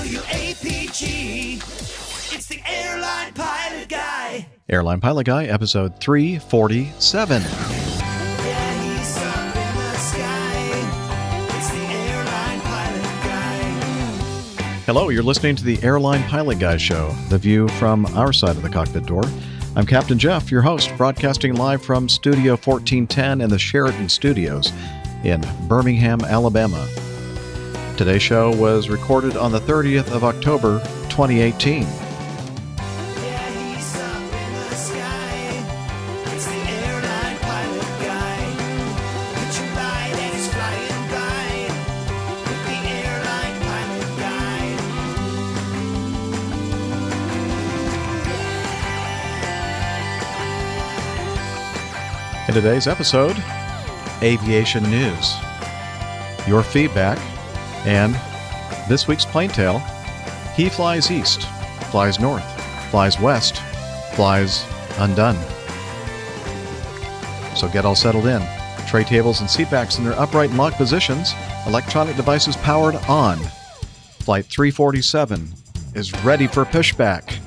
WAPG. It's the airline pilot guy. Airline Pilot Guy, episode 347. Yeah, he's up in the sky. It's the airline pilot guy. Hello, you're listening to the Airline Pilot Guy Show, the view from our side of the cockpit door. I'm Captain Jeff, your host, broadcasting live from Studio 1410 in the Sheraton Studios in Birmingham, Alabama. Today's show was recorded on the 30th of October, 2018. Yeah, he's up in the sky. It's the airline pilot guy. Put your light and he's flying by. With the airline pilot guy. In today's episode, aviation news, your feedback, and this week's plane tale. He flies east, flies north, flies west, flies undone. So get all settled in. Tray tables and seatbacks in their upright and locked positions. Electronic devices powered on. Flight 347 is ready for pushback.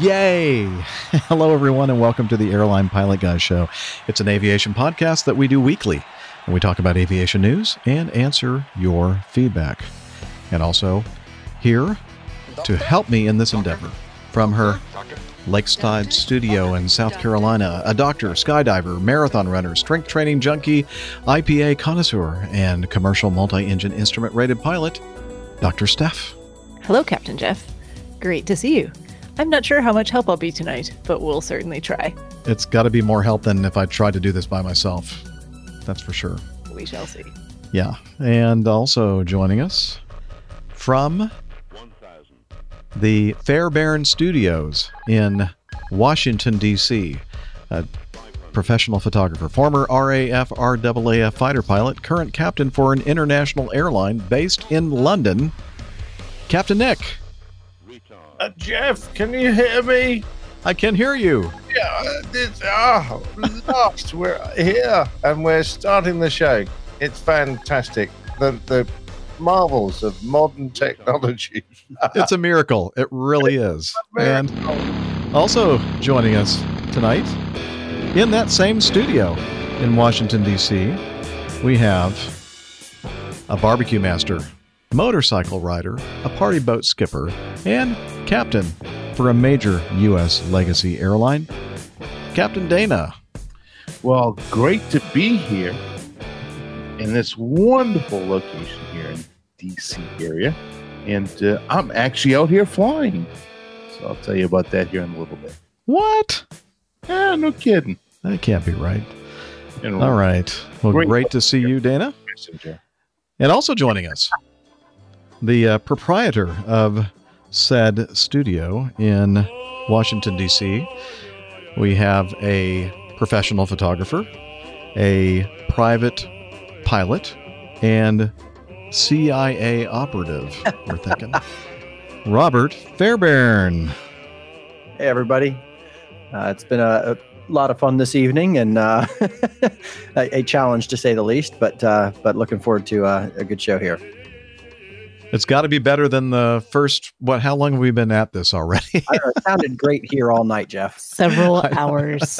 Yay! Hello, everyone, and welcome to the Airline Pilot Guy Show. It's an aviation podcast that we do weekly, we talk about aviation news and answer your feedback. And also, here to help me in this endeavor from her Lakeside studio in South Carolina, a doctor, skydiver, marathon runner, strength training junkie, IPA connoisseur, and commercial multi engine instrument rated pilot, Dr. Steph. Hello, Captain Jeff. Great to see you. I'm not sure how much help I'll be tonight, but we'll certainly try. It's got to be more help than if I tried to do this by myself. That's for sure. We shall see. Yeah. And also joining us from the Fairbairn Studios in Washington, D.C., a professional photographer, former RAF RAAF fighter pilot, current captain for an international airline based in London, Captain Nick. Uh, Jeff, can you hear me? I can hear you. Yeah, this, oh, lost. We're here and we're starting the show. It's fantastic. The the marvels of modern technology. It's a miracle. It really is. And also joining us tonight in that same studio in Washington, D.C., we have a barbecue master, motorcycle rider, a party boat skipper, and captain for a major U.S. legacy airline, Captain Dana. Well, great to be here in this wonderful location here in DC area, and uh, I'm actually out here flying. So I'll tell you about that here in a little bit. What? Ah, no kidding. That can't be right. All right. Well, Great. great to see you, Dana. And also joining us, the uh, proprietor of said studio in Washington, D.C., we have a professional photographer, a private pilot, and CIA operative, we're thinking. Robert Fairbairn. Hey, everybody. Uh, it's been a, a lot of fun this evening and uh, a, a challenge to say the least, but uh, but looking forward to uh, a good show here. It's got to be better than the first. What? How long have we been at this already? I, it sounded great here all night, Jeff. Several hours.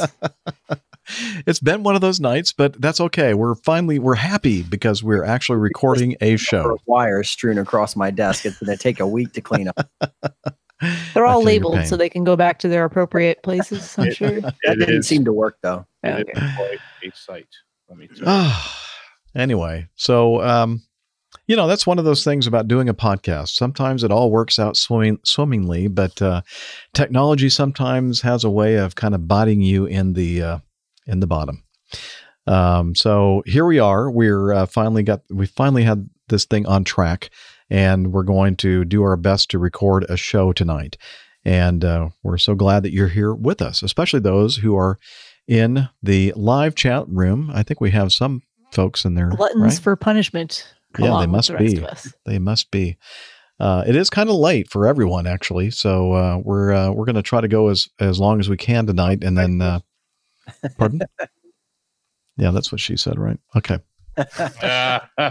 it's been one of those nights, but that's okay. We're finally we're happy because we're actually recording a show. of Wires strewn across my desk. It's going to take a week to clean up. They're all labeled so they can go back to their appropriate places, I'm sure. That It didn't is- seem to work though. it Okay. is quite a sight. Let me tell you. Ah, anyway, so um, you know that's one of those things about doing a podcast. Sometimes it all works out swimming swimmingly, but uh, technology sometimes has a way of kind of biting you in the uh, in the bottom. Um, so here we are. We're uh, finally got we finally had this thing on track, and we're going to do our best to record a show tonight. And uh, we're so glad that you're here with us, especially those who are in the live chat room. I think we have some folks in there. Gluttons right? for punishment. Yeah, they must the rest be. They must be. Uh, it is kind of late for everyone, actually. So uh, we're uh, we're going to try to go as as long as we can tonight, and then. Uh, pardon? Yeah, that's what she said, right? Okay.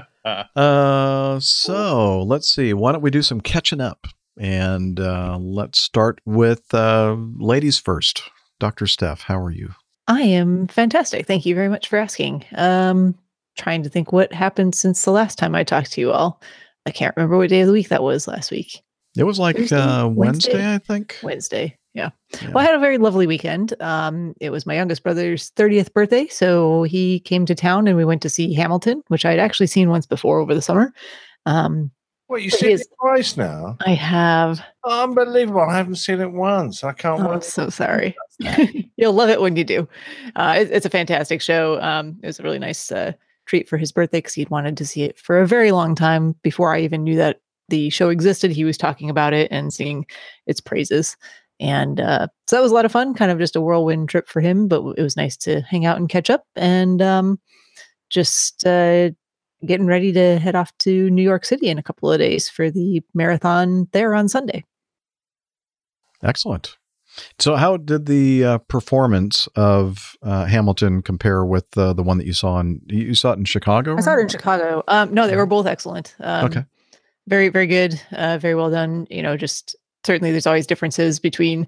Uh, so let's see. Why don't we do some catching up? And uh, let's start with uh, ladies first. Dr. Steph, how are you? I am fantastic. Thank you very much for asking. Um, trying to think what happened since the last time I talked to you all. I can't remember what day of the week that was last week. It was like Thursday? uh, Wednesday, Wednesday? I think. Wednesday. Yeah. Yeah. Well, I had a very lovely weekend. Um, it was my youngest brother's 30th birthday. So he came to town and we went to see Hamilton, which I'd actually seen once before over the summer. Um, What you But seen his- it twice now? I have. Unbelievable! I haven't seen it once. I can't. Oh, I'm so sorry. You'll love it when you do. Uh, it- it's a fantastic show. Um, it was a really nice uh, treat for his birthday because he'd wanted to see it for a very long time before I even knew that the show existed. He was talking about it and singing its praises. And uh, so that was a lot of fun, kind of just a whirlwind trip for him, but it was nice to hang out and catch up and um, just uh, getting ready to head off to New York City in a couple of days for the marathon there on Sunday. Excellent. So, how did the uh, performance of uh, Hamilton compare with uh, the one that you saw in you saw it in Chicago? I saw it in Chicago. Um, no, they were both excellent. Um, Okay. Very, very good. Uh, very well done. You know, just certainly there's always differences between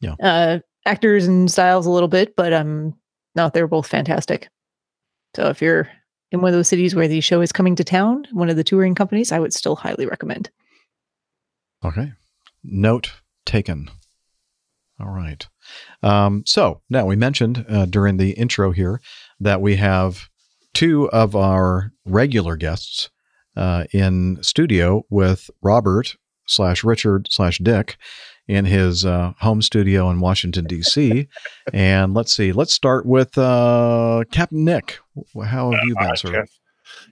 Yeah. uh, actors and styles a little bit, but um, no, they were both fantastic. So if you're in one of those cities where the show is coming to town, one of the touring companies, I would still highly recommend. Okay. Note taken. All right. Um, so now we mentioned uh, during the intro here that we have two of our regular guests uh, in studio with Robert slash Richard slash Dick in his uh, home studio in Washington D.C. and let's see. Let's start with uh, Captain Nick. How have you been, sir?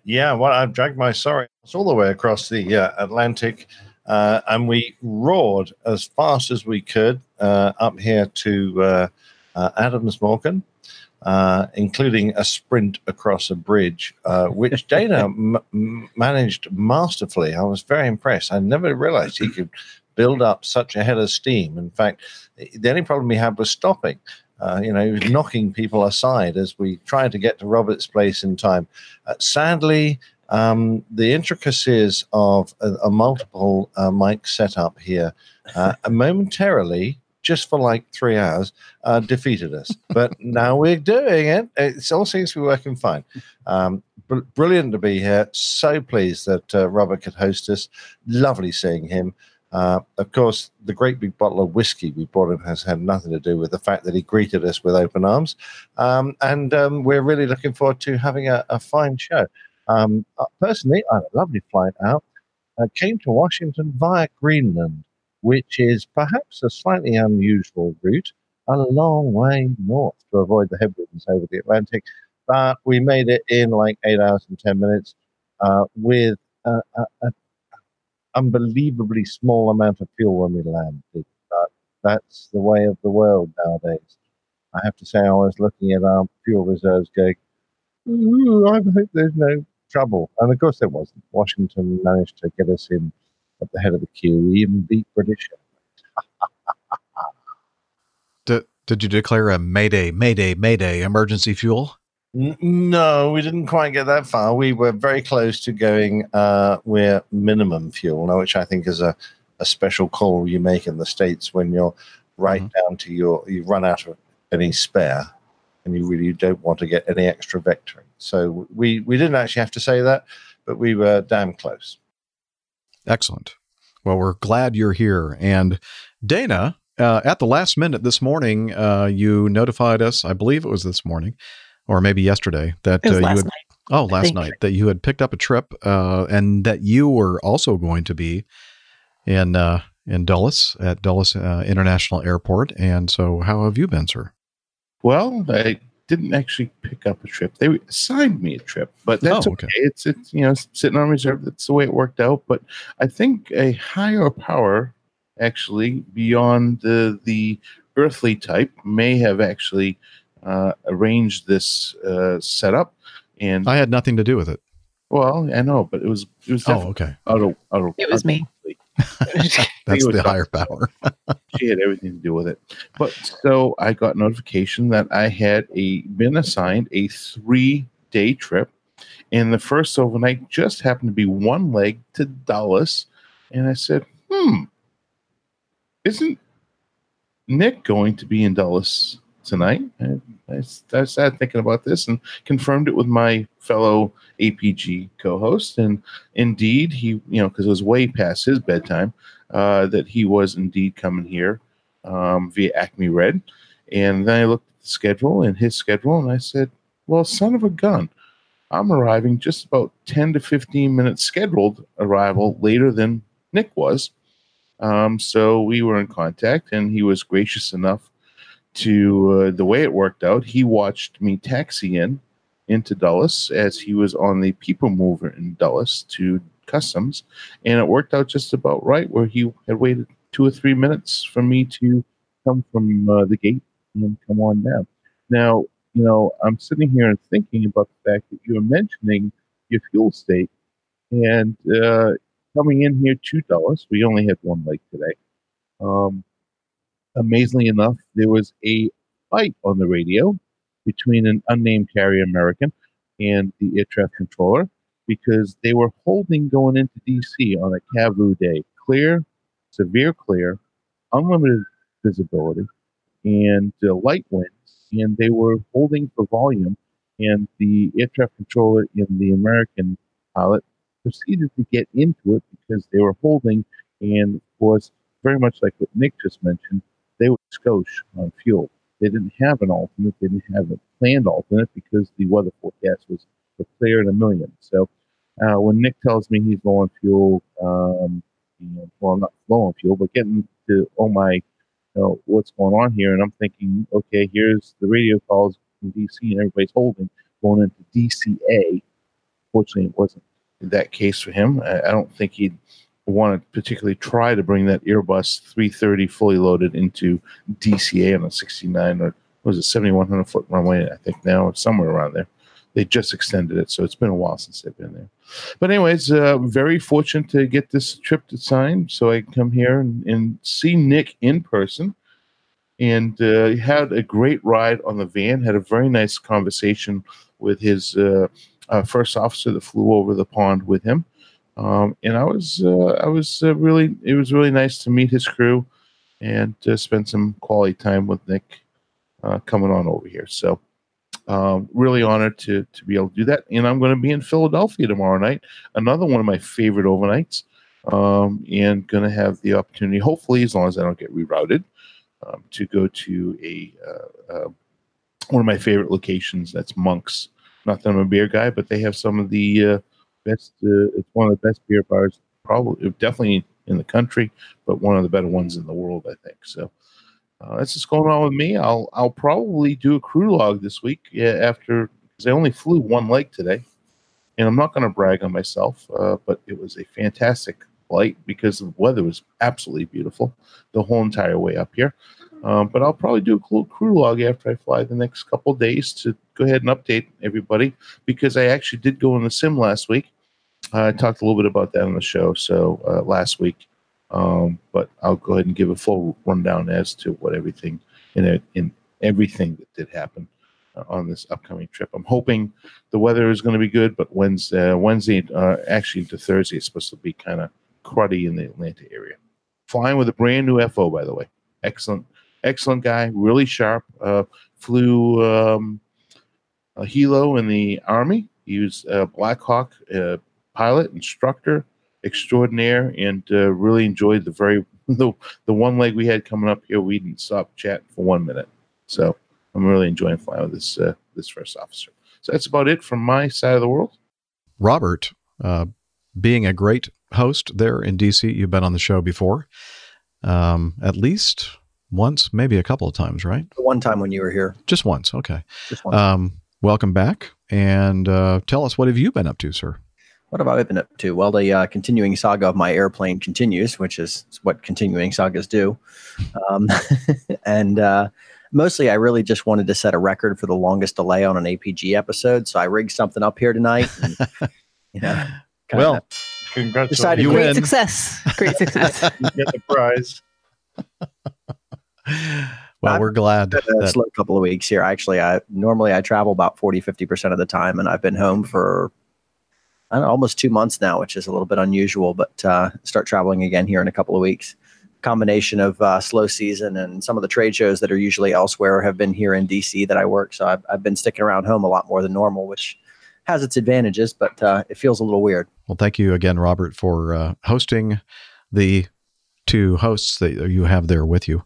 Yeah, well, I've dragged my sorry all the way across the uh, Atlantic, uh, and we roared as fast as we could up here to uh, uh, Adams Morgan, uh, including a sprint across a bridge, uh, which Dana m- m- managed masterfully. I was very impressed. I never realized he could build up such a head of steam. In fact, the only problem he had was stopping. Uh, you know, he was knocking people aside as we tried to get to Robert's place in time. Uh, sadly, um, the intricacies of a, a multiple uh, mic setup here uh, momentarily, just for like three hours, uh, defeated us. But now we're doing it. It all seems to be working fine. Um, br- brilliant to be here. So pleased that uh, Robert could host us. Lovely seeing him. Uh, of course, the great big bottle of whiskey we brought him has had nothing to do with the fact that he greeted us with open arms. Um, and um, we're really looking forward to having a, a fine show. Um, uh, personally, I had a lovely flight out. I came to Washington via Greenland, which is perhaps a slightly unusual route, a long way north to avoid the headwinds over the Atlantic. But we made it in like eight hours and 10 minutes uh, with a, a, a unbelievably small amount of fuel when we landed. But that's the way of the world nowadays. I have to say, I was looking at our fuel reserves going, Ooh, I hope there's no trouble. And of course, there wasn't. Washington managed to get us in at the head of the queue. We even beat British. Did, did you declare a Mayday, Mayday, Mayday emergency fuel? N- No, we didn't quite get that far. We were very close to going, uh, we're minimum fuel, now, which I think is a, a special call you make in the States when you're right down to your, you run out of any spare and you really don't want to get any extra vectoring. So we, we didn't actually have to say that, but we were damn close. Excellent. Well, we're glad you're here. And Dana, uh, at the last minute this morning, uh, you notified us, I believe it was this morning or maybe yesterday, that uh, you had, night. oh, last night, that you had picked up a trip uh, and that you were also going to be in, uh, in Dulles at Dulles uh, International Airport. And so, how have you been, sir? Well, I didn't actually pick up a trip. They assigned me a trip, but that's Oh, okay. okay. It's it's you know sitting on reserve. That's the way it worked out. But I think a higher power, actually beyond the the earthly type, may have actually uh, arranged this uh, setup. And I had nothing to do with it. well, I know, but it was it was Oh, okay. out of out of It was me. That's the higher power. she had everything to do with it. But so I got notification that I had a been assigned a three day trip, And the first overnight just happened to be one leg to Dulles, And I said, hmm, isn't Nick going to be in Dulles tonight? I, I, I started thinking about this and confirmed it with my fellow APG co-host. And indeed, he, you know, because it was way past his bedtime, uh, that he was indeed coming here um, via Acme Red. And then I looked at the schedule and his schedule, and I said, well, son of a gun. I'm arriving just about 10 to 15 minutes scheduled arrival later than Nick was. Um, so we were in contact, and he was gracious enough to uh, the way it worked out. He watched me taxi in into Dulles as he was on the people mover in Dulles to customs, and it worked out just about right where he had waited two or three minutes for me to come from uh, the gate and come on down. Now, you know, I'm sitting here and thinking about the fact that you were mentioning your fuel state and uh, coming in here to Dulles. We only had one leg today. Um, amazingly enough, there was a fight on the radio between an unnamed carrier American and the air traffic controller because they were holding going into DC on a Cavu day. Clear, severe clear, unlimited visibility, and uh, light winds, and they were holding for volume. And the air traffic controller and the American pilot proceeded to get into it because they were holding, and of course, very much like what Nick just mentioned, they were skosh on fuel. They didn't have an alternate. They didn't have a planned alternate because the weather forecast was for clear in a million. So uh, when Nick tells me he's low on fuel, um, you know, well, not low on fuel, but getting to oh my, you know, what's going on here, and I'm thinking, okay, here's the radio calls from DC, and everybody's holding going into DCA. Fortunately, it wasn't that case for him. I, I don't think he'd want to particularly try to bring that Airbus 330 fully loaded into DCA on a 69 or was it 7100 foot runway? I think now or somewhere around there. They just extended it, so it's been a while since they've been there. But anyways, uh, very fortunate to get this trip to sign, so I come here and, and see Nick in person. And uh, had a great ride on the van. Had a very nice conversation with his uh, uh, first officer that flew over the pond with him. Um, and I was uh, I was uh, really it was really nice to meet his crew and to spend some quality time with Nick uh, coming on over here. So um, really honored to to be able to do that. And I'm going to be in Philadelphia tomorrow night, another one of my favorite overnights, um, and going to have the opportunity, hopefully, as long as I don't get rerouted, um, to go to a uh, uh, one of my favorite locations. That's Monks. Not that I'm a beer guy, but they have some of the uh, best. Uh, it's one of the best beer bars, probably definitely in the country, but one of the better ones in the world, I think. So uh, that's what's going on with me. I'll I'll probably do a crew log this week after because I only flew one leg today, and I'm not going to brag on myself, uh, but it was a fantastic flight because the weather was absolutely beautiful the whole entire way up here. Um, but I'll probably do a cool crew log after I fly the next couple days to go ahead and update everybody because I actually did go in the sim last week. Uh, I talked a little bit about that on the show. So uh, last week, um, but I'll go ahead and give a full rundown as to what everything in it, in everything that did happen uh, on this upcoming trip. I'm hoping the weather is going to be good, but Wednesday, Wednesday, uh, actually into Thursday, it's supposed to be kind of cruddy in the Atlanta area. Flying with a brand new FO, by the way. Excellent, excellent guy, really sharp. Uh, flew um, a helo in the army. He was a Black Hawk uh, pilot, instructor extraordinaire, and uh, really enjoyed the very the the one leg we had coming up here. We didn't stop chatting for one minute, so I'm really enjoying flying with this uh, this first officer. So that's about it from my side of the world. Robert, uh, being a great host there in DC, you've been on the show before, um, at least once, maybe a couple of times, right? One time when you were here, Just once. Okay. just one. Um, welcome back, and uh, tell us what have you been up to, sir? What have I been up to? Well, the uh, continuing saga of my airplane continues, which is what continuing sagas do. Um, and uh, mostly, I really just wanted to set a record for the longest delay on an APG episode. So I rigged something up here tonight. And, you know, Well, Congratulations. Decided You Great win. success. Great success. you get the prize. Well, I've we're glad a that slow couple of weeks here. Actually, I normally I travel about 40, 50% of the time, and I've been home for I don't know, almost two months now, which is a little bit unusual, but uh, start traveling again here in a couple of weeks. Combination of uh, slow season and some of the trade shows that are usually elsewhere have been here in DC that I work. So I've, I've been sticking around home a lot more than normal, which has its advantages, but uh, it feels a little weird. Well, thank you again, Robert, for uh, hosting the two hosts that you have there with you.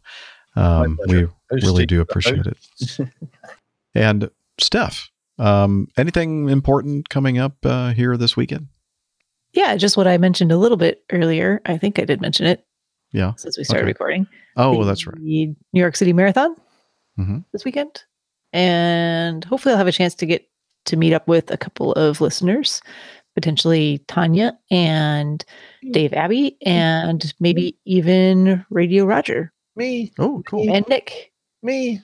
Um, we pleasure. really do appreciate it. and Steph, um, anything important coming up uh, here this weekend? Yeah, just what I mentioned a little bit earlier. I think I did mention it. Yeah. Since we started Okay. recording. Oh, the that's right. New York City Marathon Mhm. this weekend. And hopefully I'll have a chance to get to meet up with a couple of listeners, potentially Tanya and Dave Abbey, and maybe even Radio Roger Me, Oh, cool. and Nick. me.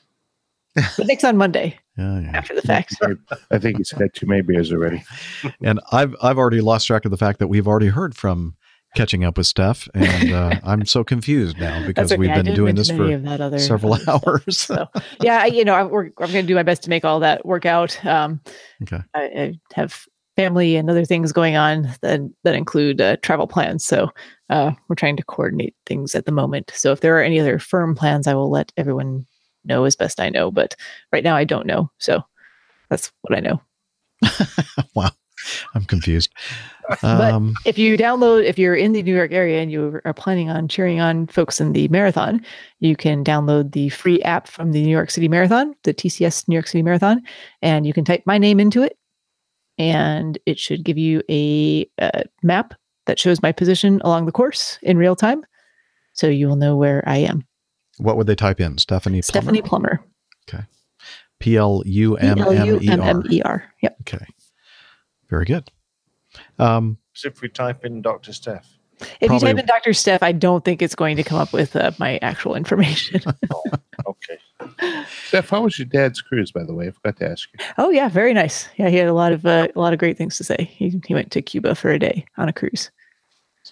But Nick's on Monday Yeah, yeah. after the fact. I think he's had two many beers already. And I've I've already lost track of the fact that we've already heard from catching up with Steph, and uh, I'm so confused now because okay. we've been doing this for other, several other stuff. hours. So yeah, I, you know, I, we're, I'm going to do my best to make all that work out. Um, Okay. I, I have family and other things going on that that include uh, travel plans. So uh, we're trying to coordinate things at the moment. So if there are any other firm plans, I will let everyone know as best I know. But right now, I don't know. So that's what I know. wow, I'm confused. But- Um, if you download if you're in the new york area and you are planning on cheering on folks in the marathon you can download the free app from the new york city marathon the tcs new york city marathon and you can type my name into it and it should give you a, uh map that shows my position along the course in real time so you will know where i am what would they type in? Stephanie Plummer? stephanie plummer P L U M M E R. P-L-U-M-M-E-R. yep Okay. Very good. Um, So if we type in Dr. Steph, if you type in dr steph i don't think it's going to come up with uh, my actual information okay. Steph, how was your dad's cruise, by the way? I forgot to ask you. Oh yeah, very nice. Yeah, he had a lot of uh, a lot of great things to say. He he went to Cuba for a day on a cruise.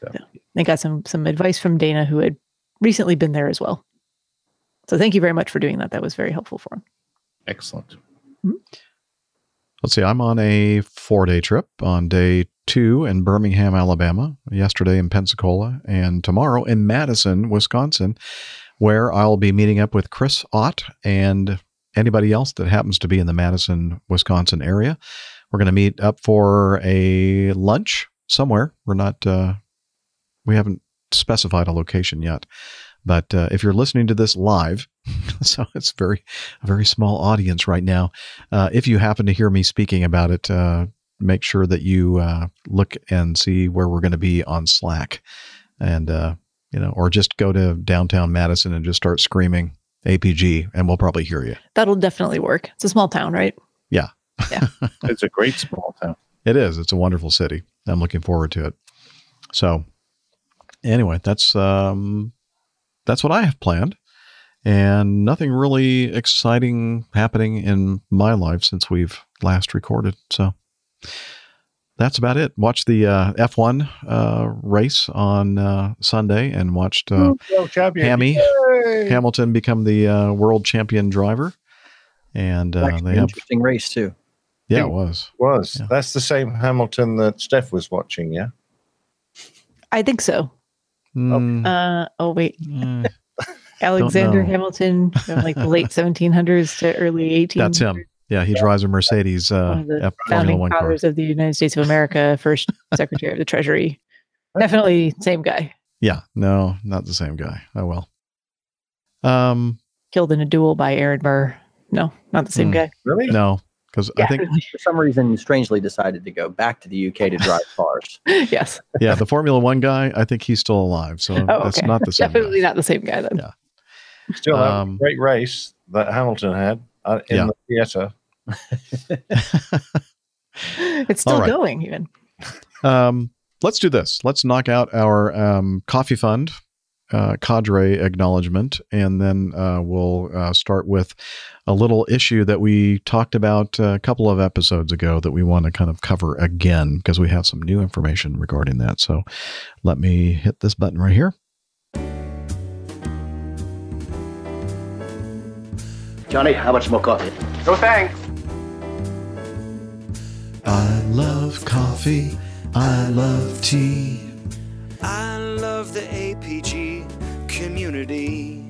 So, Yeah. They got some some advice from Dana, who had recently been there as well. So thank you very much for doing that. That was very helpful for him. excellent. let's see. I'm on a four day trip on day two in Birmingham, Alabama, yesterday in Pensacola, and tomorrow in Madison, Wisconsin, where I'll be meeting up with Chris Ott and anybody else that happens to be in the Madison, Wisconsin area. We're going to meet up for a lunch somewhere. We're not, uh, we haven't specified a location yet. But uh, if you're listening to this live, so it's very, a very small audience right now. Uh, if you happen to hear me speaking about it, uh, make sure that you uh, look and see where we're going to be on Slack, and uh, you know, or just go to downtown Madison and just start screaming APG, and we'll probably hear you. That'll definitely work. It's a small town, right? Yeah, yeah. it's a great small town. It is. It's a wonderful city. I'm looking forward to it. So, anyway, that's um, that's what I have planned, and nothing really exciting happening in my life since we've last recorded. So, that's about it. Watched the uh, F1 uh, race on uh, Sunday, and watched uh, World. Hammy Yay! Hamilton become the uh, world champion driver, and uh, Actually, they have interesting race too. yeah, it was. was. Yeah. That's the same Hamilton that Steph was watching, yeah? I think so. Mm, Uh, oh wait, eh. Alexander. Hamilton, from like the late 1700s to early 1800s. That's him. Yeah, he drives a Mercedes uh, One of the F- Formula founding One car. fathers of the United States of America, first Secretary of the Treasury. Definitely same guy. Yeah, no, not the same guy. Oh well. Um, Killed in a duel by Aaron Burr. No, not the same Hmm. guy. Really? no, because I think For some reason, strangely decided to go back to the UK to drive cars. yes. yeah, the Formula One guy. I think he's still alive, so Oh, that's okay. not the same. Definitely guy. not the same guy then. Yeah. Still, that was Um, a great race that Hamilton had uh, in Yeah. the theatre. It's still All right. going even. Um, let's do this. Let's knock out our um, coffee fund uh, cadre acknowledgement, and then uh, we'll uh, start with a little issue that we talked about a couple of episodes ago that we want to kind of cover again because we have some new information regarding that. So let me hit this button right here. Johnny, how much more coffee? No thanks. I love coffee. I love tea. I love the APG community.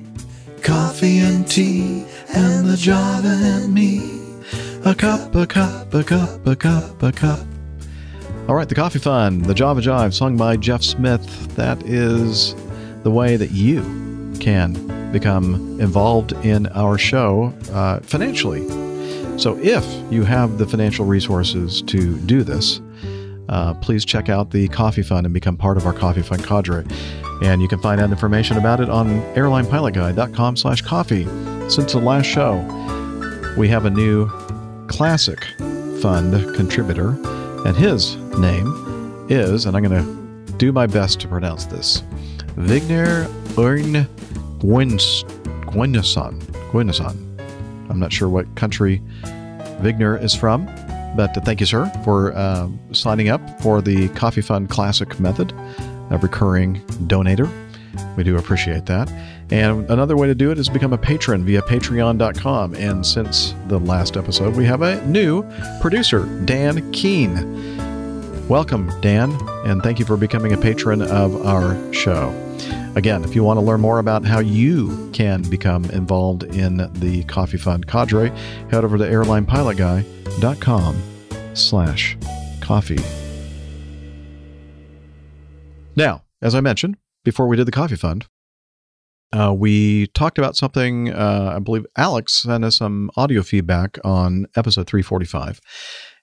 Coffee and tea and the Java and me. A cup, a cup, a cup, a cup, a cup. All right, the Coffee Fun, the Java Jive, sung by Jeff Smith. That is the way that you can become involved in our show uh, financially. So, if you have the financial resources to do this, uh, please check out the Coffee Fund and become part of our Coffee Fund cadre. And you can find out information about it on airlinepilotguy.com slash coffee. Since the last show, we have a new classic fund contributor, and his name is, and I'm going to do my best to pronounce this, Vigner Ern. Gwynnesson. I'm not sure what country Vigner is from, but thank you, sir, for uh, signing up for the Coffee Fund Classic method, a recurring donator. We do appreciate that. And another way to do it is become a patron via patreon.com. And since the last episode, we have a new producer, Dan Keene. Welcome, Dan, and thank you for becoming a patron of our show. Again, if you want to learn more about how you can become involved in the Coffee Fund cadre, head over to airlinepilotguy.com slash coffee. Now, as I mentioned, before we did the Coffee Fund, uh, we talked about something. Uh, I believe Alex sent us some audio feedback on episode 345,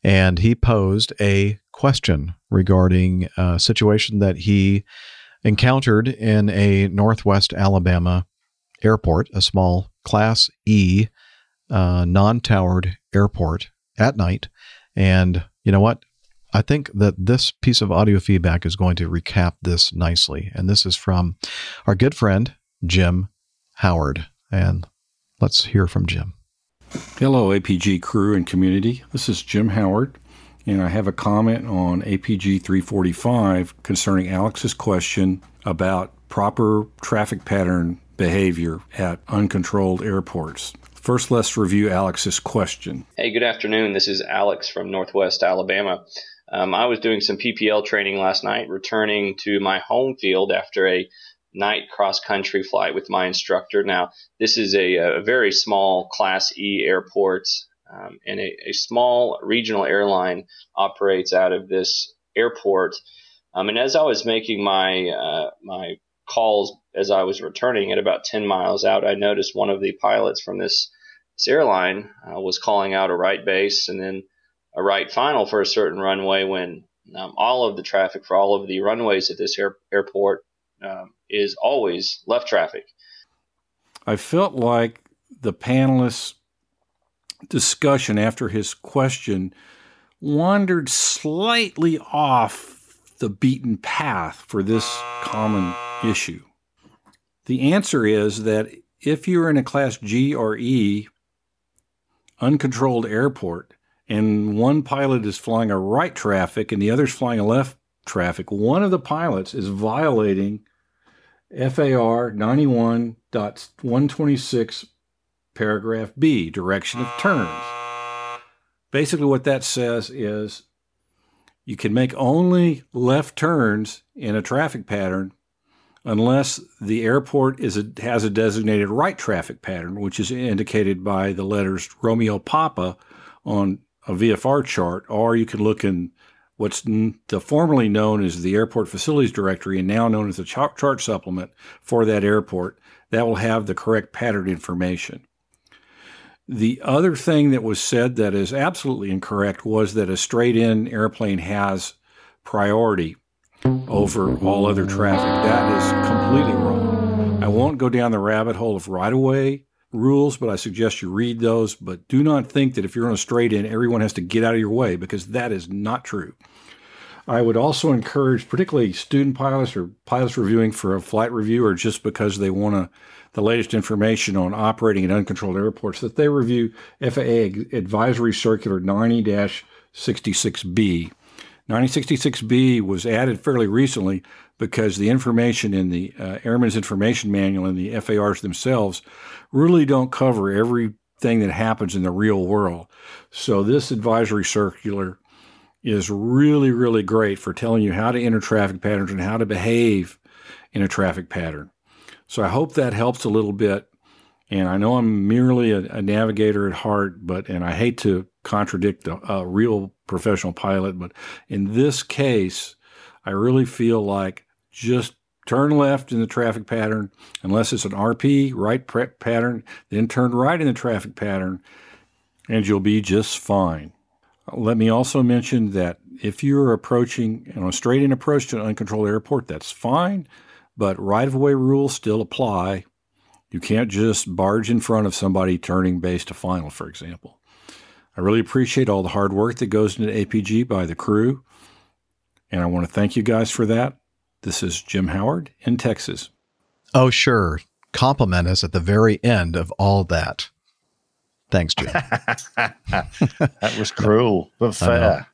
and he posed a question regarding a situation that he encountered in a Northwest Alabama airport, a small Class E uh, non towered airport at night. And you know what? I think that this piece of audio feedback is going to recap this nicely. And this is from our good friend, Jim Howard. And let's hear from Jim. Hello, APG crew and community. This is Jim Howard, and I have a comment on APG 345 concerning Alex's question about proper traffic pattern behavior at uncontrolled airports. First, let's review Alex's question. Hey, good afternoon. This is Alex from Northwest Alabama. Um, I was doing some PPL training last night, returning to my home field after a night cross country flight with my instructor. Now, this is a, a very small Class E airport, um, and a, a, small regional airline operates out of this airport. Um, and as I was making my uh, my calls as I was returning at about 10 miles out, I noticed one of the pilots from this, this airline uh, was calling out a right base and then a right final for a certain runway when um, all of the traffic for all of the runways at this air, airport um, is always left traffic. I felt like the panelists' discussion after his question wandered slightly off the beaten path for this common issue. The answer is that if you're in a class G or E uncontrolled airport and one pilot is flying a right traffic and the other is flying a left traffic, one of the pilots is violating FAR 91.126 paragraph B, direction of turns. Basically, what that says is you can make only left turns in a traffic pattern unless the airport is a, has a designated right traffic pattern, which is indicated by the letters Romeo Papa on a VFR chart, or you can look in what's the formerly known as the Airport Facilities Directory and now known as the chart supplement for that airport. That will have the correct pattern information. The other thing that was said that is absolutely incorrect was that a straight in airplane has priority over all other traffic. That is completely wrong. I won't go down the rabbit hole of right of way rules, but I suggest you read those. But do not think that if you're on a straight in, everyone has to get out of your way because that is not true. I would also encourage, particularly student pilots or pilots reviewing for a flight review or just because they want to, the latest information on operating in uncontrolled airports, that they review FAA Advisory Circular 90 66B. 9066B was added fairly recently because the information in the uh, Airman's Information Manual and the FARs themselves really don't cover everything that happens in the real world. So this advisory circular is really, really great for telling you how to enter traffic patterns and how to behave in a traffic pattern. So I hope that helps a little bit. And I know I'm merely a, a navigator at heart, but and I hate to contradict a, a real professional pilot, but in this case, I really feel like just turn left in the traffic pattern, unless it's an RP right prep pattern, then turn right in the traffic pattern, and you'll be just fine. Let me also mention that if you're approaching you know, a straight in approach to an uncontrolled airport, that's fine, but right of way rules still apply. You can't just barge in front of somebody turning base to final, for example. I really appreciate all the hard work that goes into APG by the crew, and I want to thank you guys for that. This is Jim Howard in Texas. Oh, sure. Compliment us at the very end of all that. Thanks, Jim. that was cruel, but fair.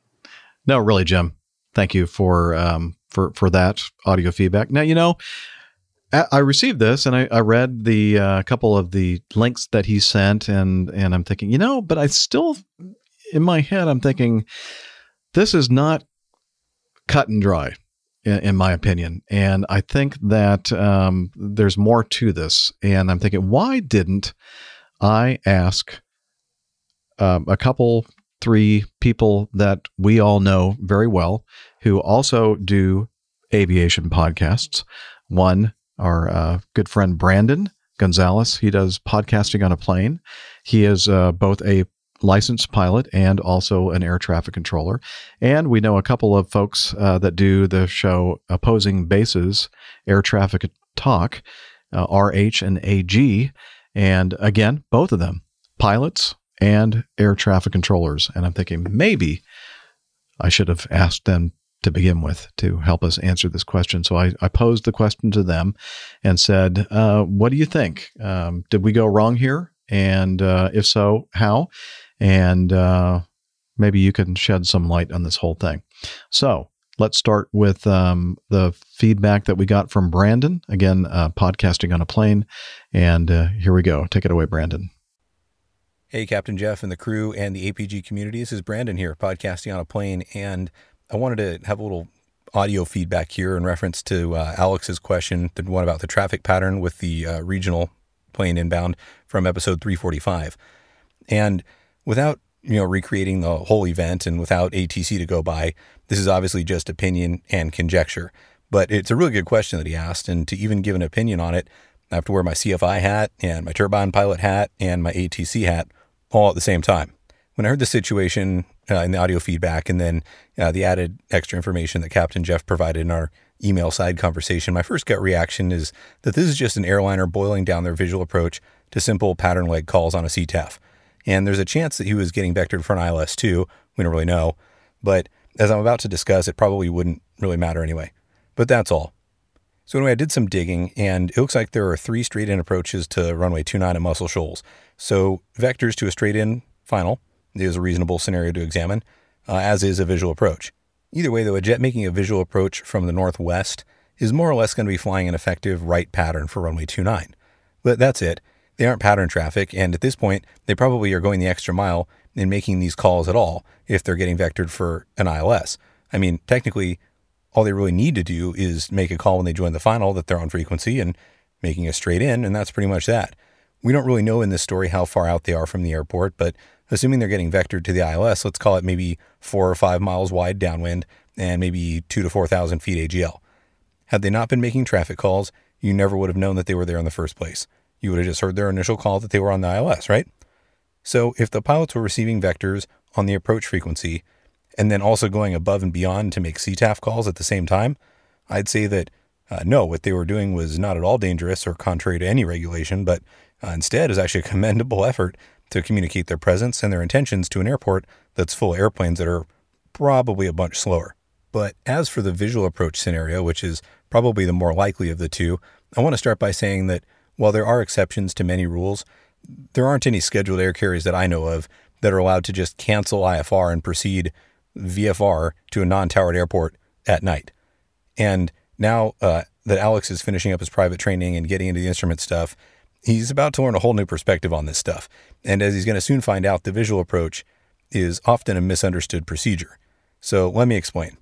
No, really, Jim. Thank you for um, for for that audio feedback. Now, you know, I received this and I, I read the uh, couple of the links that he sent, and and I'm thinking, you know, but I still, in my head, I'm thinking, this is not cut and dry, in, in my opinion, and I think that um, there's more to this, and I'm thinking, why didn't I ask um, a couple, three people that we all know very well who also do aviation podcasts. One, our uh, good friend Brandon Gonzalez, he does podcasting on a plane. He is uh, both a licensed pilot and also an air traffic controller. And we know a couple of folks uh, that do the show Opposing Bases Air Traffic Talk, uh, RH and AG. And again, both of them pilots and air traffic controllers. And I'm thinking maybe I should have asked them to begin with to help us answer this question. So I, I posed the question to them and said, uh, What do you think? Um, did we go wrong here? And uh, if so, how? And uh, maybe you can shed some light on this whole thing. So let's start with um, the feedback that we got from Brandon. Again, uh, podcasting on a plane. And uh, here we go. Take it away, Brandon. Hey, Captain Jeff and the crew and the APG community. This is Brandon here, podcasting on a plane. And I wanted to have a little audio feedback here in reference to uh, Alex's question, the one about the traffic pattern with the uh, regional plane inbound from episode 345. And without you know recreating the whole event and without ATC to go by, this is obviously just opinion and conjecture. But it's a really good question that he asked, and to even give an opinion on it, I have to wear my CFI hat and my turbine pilot hat and my ATC hat all at the same time. When I heard the situation uh, in the audio feedback and then uh, the added extra information that Captain Jeff provided in our email side conversation, my first gut reaction is that this is just an airliner boiling down their visual approach to simple pattern leg calls on a CTAF. And there's a chance that he was getting vectored for an ILS too. We don't really know. But as I'm about to discuss, it probably wouldn't really matter anyway. But that's all. So anyway, I did some digging, and it looks like there are three straight-in approaches to runway 29 at Muscle Shoals. So vectors to a straight-in final is a reasonable scenario to examine, uh, as is a visual approach. Either way, though, a jet making a visual approach from the northwest is more or less going to be flying an effective right pattern for runway 29. But that's it. They aren't pattern traffic, and at this point, they probably are going the extra mile in making these calls at all if they're getting vectored for an ILS. I mean, technically, all they really need to do is make a call when they join the final that they're on frequency and making a straight in, and that's pretty much that. We don't really know in this story how far out they are from the airport, but assuming they're getting vectored to the ILS, let's call it maybe four or five miles wide downwind and maybe two to 4,000 feet AGL. Had they not been making traffic calls, you never would have known that they were there in the first place. You would have just heard their initial call that they were on the ILS, right? So if the pilots were receiving vectors on the approach frequency, and then also going above and beyond to make CTAF calls at the same time, I'd say that uh, no, what they were doing was not at all dangerous or contrary to any regulation, but uh, instead is actually a commendable effort to communicate their presence and their intentions to an airport that's full of airplanes that are probably a bunch slower. But as for the visual approach scenario, which is probably the more likely of the two, I want to start by saying that while there are exceptions to many rules, there aren't any scheduled air carriers that I know of that are allowed to just cancel IFR and proceed VFR to a non towered airport at night. And now uh, that Alex is finishing up his private training and getting into the instrument stuff, he's about to learn a whole new perspective on this stuff. And as he's going to soon find out, the visual approach is often a misunderstood procedure. So let me explain.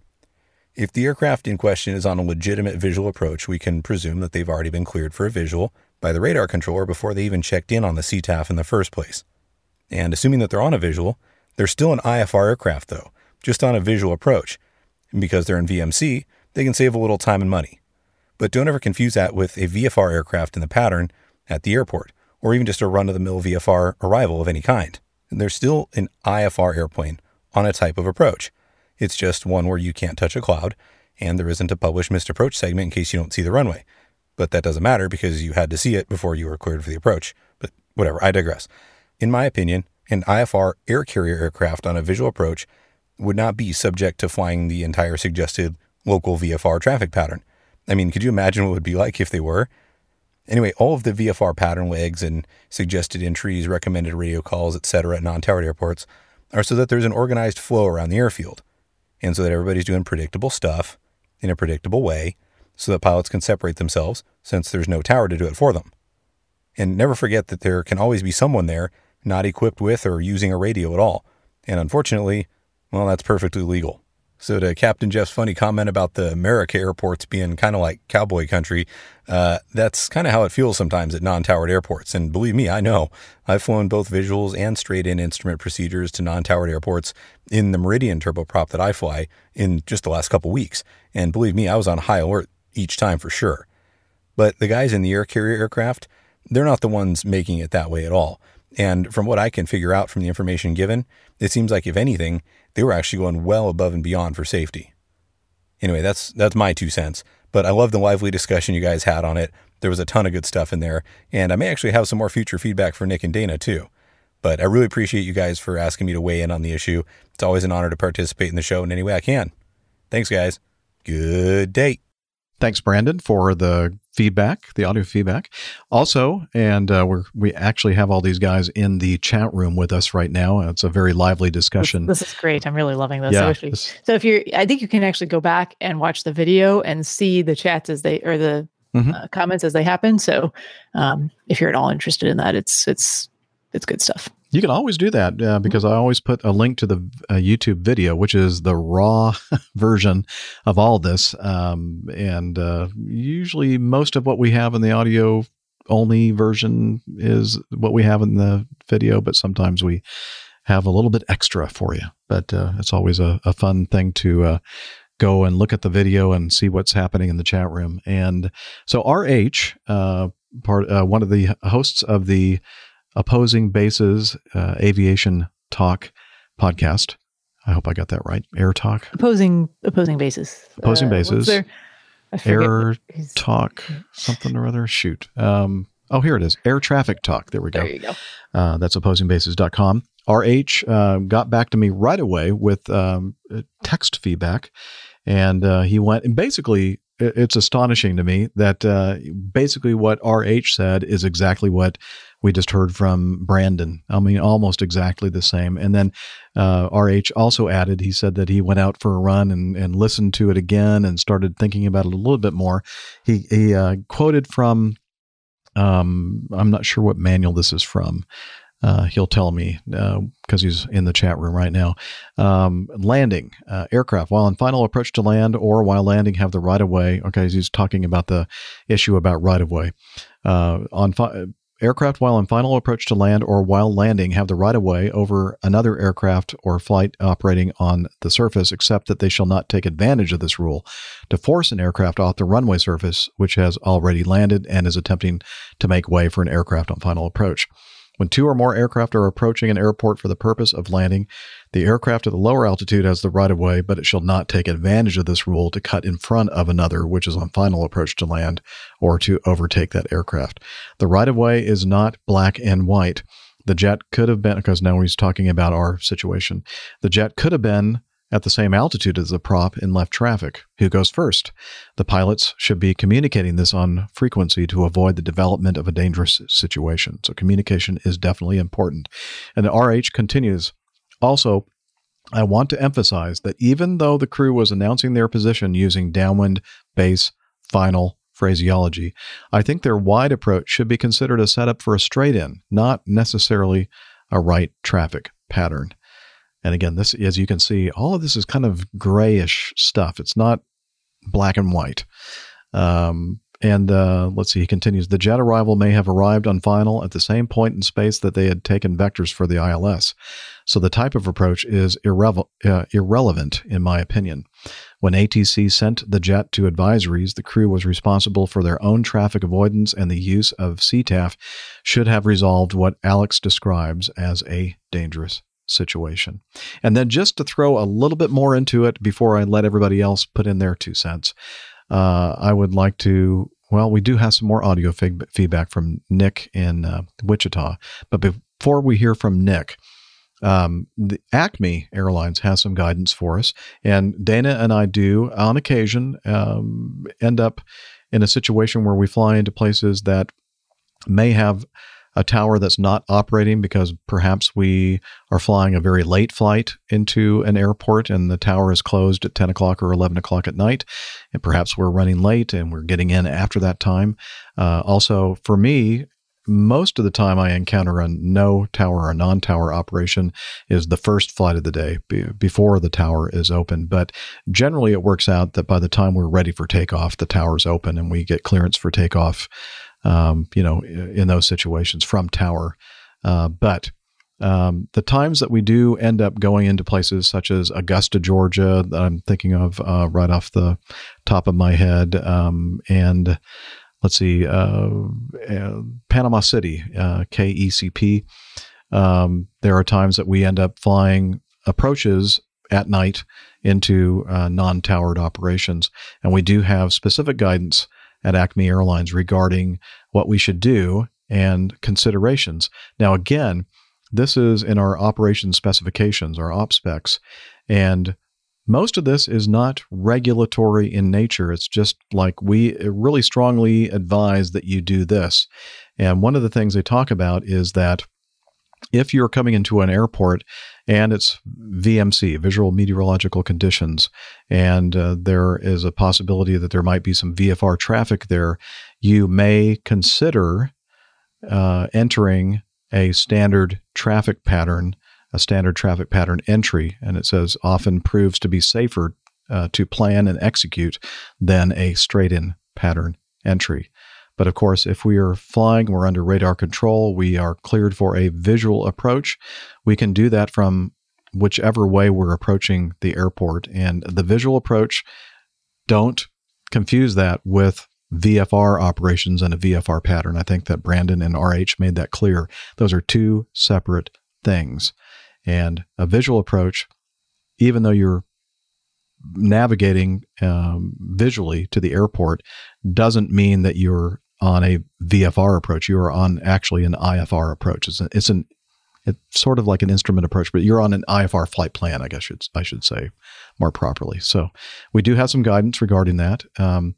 If the aircraft in question is on a legitimate visual approach, we can presume that they've already been cleared for a visual by the radar controller before they even checked in on the CTAF in the first place. And assuming that they're on a visual, they're still an IFR aircraft though, just on a visual approach. And because they're in VMC, they can save a little time and money. But don't ever confuse that with a VFR aircraft in the pattern at the airport, or even just a run of the mill VFR arrival of any kind. They're still an IFR airplane on a type of approach. It's just one where you can't touch a cloud, and there isn't a published missed approach segment in case you don't see the runway. But that doesn't matter because you had to see it before you were cleared for the approach. But whatever, I digress. In my opinion, an IFR air carrier aircraft on a visual approach would not be subject to flying the entire suggested local VFR traffic pattern. I mean, could you imagine what it would be like if they were? Anyway, all of the VFR pattern legs and suggested entries, recommended radio calls, etc. at non-towered airports are so that there's an organized flow around the airfield and so that everybody's doing predictable stuff in a predictable way so that pilots can separate themselves since there's no tower to do it for them. And never forget that there can always be someone there not equipped with or using a radio at all. And unfortunately, well, that's perfectly legal. So, to Captain Jeff's funny comment about the America airports being kind of like cowboy country, uh, that's kind of how it feels sometimes at non towered airports. And believe me, I know. I've flown both visuals and straight in instrument procedures to non towered airports in the Meridian turboprop that I fly in just the last couple weeks. And believe me, I was on high alert each time for sure. But the guys in the air carrier aircraft, they're not the ones making it that way at all. And from what I can figure out from the information given, it seems like if anything, they were actually going well above and beyond for safety. Anyway, that's that's my two cents. But I love the lively discussion you guys had on it. There was a ton of good stuff in there, and I may actually have some more future feedback for Nick and Dana too. But I really appreciate you guys for asking me to weigh in on the issue. It's always an honor to participate in the show in any way I can. Thanks, guys. Good day. Thanks, Brandon, for the feedback, the audio feedback. Also, and uh, we we actually have all these guys in the chat room with us right now. It's a very lively discussion. This, this is great. I'm really loving this. Yeah, we- this- so if you're, I think you can actually go back and watch the video and see the chats as they or the Mhm. uh, comments as they happen. So um, if you're at all interested in that, it's it's it's good stuff. You can always do that uh, because I always put a link to the uh, YouTube video, which is the raw version of all this. Um, and uh, usually, most of what we have in the audio only version is what we have in the video, but sometimes we have a little bit extra for you. But uh, it's always a, a fun thing to uh, go and look at the video and see what's happening in the chat room. And so, RH, uh, part uh, one of the hosts of the Opposing Bases uh, Aviation Talk podcast. I hope I got that right. Air Talk, Opposing opposing bases. Opposing Uh, bases. their- I forget Air Talk, something or other. Shoot. Um, oh, here it is. Air Traffic Talk. There we go. There you go. Uh, that's opposingbases.com. RH uh, got back to me right away with um, uh, text feedback. And uh, he went, and basically, it's astonishing to me that uh, basically what RH said is exactly what we just heard from Brandon. I mean, almost exactly the same. And then uh, RH also added, he said that he went out for a run and, and listened to it again and started thinking about it a little bit more. He, he uh, quoted from, um, I'm not sure what manual this is from. Uh, he'll tell me because he's in the chat room right now. Um, landing uh, aircraft while in final approach to land or while landing have the right of way. Okay, he's talking about the issue about right of way. Uh, on fi- aircraft while in final approach to land or while landing have the right of way over another aircraft or flight operating on the surface, except that they shall not take advantage of this rule to force an aircraft off the runway surface which has already landed and is attempting to make way for an aircraft on final approach. When two or more aircraft are approaching an airport for the purpose of landing, the aircraft at the lower altitude has the right of way, but it shall not take advantage of this rule to cut in front of another which is on final approach to land or to overtake that aircraft. The right of way is not black and white. The jet could have been, because now he's talking about our situation, the jet could have been at the same altitude as the prop in left traffic. Who goes first? The pilots should be communicating this on frequency to avoid the development of a dangerous situation. So communication is definitely important. And the RH continues. Also, I want to emphasize that even though the crew was announcing their position using downwind, base, final phraseology, I think their wide approach should be considered a setup for a straight in, not necessarily a right traffic pattern. And again, this, as you can see, all of this is kind of grayish stuff. It's not black and white. Um, and uh, let's see, he continues the jet arrival may have arrived on final at the same point in space that they had taken vectors for the ILS. So the type of approach is uh, irrelevant, in my opinion. When ATC sent the jet to advisories, the crew was responsible for their own traffic avoidance, and the use of CTAF should have resolved what Alex describes as a dangerous situation. And then just to throw a little bit more into it before I let everybody else put in their two cents, uh, I would like to. Well, we do have some more audio feedback from Nick in uh, Wichita. But before we hear from Nick, um, the Acme Airlines has some guidance for us, and Dana and I do on occasion um, end up in a situation where we fly into places that may have a tower that's not operating because perhaps we are flying a very late flight into an airport and the tower is closed at 10 o'clock or 11 o'clock at night. And perhaps we're running late and we're getting in after that time. Uh, also, for me, most of the time I encounter a no tower or non tower operation is the first flight of the day be, before the tower is open. But generally, it works out that by the time we're ready for takeoff, the tower's open and we get clearance for takeoff um, you know, in those situations from tower. Uh, but um, the times that we do end up going into places such as Augusta, Georgia, that I'm thinking of uh, right off the top of my head, um, and let's see, uh, uh Panama City, uh, KECP. Um, there are times that we end up flying approaches at night into uh, non towered operations. And we do have specific guidance at Acme Airlines regarding what we should do and considerations. Now, again, this is in our operation specifications, our op specs, and most of this is not regulatory in nature. It's just like we really strongly advise that you do this. And one of the things they talk about is that if you're coming into an airport and it's VMC, visual meteorological conditions, and uh, there is a possibility that there might be some VFR traffic there, you may consider uh, entering a standard traffic pattern, a standard traffic pattern entry, and it says often proves to be safer uh, to plan and execute than a straight in pattern entry. But of course, if we are flying, we're under radar control, we are cleared for a visual approach. We can do that from whichever way we're approaching the airport. And the visual approach, don't confuse that with VFR operations and a VFR pattern. I think that Brandon and RH made that clear. Those are two separate things. And a visual approach, even though you're navigating um, visually to the airport, doesn't mean that you're on a VFR approach. You are on actually an IFR approach. It's, a, it's an it's sort of like an instrument approach, but you're on an IFR flight plan, I guess should, I should say more properly. So we do have some guidance regarding that. Um,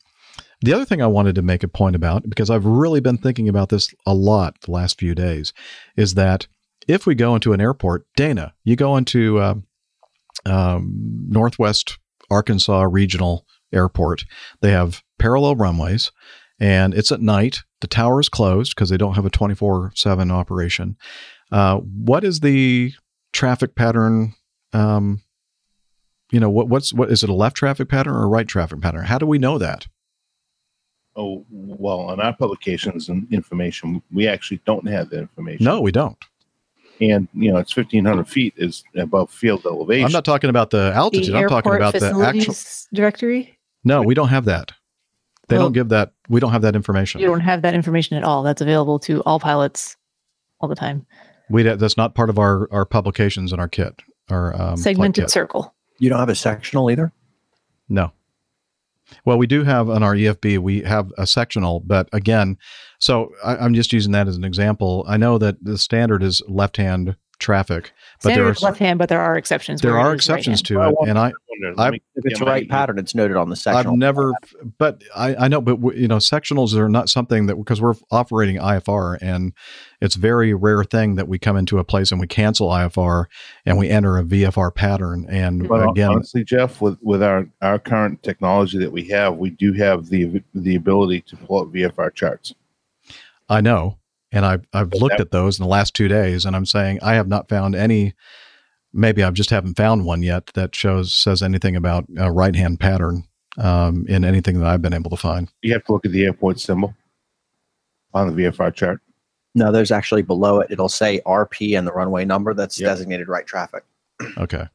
the other thing I wanted to make a point about, because I've really been thinking about this a lot the last few days, is that if we go into an airport, Dana, you go into uh, um, Northwest Arkansas Regional Airport, they have parallel runways and it's at night. The tower is closed because they don't have a 24 7 operation. Uh, what is the traffic pattern? Um, you know, what, what's what is it a left traffic pattern or a right traffic pattern? How do we know that? Oh, well, on our publications and information, we actually don't have that information. No, we don't. And, you know, it's 1,500 feet is above field elevation. I'm not talking about the altitude. The I'm talking airport about the actual. directory. No, we don't have that. They Well- don't give that. We don't have that information. You don't have that information at all. That's available to all pilots all the time. We that's not part of our our publications in our kit. Our um, Segmented kit. circle. You don't have a sectional either? No. Well, we do have on our EFB, we have a sectional, but again, so I, I'm just using that as an example. I know that the standard is left hand traffic, but Standard there are left hand, but there are exceptions. there are is right exceptions hand. to Well, I it, and I wonder, I- If it's get a right pattern, it's noted on the sectional. I've never, but I, I know, but w- you know, sectionals are not something that because we're operating IFR, and it's very rare thing that we come into a place and we cancel IFR and we enter a VFR pattern. And But again, honestly, Jeff, with with our our current technology that we have, we do have the the ability to pull up VFR charts. I know, and I've I've looked that- at those in the last two days, and I'm saying I have not found any maybe I just haven't found one yet that shows says anything about a right hand pattern um, in anything that I've been able to find. You have to look at the airport symbol on the VFR chart. No, there's actually below it. It'll say RP and the runway number that's Yep. designated right traffic. Okay.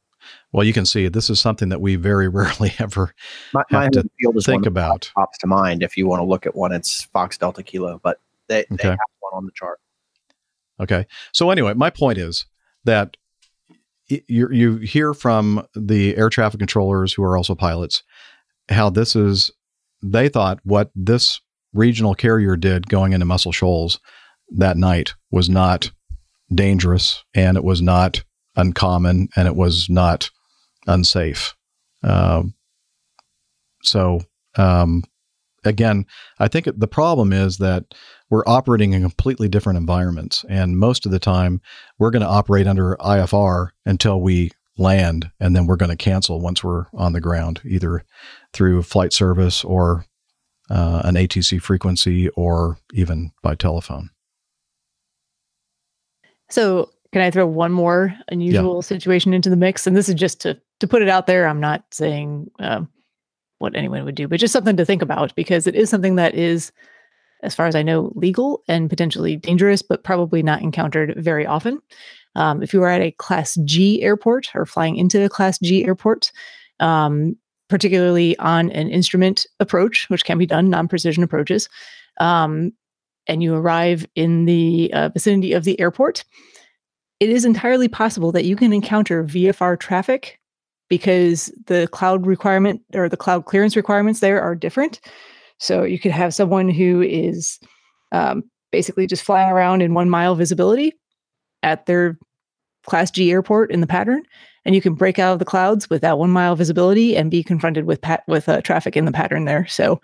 Well, you can see this is something that we very rarely ever My, Have my to field is think one about. pops to mind. If you want to look at one, it's Fox Delta Kilo, but they, Okay. they have one on the chart. Okay. So anyway, my point is that you you hear from the air traffic controllers who are also pilots how this is they thought what this regional carrier did going into Muscle Shoals that night was not dangerous and it was not uncommon and it was not unsafe. Um, so um, again, I think the problem is that we're operating in completely different environments. And most of the time, we're going to operate under IFR until we land, and then we're going to cancel once we're on the ground, either through flight service or uh, an ATC frequency or even by telephone. So, can I throw one more unusual situation into the mix? And this is just to to put it out there. I'm not saying um, what anyone would do, but just something to think about because it is something that is, as far as I know, legal and potentially dangerous, but probably not encountered very often. Um, if you are at a Class G airport or flying into a Class G airport, um, particularly on an instrument approach, which can be done non-precision approaches, um, and you arrive in the uh, vicinity of the airport, it is entirely possible that you can encounter VFR traffic because the cloud requirement or the cloud clearance requirements there are different. So you could have someone who is um, basically just flying around in one mile visibility at their Class G airport in the pattern, and you can break out of the clouds with that one mile visibility and be confronted with pat- with uh, traffic in the pattern there. So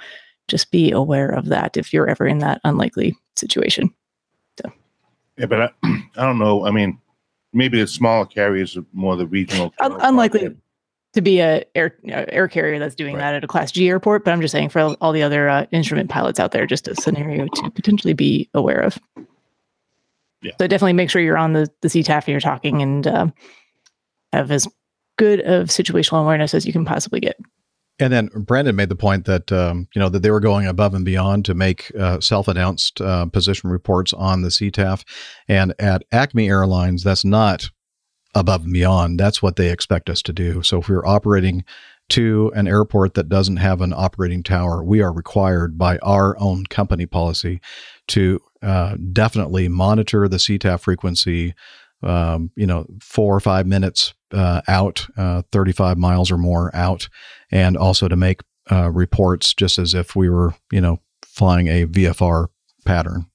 just be aware of that if you're ever in that unlikely situation. Yeah, but I, I don't know. I mean, maybe the smaller carriers are more the regional. Un- unlikely to be a air uh, air carrier that's doing Right. that at a class G airport, but I'm just saying for all- the other uh, instrument pilots out there, just a scenario to potentially be aware of. Yeah. So definitely make sure you're on the the CTAF and you're talking and um, have as good of situational awareness as you can possibly get. And then Brandon made the point that um, you know that they were going above and beyond to make uh, self-announced uh, position reports on the CTAF, and at Acme Airlines, that's not above and beyond. That's what they expect us to do. So if we're operating to an airport that doesn't have an operating tower, we are required by our own company policy to uh, definitely monitor the CTAF frequency. Um, you know, four or five minutes uh, out, uh, 35 miles or more out, and also to make uh, reports just as if we were, you know, flying a VFR pattern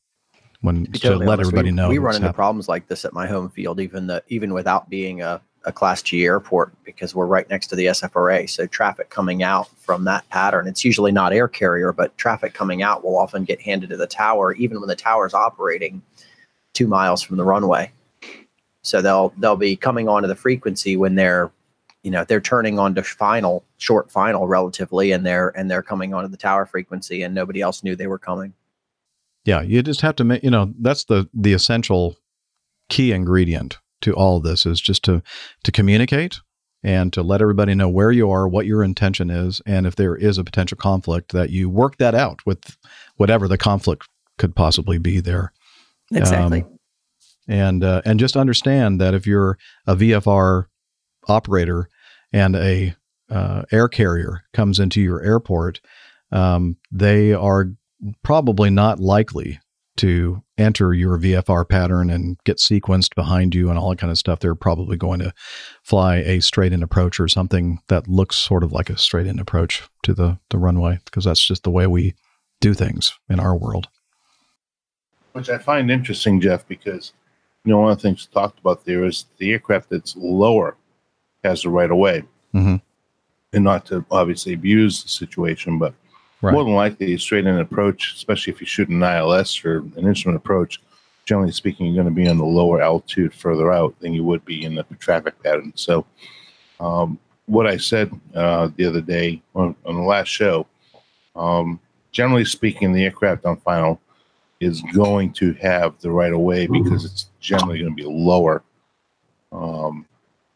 when To let everybody we, know. We run into problems like this at my home field, even the even without being a, a Class G airport, because we're right next to the SFRA. So traffic coming out from that pattern, it's usually not air carrier, but traffic coming out will often get handed to the tower, even when the tower is operating two miles from the runway. So they'll they'll be coming onto the frequency when they're you know they're turning on to final short final relatively and they're and they're coming onto the tower frequency and nobody else knew they were coming Yeah, you just have to make, you know, that's the the essential key ingredient to all of this is just to to communicate and to let everybody know where you are, what your intention is, and if there is a potential conflict that you work that out with whatever the conflict could possibly be there. Exactly. Um, and uh, and just understand that if you're a VFR operator and a uh, air carrier comes into your airport, um, they are probably not likely to enter your VFR pattern and get sequenced behind you and all that kind of stuff. They're probably going to fly a straight in approach or something that looks sort of like a straight in approach to the, the runway because that's just the way we do things in our world. which I find interesting, Jeff, because you know one of the things talked about there is the aircraft that's lower has the right of way, Mhm. and not to obviously abuse the situation, but Right. more than likely, a straight in approach, especially if you shoot an ILS or an instrument approach, generally speaking, you're going to be on the lower altitude further out than you would be in the traffic pattern. So, um, what I said uh, the other day on, on the last show, um, generally speaking, the aircraft on final is going to have the right of way because it's generally going to be lower um,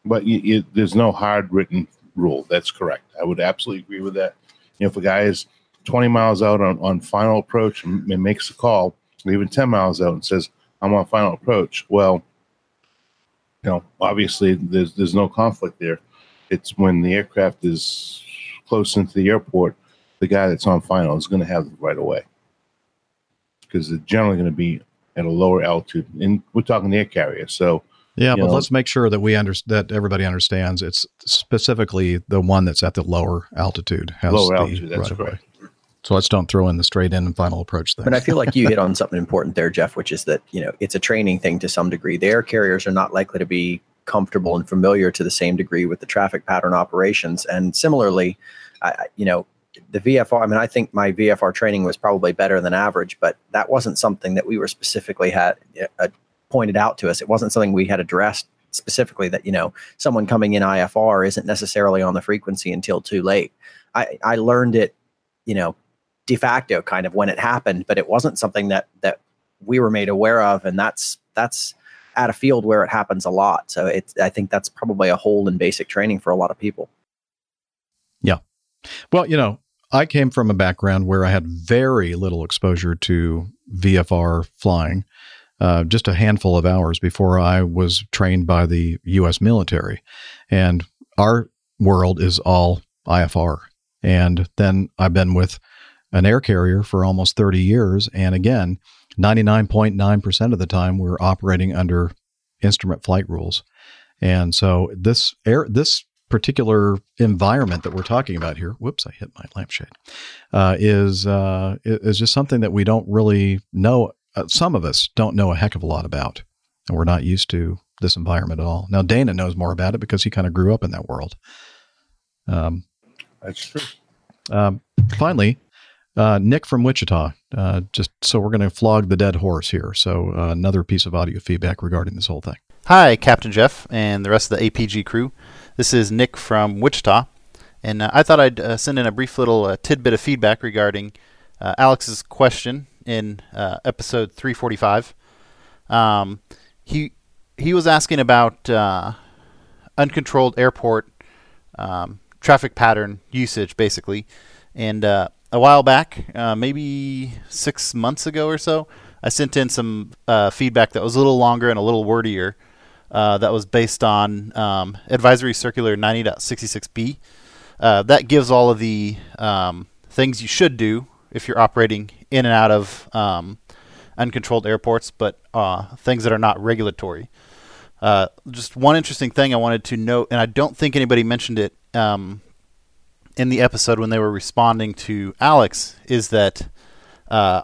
But you, you, there's no hard written rule. That's correct. I would absolutely agree with that. You know, if a guy is 20 miles out on, on final approach and, and makes a call, even 10 miles out and says, I'm on final approach, well, you know, obviously there's there's no conflict there. It's when the aircraft is close into the airport, the guy that's on final is going to have the right away because they're generally going to be at a lower altitude. And we're talking the air carrier, so Yeah, but know. let's make sure that we under, that everybody understands it's specifically the one that's at the lower altitude has lower the altitude. That's right-of-way. correct. So let's don't throw in the straight in and final approach thing. But I feel like you hit on something important there, Jeff, which is that you know it's a training thing to some degree. The air carriers are not likely to be comfortable and familiar to the same degree with the traffic pattern operations, and similarly, I, I- you know, the VFR. I mean, I think my VFR training was probably better than average, but that wasn't something that we were specifically had uh, pointed out to us. It wasn't something we had addressed specifically. That you know, someone coming in IFR isn't necessarily on the frequency until too late. I, I learned it, you know, de facto kind of when it happened, but it wasn't something that that we were made aware of, and that's that's at a field where it happens a lot. So it's I think that's probably a hole in basic training for a lot of people. Yeah. Well, you know, I came from a background where I had very little exposure to VFR flying, uh, just a handful of hours before I was trained by the U.S. military. And our world is all IFR. And then I've been with an air carrier for almost 30 years. And again, 99.9% of the time, we're operating under instrument flight rules. And so this air, this particular environment that we're talking about here, whoops, I hit my lampshade, uh, is uh, is just something that we don't really know. Uh, some of us don't know a heck of a lot about, and we're not used to this environment at all. Now Dana knows more about it because he kind of grew up in that world. Um, That's true. um, finally, uh, Nick from Wichita. Uh, just so we're going to flog the dead horse here. So uh, another piece of audio feedback regarding this whole thing. Hi, Captain Jeff and the rest of the APG crew. This is Nick from Wichita, and uh, I thought I'd uh, send in a brief little uh, tidbit of feedback regarding Alex's question in episode 345. Um, he he was asking about uncontrolled airport um, traffic pattern usage, basically, and a while back, uh, maybe six months ago or so, I sent in some uh, feedback that was a little longer and a little wordier. Uh, that was based on um, Advisory Circular 90.66b. Uh, that gives all of the um, things you should do if you're operating in and out of um, uncontrolled airports, but uh, things that are not regulatory. Uh, just one interesting thing I wanted to note, and I don't think anybody mentioned it um, in the episode when they were responding to Alex, is that uh,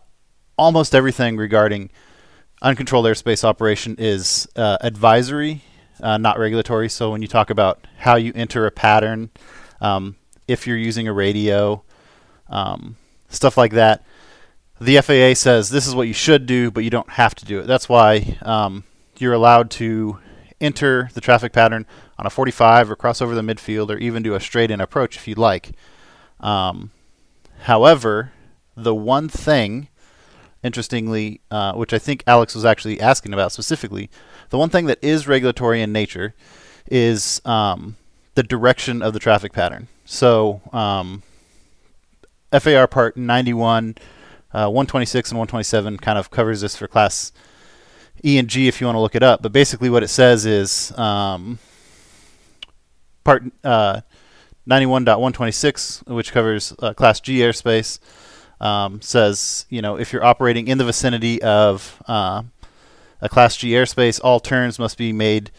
almost everything regarding uncontrolled airspace operation is uh, advisory, uh, not regulatory. So when you talk about how you enter a pattern, um, if you're using a radio, um, stuff like that, the FAA says this is what you should do, but you don't have to do it. That's why um, you're allowed to enter the traffic pattern on a 45 or cross over the midfield or even do a straight in approach if you'd like. Um, however, the one thing interestingly, uh, which I think Alex was actually asking about specifically, the one thing that is regulatory in nature is um, the direction of the traffic pattern. So, um, FAR Part 91, uh, 126, and 127 kind of covers this for Class E and G if you want to look it up. But basically, what it says is um, Part uh, 91.126, which covers uh, Class G airspace um, says, you know, if you're operating in the vicinity of uh, a Class G airspace, all turns must be made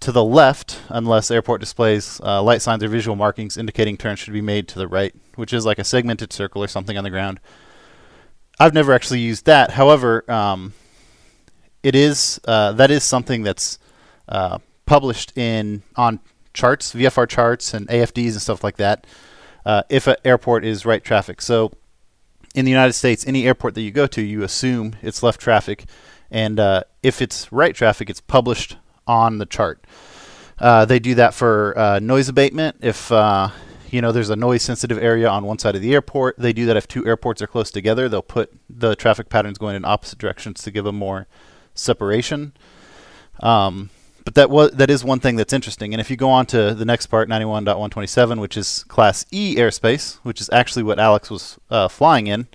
to the left unless airport displays uh, light signs or visual markings indicating turns should be made to the right, which is like a segmented circle or something on the ground. I've never actually used that. However, um, it is uh, that is something that's uh, published in on charts, VFR charts, and AFDs and stuff like that. Uh, if an airport is right traffic, so in the United States, any airport that you go to, you assume it's left traffic, and uh, if it's right traffic, it's published on the chart. Uh, they do that for uh, noise abatement. If you know there's a noise sensitive area on one side of the airport, they do that if two airports are close together. They'll put the traffic patterns going in opposite directions to give them more separation. Um, but that was that is one thing that's interesting. And if you go on to the next part, 91.127, which is Class E airspace, which is actually what Alex was uh, flying in,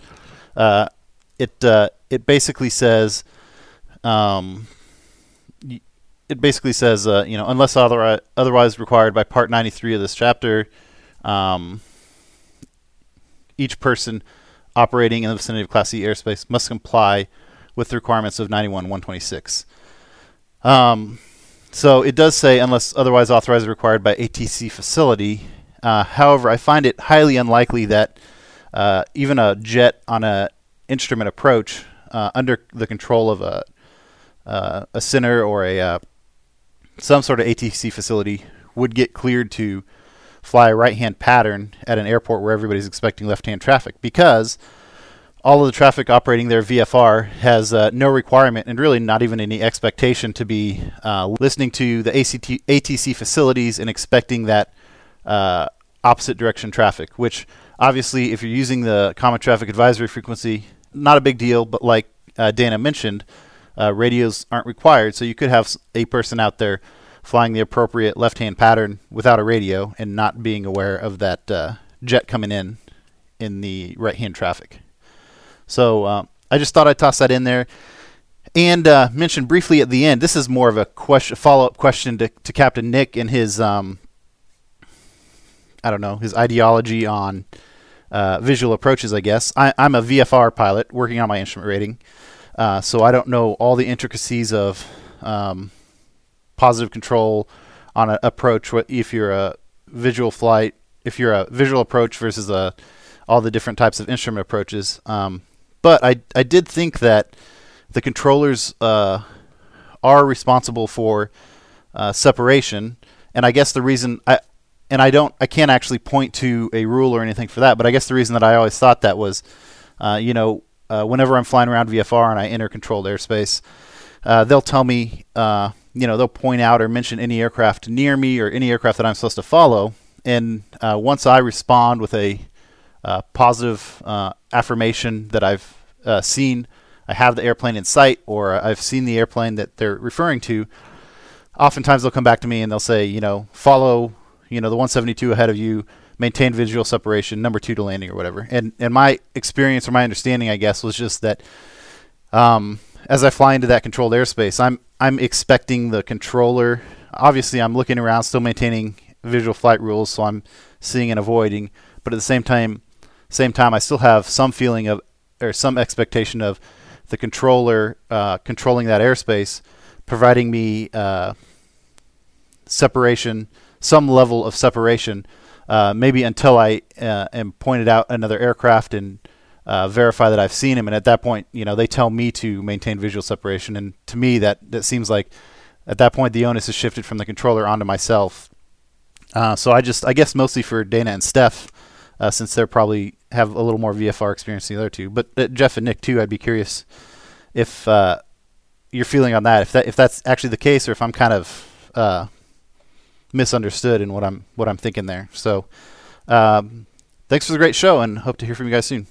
uh, it uh, it basically says, um, it basically says, uh, you know, unless otherwise otherwise required by Part 93 of this chapter, um, each person operating in the vicinity of Class E airspace must comply with the requirements of 91.126. Um, so it does say unless otherwise authorized or required by ATC facility. Uh, however, I find it highly unlikely that uh, even a jet on a instrument approach uh, under the control of a uh, a center or a uh, some sort of ATC facility would get cleared to fly a right-hand pattern at an airport where everybody's expecting left-hand traffic because all of the traffic operating their VFR has uh, no requirement and really not even any expectation to be uh, listening to the ACT, ATC facilities and expecting that uh, opposite direction traffic, which obviously, if you're using the common traffic advisory frequency, not a big deal, but like uh, Dana mentioned, uh, radios aren't required. So you could have a person out there flying the appropriate left hand pattern without a radio and not being aware of that uh, jet coming in in the right hand traffic. So uh, I just thought I'd toss that in there and uh, mention briefly at the end. This is more of a question, follow up question to, to Captain Nick and his, um, I don't know, his ideology on uh, visual approaches. I guess I, I'm a VFR pilot working on my instrument rating, uh, so I don't know all the intricacies of um, positive control on an approach. If you're a visual flight? If you're a visual approach versus a all the different types of instrument approaches. Um, but I I did think that the controllers uh, are responsible for uh, separation, and I guess the reason I and I don't I can't actually point to a rule or anything for that, but I guess the reason that I always thought that was, uh, you know, uh, whenever I'm flying around VFR and I enter controlled airspace, uh, they'll tell me, uh, you know, they'll point out or mention any aircraft near me or any aircraft that I'm supposed to follow, and once I respond with a positive affirmation that I've uh, seen, I have the airplane in sight, or I've seen the airplane that they're referring to. Oftentimes they'll come back to me and they'll say, you know, follow, you know, the 172 ahead of you, maintain visual separation, number two to landing or whatever. And and my experience or my understanding, I guess, was just that um, as I fly into that controlled airspace, I'm I'm expecting the controller. Obviously, I'm looking around, still maintaining visual flight rules, so I'm seeing and avoiding. But at the same time, same time, I still have some feeling of or some expectation of the controller uh, controlling that airspace, providing me uh, separation, some level of separation, uh, maybe until I uh, am pointed out another aircraft and uh, verify that I've seen him. And at that point, you know, they tell me to maintain visual separation. And to me, that that seems like at that point the onus is shifted from the controller onto myself. Uh, so I just, I guess, mostly for Dana and Steph, uh, since they're probably have a little more VFR experience than the other two. But uh, Jeff and Nick too, I'd be curious if uh, your feeling on that, if that if that's actually the case, or if I'm kind of uh, misunderstood in what I'm what I'm thinking there. So, um, thanks for the great show, and hope to hear from you guys soon.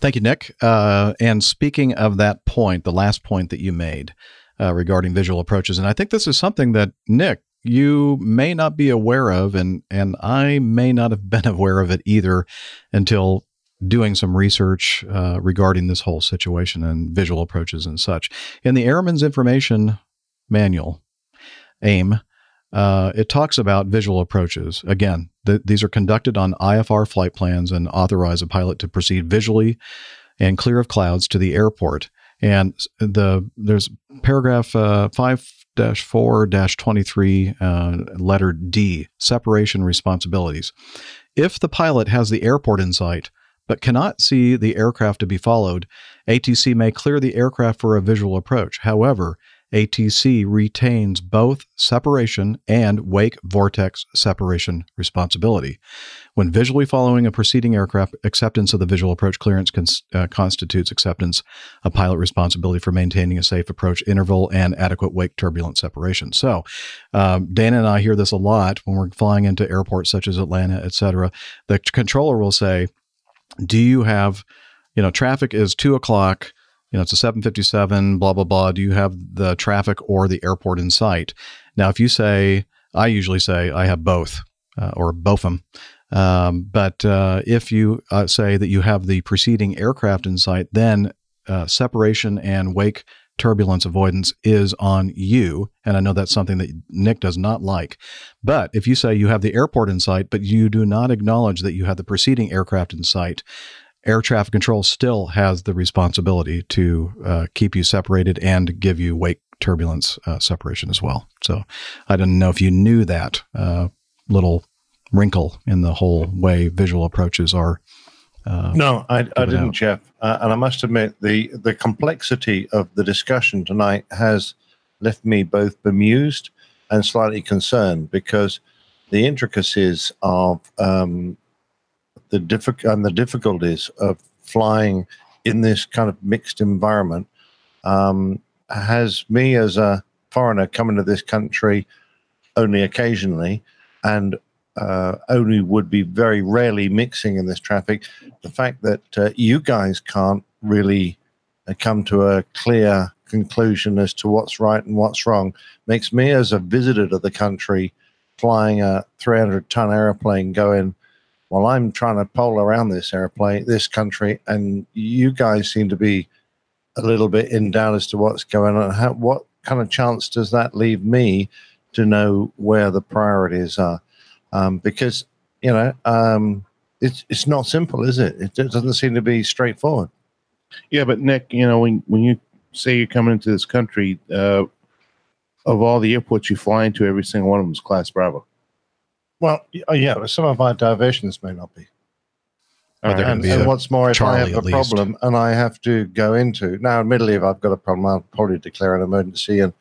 Thank you, Nick. Uh, and speaking of that point, the last point that you made uh, regarding visual approaches, and I think this is something that Nick you may not be aware of, and and I may not have been aware of it either until doing some research uh, regarding this whole situation and visual approaches and such. In the Airman's Information Manual, AIM, uh, it talks about visual approaches. Again, th- these are conducted on IFR flight plans and authorize a pilot to proceed visually and clear of clouds to the airport. And the there's paragraph uh, five dash four dash twenty three, uh, letter D, separation responsibilities. If the pilot has the airport in sight but cannot see the aircraft to be followed, ATC may clear the aircraft for a visual approach. However, ATC retains both separation and wake vortex separation responsibility. When visually following a preceding aircraft, acceptance of the visual approach clearance cons- uh, constitutes acceptance of pilot responsibility for maintaining a safe approach interval and adequate wake turbulence separation. So, um, Dana and I hear this a lot when we're flying into airports such as Atlanta, et cetera. The controller will say, Do you have, you know, traffic is two o'clock you know, it's a 757, blah, blah, blah. Do you have the traffic or the airport in sight? Now, if you say, I usually say I have both uh, or both of them. Um, but uh, if you uh, say that you have the preceding aircraft in sight, then uh, separation and wake turbulence avoidance is on you. And I know that's something that Nick does not like. But if you say you have the airport in sight, but you do not acknowledge that you have the preceding aircraft in sight, air traffic control still has the responsibility to uh, keep you separated and give you wake turbulence uh, separation as well. So I didn't know if you knew that uh, little wrinkle in the whole way visual approaches are. Uh, No, I, I didn't, out. Jeff. Uh, and I must admit, the the complexity of the discussion tonight has left me both bemused and slightly concerned because the intricacies of um, the diffi- and the difficulties of flying in this kind of mixed environment um, has me as a foreigner coming to this country only occasionally and uh, only would be very rarely mixing in this traffic. The fact that uh, you guys can't really uh, come to a clear conclusion as to what's right and what's wrong makes me, as a visitor to the country, flying a 300 ton airplane, going, well, I'm trying to pole around this airplane, this country, and you guys seem to be a little bit in doubt as to what's going on. How, what kind of chance does that leave me to know where the priorities are? Um, because you know, um, it's it's not simple, is it? It doesn't seem to be straightforward. Yeah, but Nick, you know, when when you say you're coming into this country, uh, of all the airports you fly into, every single one of them is Class Bravo. Well, oh, yeah, but some of our diversions may not be. Or there and, and what's more, if Charlie I have a problem and I have to go into now, admittedly, if I've got a problem, I'll probably declare an emergency and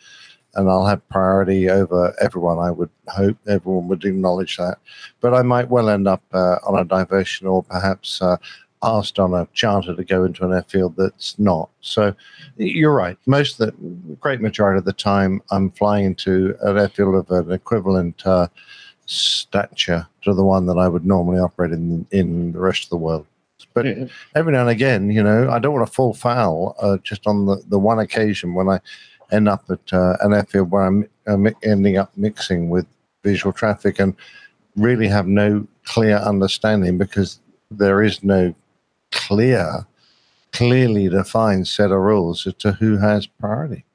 and I'll have priority over everyone. I would hope everyone would acknowledge that, but I might well end up uh, on a diversion or perhaps uh, asked on a charter to go into an airfield that's not. So you're right. Most of the great majority of the time, I'm flying into an airfield of an equivalent. Uh, stature to the one that I would normally operate in in the rest of the world. But every now and again, you know, I don't want to fall foul uh, just on the, the one occasion when I end up at uh, an airfield where I'm, I'm ending up mixing with visual traffic and really have no clear understanding because there is no clear, clearly defined set of rules as to who has priority.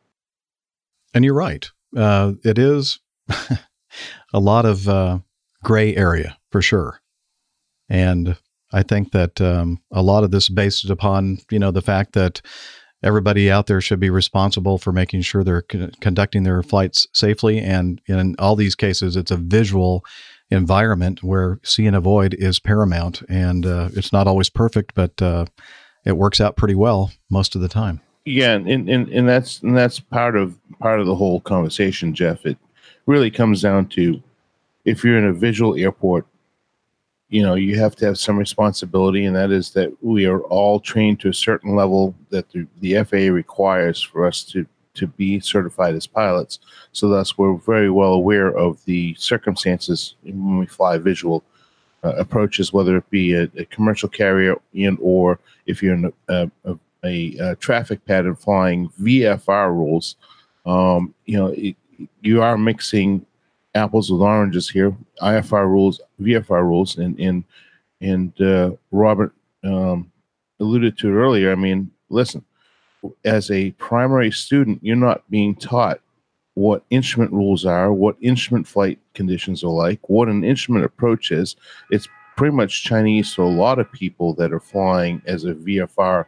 And you're right. Uh, it is a lot of uh, gray area for sure. And I think that um, a lot of this based upon you know the fact that everybody out there should be responsible for making sure they're con- conducting their flights safely. And in all these cases, it's a visual environment where see and avoid is paramount. And uh, it's not always perfect, but uh, it works out pretty well most of the time. Yeah, and, and and that's and that's part of part of the whole conversation, Jeff. It really comes down to if you're in a visual airport, you know, you have to have some responsibility, and that is that we are all trained to a certain level that the, the FAA requires for us to to be certified as pilots. So thus, we're very well aware of the circumstances when we fly visual uh, approaches, whether it be a, a commercial carrier and or if you're in a, a, a, a traffic pattern flying VFR rules. Um, you know, it, you are mixing apples with oranges here. IFR rules, VFR rules, and and and uh, Robert um, alluded to it earlier. I mean, listen, as a primary student, you're not being taught what instrument rules are, what instrument flight conditions are like, what an instrument approach is. It's pretty much Chinese to a lot of people that are flying as a VFR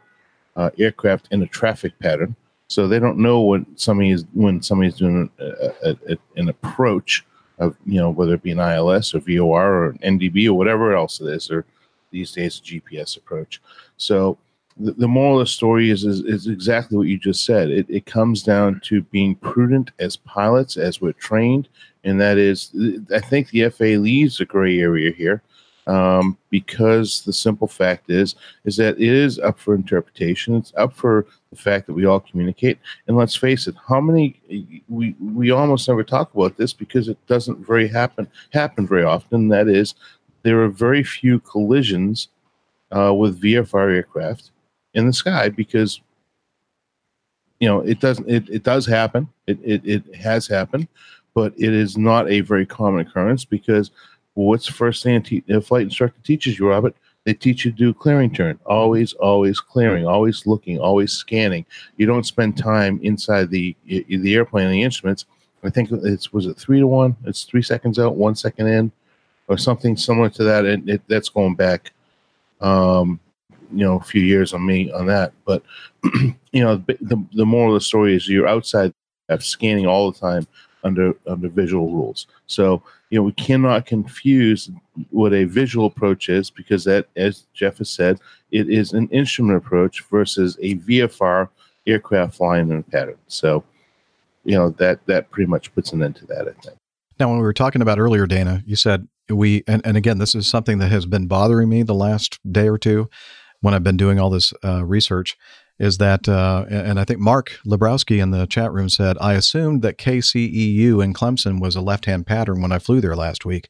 uh, aircraft in a traffic pattern. So they don't know when somebody is when somebody's doing a, a, a, an approach of you know whether it be an ILS or VOR or NDB or whatever else it is, or these days GPS approach. So the, the moral of the story is, is is exactly what you just said. It, it comes down to being prudent as pilots, as we're trained, and that is, I think the FAA leaves a gray area here um, because the simple fact is is that it is up for interpretation. It's up for the fact that we all communicate. And let's face it, how many we we almost never talk about this because it doesn't very happen happen very often. That is, there are very few collisions uh, with VFR aircraft in the sky because you know it doesn't it, it does happen. It, it it has happened, but it is not a very common occurrence because what's the first thing a, te- a flight instructor teaches you, Robert? They teach you to do clearing turn. Always, always clearing, always looking, always scanning. You don't spend time inside the the airplane and the instruments. I think it's was it three to one. It's three seconds out, one second in, or something similar to that. And it, that's going back, um, you know, a few years on me on that. But you know, the the moral of the story is you're outside scanning all the time under under visual rules. So you know we cannot confuse what a visual approach is because that, as Jeff has said, it is an instrument approach versus a VFR aircraft flying in a pattern. So you know that that pretty much puts an end to that. I think. Now, when we were talking about earlier, Dana, you said we, and, and again, this is something that has been bothering me the last day or two when I've been doing all this uh, research is that, uh, and I think Mark Lebrowski in the chat room said, I assumed that KCEU in Clemson was a left hand pattern when I flew there last week.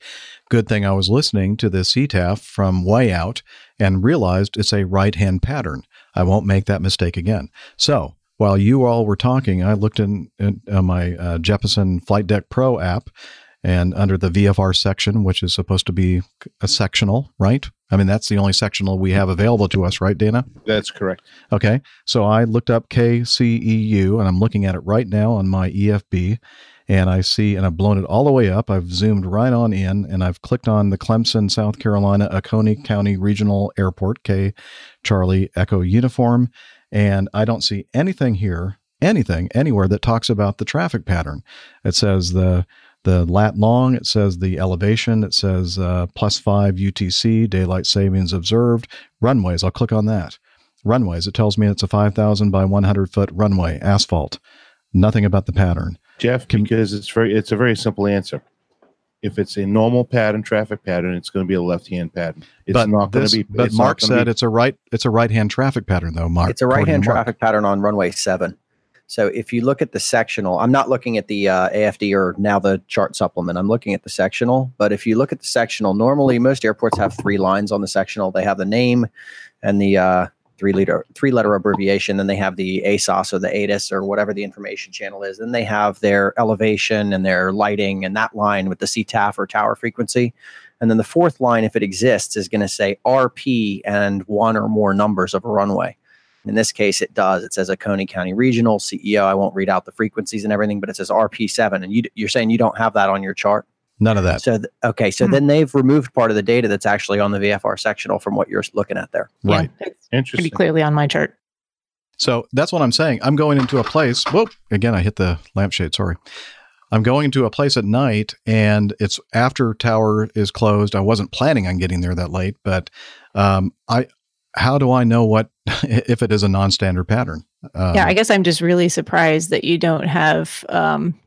Good thing I was listening to the CTAF from way out and realized it's a right hand pattern. I won't make that mistake again. So, while you all were talking, I looked in, in uh, my uh, Jeppesen Flight Deck Pro app and under the VFR section, which is supposed to be a sectional, right? I mean, that's the only sectional we have available to us, right, Dana? That's correct. Okay. So I looked up KCEU and I'm looking at it right now on my EFB and I see, and I've blown it all the way up. I've zoomed right on in and I've clicked on the Clemson, South Carolina, Oconee County Regional Airport, K Charlie Echo Uniform. And I don't see anything here, anything, anywhere that talks about the traffic pattern. It says the the lat long, it says the elevation, it says uh, plus five UTC, daylight savings observed. Runways, I'll click on that. Runways, it tells me it's a 5,000 by 100 foot runway, asphalt. Nothing about the pattern. Jeff, because it's very it's a very simple answer. If it's a normal pattern, traffic pattern, it's going to be a left hand pattern. It's but not going to be. But it's not Mark gonna said be- it's a right it's a right hand traffic pattern though. Mark, It's a right-hand traffic pattern on runway seven. So if you look at the sectional, I'm not looking at the uh, AFD or now the chart supplement. I'm looking at the sectional. But if you look at the sectional, normally most airports have three lines on the sectional. They have the name and the uh, three letter three letter abbreviation. Then they have the ASOS or the ATIS or whatever the information channel is. Then they have their elevation and their lighting and that line with the CTAF or tower frequency. And then the fourth line, if it exists, is going to say RP and one or more numbers of a runway. In this case, it does. It says Oconee County Regional CEO. I won't read out the frequencies and everything, but it says RP7. And you, you're saying you don't have that on your chart? None of that. So, th- okay. So then they've removed part of the data that's actually on the VFR sectional from what you're looking at there. Right. It's Interesting. pretty clearly on my chart. So that's what I'm saying. I'm going into a place. Whoop! Again, I hit the lampshade. Sorry. I'm going into a place at night, and it's after tower is closed. I wasn't planning on getting there that late, but um, I. How do I know what if it is a non-standard pattern? Um, yeah, I guess I'm just really surprised that you don't have um,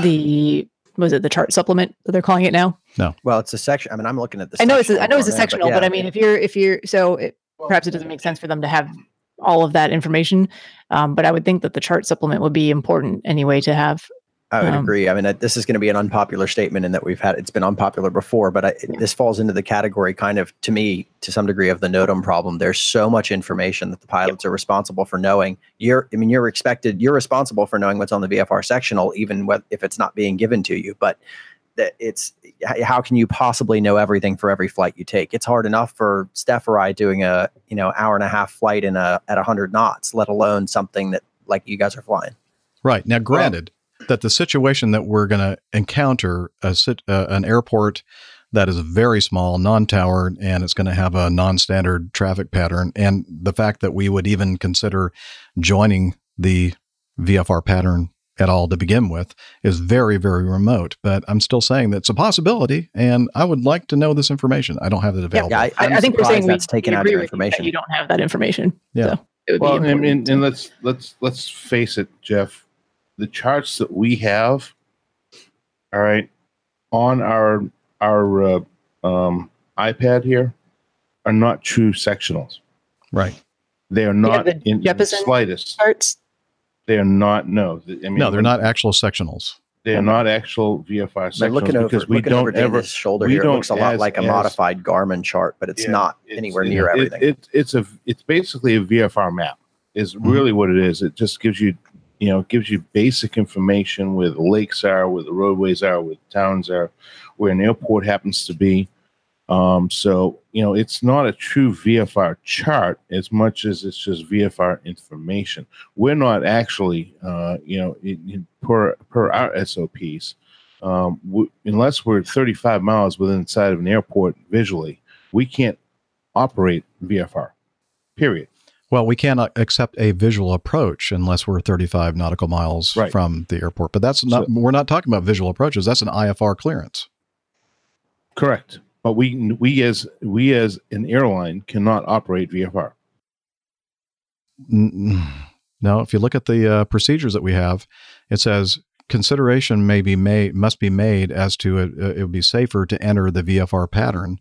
the was it the chart supplement that they're calling it now? No. Well, it's a section. I mean, I'm looking at the. I know it's a, I know it's a sectional sectional, on there, but I mean, if you're if you're so it, perhaps it doesn't make sense for them to have all of that information. Um, but I would think that the chart supplement would be important anyway to have. I would Um, agree. I mean, uh, this is going to be an unpopular statement in that we've had it's been unpopular before, but I, this falls into the category, kind of, to me, to some degree, of the NOTAM problem. There's so much information that the pilots are responsible for knowing. You're, I mean, you're expected, you're responsible for knowing what's on the VFR sectional, even with, if it's not being given to you. But that it's how can you possibly know everything for every flight you take? It's hard enough for Steph or I doing a you know hour and a half flight in a at 100 knots, let alone something that like you guys are flying. Right. Now, granted that the situation that we're going to encounter a, sit- uh, an airport that is very small, non-towered, and it's going to have a non-standard traffic pattern, and the fact that we would even consider joining the VFR pattern at all to begin with is very, very remote. But I'm still saying that it's a possibility, and I would like to know this information. I don't have it available. Yeah, I, I, I'm think we're surprised saying we, that's taken we out of agree your you information. You don't have that information. Yeah. So it would Well, be and, important. and, and let's let's let's face it, Jeff. The charts that we have, all right, on our our uh, um, iPad here, are not true sectionals. right. They are not the in the slightest. charts. They are not. No, I mean, No, they're not actual sectionals. They are not actual VFR But sectionals looking over, because we looking don't over ever. Shoulder we here, it don't looks a lot as- like a as- modified Garmin chart, but it's Yeah, not it's- anywhere it- near it- everything. It, it's a it's basically a VFR map. Is Mm-hmm. really what it is. It just gives you you know, it gives you basic information where the lakes are, where the roadways are, where the towns are, where an airport happens to be. Um, so, you know, it's not a true VFR chart as much as it's just VFR information. We're not actually, uh, you know, it, it- per, per our SOPs, um, w- unless we're 35 miles within inside of an airport visually, we can't operate VFR, period. Well, we cannot accept a visual approach unless we're 35 nautical miles Right. from the airport. But that's not, we're not talking about visual approaches. That's an IFR clearance. Correct. But we we as we as an airline cannot operate VFR. No, if you look at the uh, procedures that we have, it says consideration may be made must be made as to it, uh, it would be safer to enter the VFR pattern,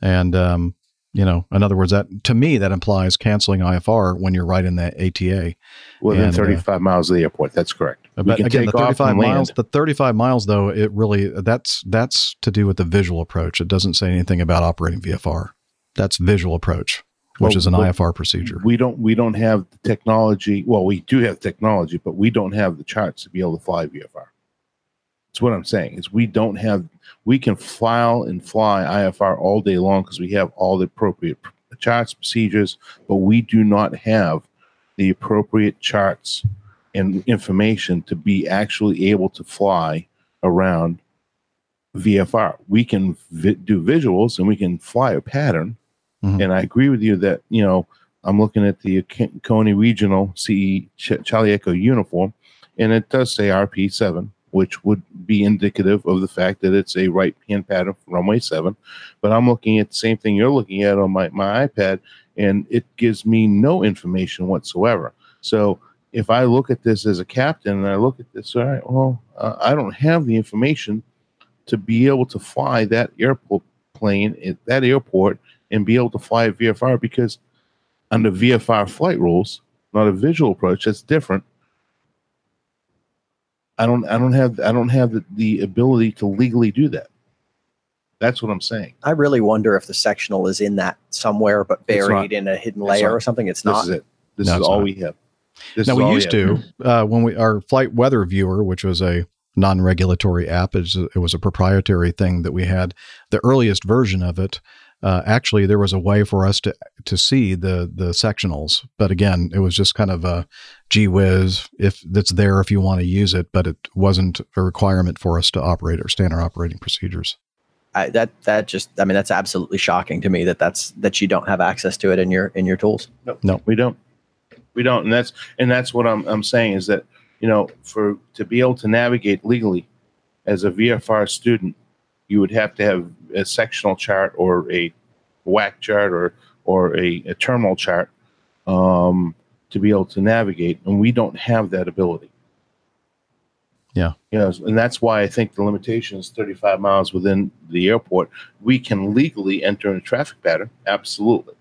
and um, you know, in other words, that to me that implies canceling IFR when you're right in the ATA. Within And, uh, 35 miles of the airport. That's correct. We But again, the take off 35 and land. miles, the 35 miles though, it really that's that's to do with the visual approach. It doesn't say anything about operating VFR. That's visual approach, which Well, is an well, IFR procedure. We don't we don't have the technology. Well, we do have technology, but we don't have the charts to be able to fly VFR. That's what I'm saying. Is we don't have we can file and fly IFR all day long because we have all the appropriate charts procedures, but we do not have the appropriate charts and information to be actually able to fly around VFR. We can vi- do visuals and we can fly a pattern. Mhm. And I agree with you that, you know, I'm looking at the Coney Regional CE Ch- Charlie Echo uniform, and it does say RP7, which would be indicative of the fact that it's a right hand pattern for runway 7. But I'm looking at the same thing you're looking at on my, my iPad, and it gives me no information whatsoever. So if I look at this as a captain and I look at this, all right, well, uh, I don't have the information to be able to fly that airport plane at that airport and be able to fly a VFR because under VFR flight rules, not a visual approach, that's different. I don't I don't have I don't have the, the ability to legally do that. That's what I'm saying. I really wonder if the sectional is in that somewhere, but buried in a hidden layer or something. It's This not. is it. This No, is all not. we have. This now is we all used to uh, when we our flight weather viewer, which was a non-regulatory app, is it was a proprietary thing that we had. The earliest version of it, uh, actually, there was a way for us to to see the the sectionals, but again, it was just kind of a gee whiz if that's there if you want to use it, but it wasn't a requirement for us to operate our standard operating procedures. I, that that just I mean that's absolutely shocking to me that that's that you don't have access to it in your in your tools. No, No. we don't. We don't, and that's and that's what I'm I'm saying is that you know for to be able to navigate legally as a VFR student, you would have to have a sectional chart or a WAC chart or or a, a terminal chart um, to be able to navigate, and we don't have that ability. Yeah. You know, and that's why I think the limitation is 35 miles within the airport. We can legally enter in a traffic pattern, absolutely,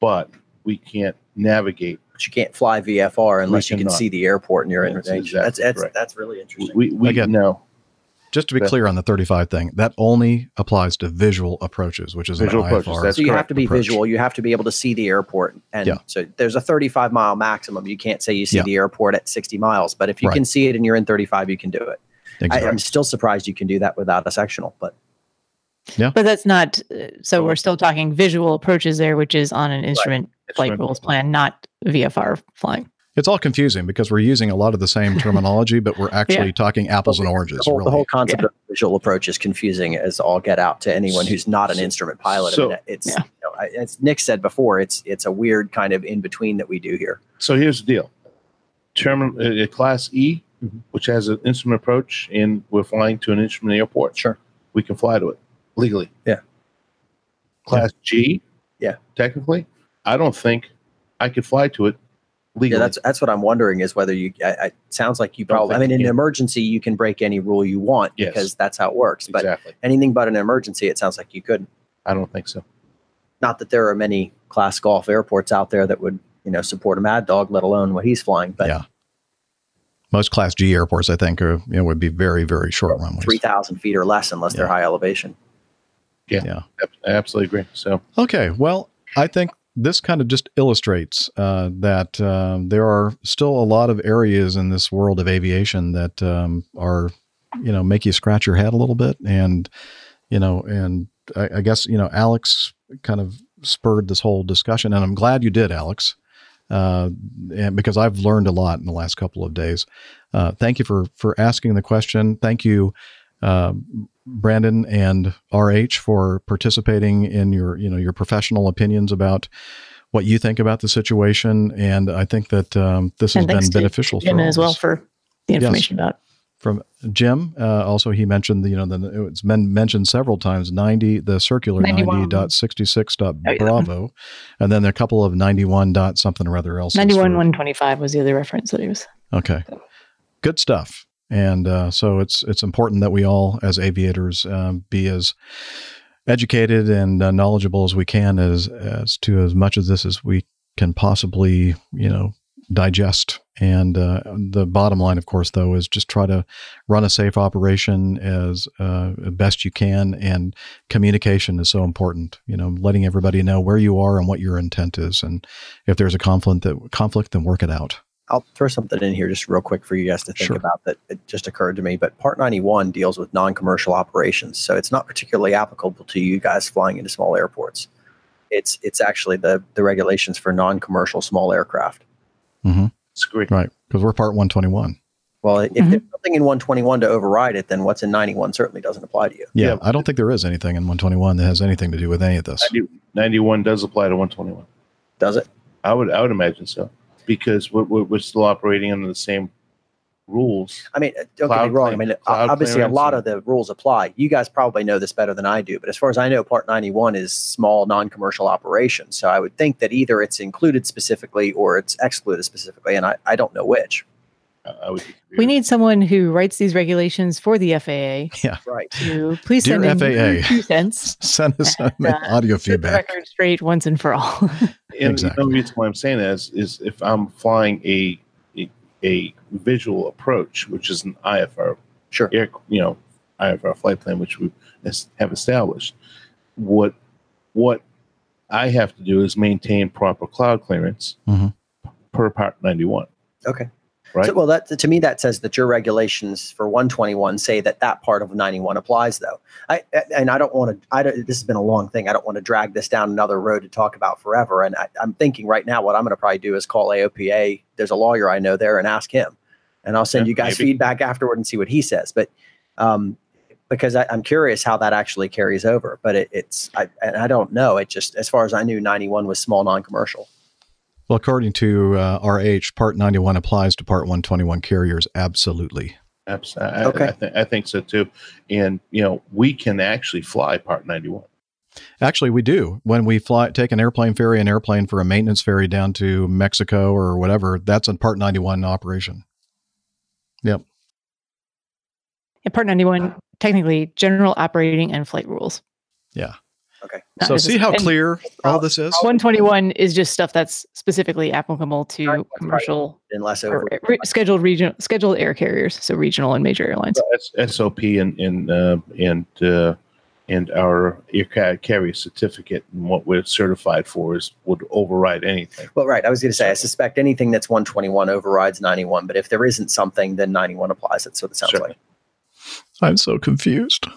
but we can't navigate. But you can't fly VFR unless you can see the airport and you're in That's range. exactly that's that's, correct. that's really interesting. We we Again, know Just to be Yeah. clear on the 35 thing, that only applies to visual approaches, which is Visual an approaches, IFR. that's so you have to be approach. visual. You have to be able to see the airport. And Yeah. so there's a 35 mile maximum. You can't say you see Yeah. the airport at 60 miles, but if you Right. can see it and you're in 35, you can do it. I, Exactly. I'm still surprised you can do that without a sectional, but But that's not. uh, So we're still talking visual approaches there, which is on an instrument flight Instrument. rules plan, not VFR flying. It's all confusing because we're using a lot of the same terminology, but we're actually talking apples and oranges. the whole, really. the whole concept of visual approach is confusing as all get out to anyone who's not an instrument pilot. So- I mean, it's Yeah. you know, I- as Nick said before, it's it's a weird kind of in between that we do here. So here's the deal: terminal uh, Class E, Mm-hmm. which has an instrument approach, and we're flying to an instrument airport. Sure. we can fly to it legally. Yeah. Class G, Yeah. technically, I don't think I could fly to it legally. Yeah, that's that's what I'm wondering is whether you. I, I sounds like you Don't probably. I think mean, in an emergency, you can break any rule you want Yes. because that's how it works. But exactly. anything but an emergency, it sounds like you couldn't. I don't think so. Not that there are many class golf airports out there that would you know support a Mad Dog, let alone what he's flying. But Yeah. Most Class G airports, I think, are you know would be very very short runways. three thousand feet or less, unless they're high elevation. Yeah, Yeah. I absolutely agree. So Okay, well, I think this kind of just illustrates uh, that um, there are still a lot of areas in this world of aviation that um, are, you know, make you scratch your head a little bit. And, you know, and I, I guess, you know, Alex kind of spurred this whole discussion. And I'm glad you did, Alex, uh, and because I've learned a lot in the last couple of days. Uh, thank you for, for asking the question. Thank you, uh, Brandon and RH for participating in your you know your professional opinions about what you think about the situation, and I think that um, this has And thanks been beneficial Jim for as well for the Yes. information about. From Jim, uh, also he mentioned the you know the it's been mentioned several times ninety the circular 91. ninety dot sixty six dot Oh, yeah. bravo, and then a couple of ninety one dot something or other else. 91 125 was the other reference that he was. Okay, good stuff. And uh, so it's it's important that we all, as aviators, um, be as educated and uh, knowledgeable as we can as as to as much of this as we can possibly, you know, digest. And uh, the bottom line, of course, though, is just try to run a safe operation as uh, best you can. And communication is so important. You know, letting everybody know where you are and what your intent is, and if there's a conflict, that conflict, then work it out. I'll throw something in here just real quick for you guys to think Sure. about that it just occurred to me. But Part 91 deals with non commercial operations. So it's not particularly applicable to you guys flying into small airports. It's it's actually the, the regulations for non commercial small aircraft. Mm-hmm. It's great. Right, because we're part 121. Well, if Mhm. there's something in 121 to override it, then what's in 91 certainly doesn't apply to you. Yeah, Yeah. I don't think there is anything in 121 that has anything to do with any of this. 91 does apply to 121. Does it? I would I would imagine so because we're, we're, we're still operating under the same rules. I mean, uh, don't get me wrong. I mean, cloud obviously, a lot of the rules apply. You guys probably know this better than I do, but as far as I know, Part 91 is small non-commercial operations. So I would think that either it's included specifically or it's excluded specifically, and I, I don't know which. I, I would We need someone who writes these regulations for the FAA Yeah, Right. to please Dear send in FAA. two cents. Send us And, some uh, audio feedback. record straight once and for all. And Exactly. the reason why I'm saying that is, is if I'm flying a, a a visual approach, which is an IFR Sure. air, you know, IFR flight plan, which we have established, what what I have to do is maintain proper cloud clearance Mhm. per Part 91. Okay. Right. So, well, that to me that says that your regulations for 121 say that that part of 91 applies, though. I and I don't want to. I don't, this has been a long thing. I don't want to drag this down another road to talk about forever. And I, I'm thinking right now, what I'm going to probably do is call AOPA. There's a lawyer I know there, and ask him, and I'll send Yeah, you guys maybe. feedback afterward and see what he says. But um, because I, I'm curious how that actually carries over. But it, it's I and I don't know. It just as far as I knew, 91 was small non-commercial. Well, according to uh, RH, Part 91 applies to Part 121 carriers. Absolutely. Abs- I, Okay. I, I, th- I think so too. And you know, we can actually fly Part 91. Actually, we do. When we fly, take an airplane ferry, an airplane for a maintenance ferry down to Mexico or whatever, that's a Part 91 operation. Yep. In Part 91, technically, general operating and flight rules. Yeah. Okay. Not so see how necess- and clear all this is? 121 is just stuff that's specifically applicable to Right. commercial Unless or over. re- scheduled regional scheduled air carriers, so regional and major airlines. S- SOP and and uh, and uh, and our air carrier certificate and what we're certified for is would override anything. Well, right. I was going to say, I suspect anything that's 121 overrides 91, but if there isn't something, then 91 applies. That's what it sounds Sure. like. I'm so confused.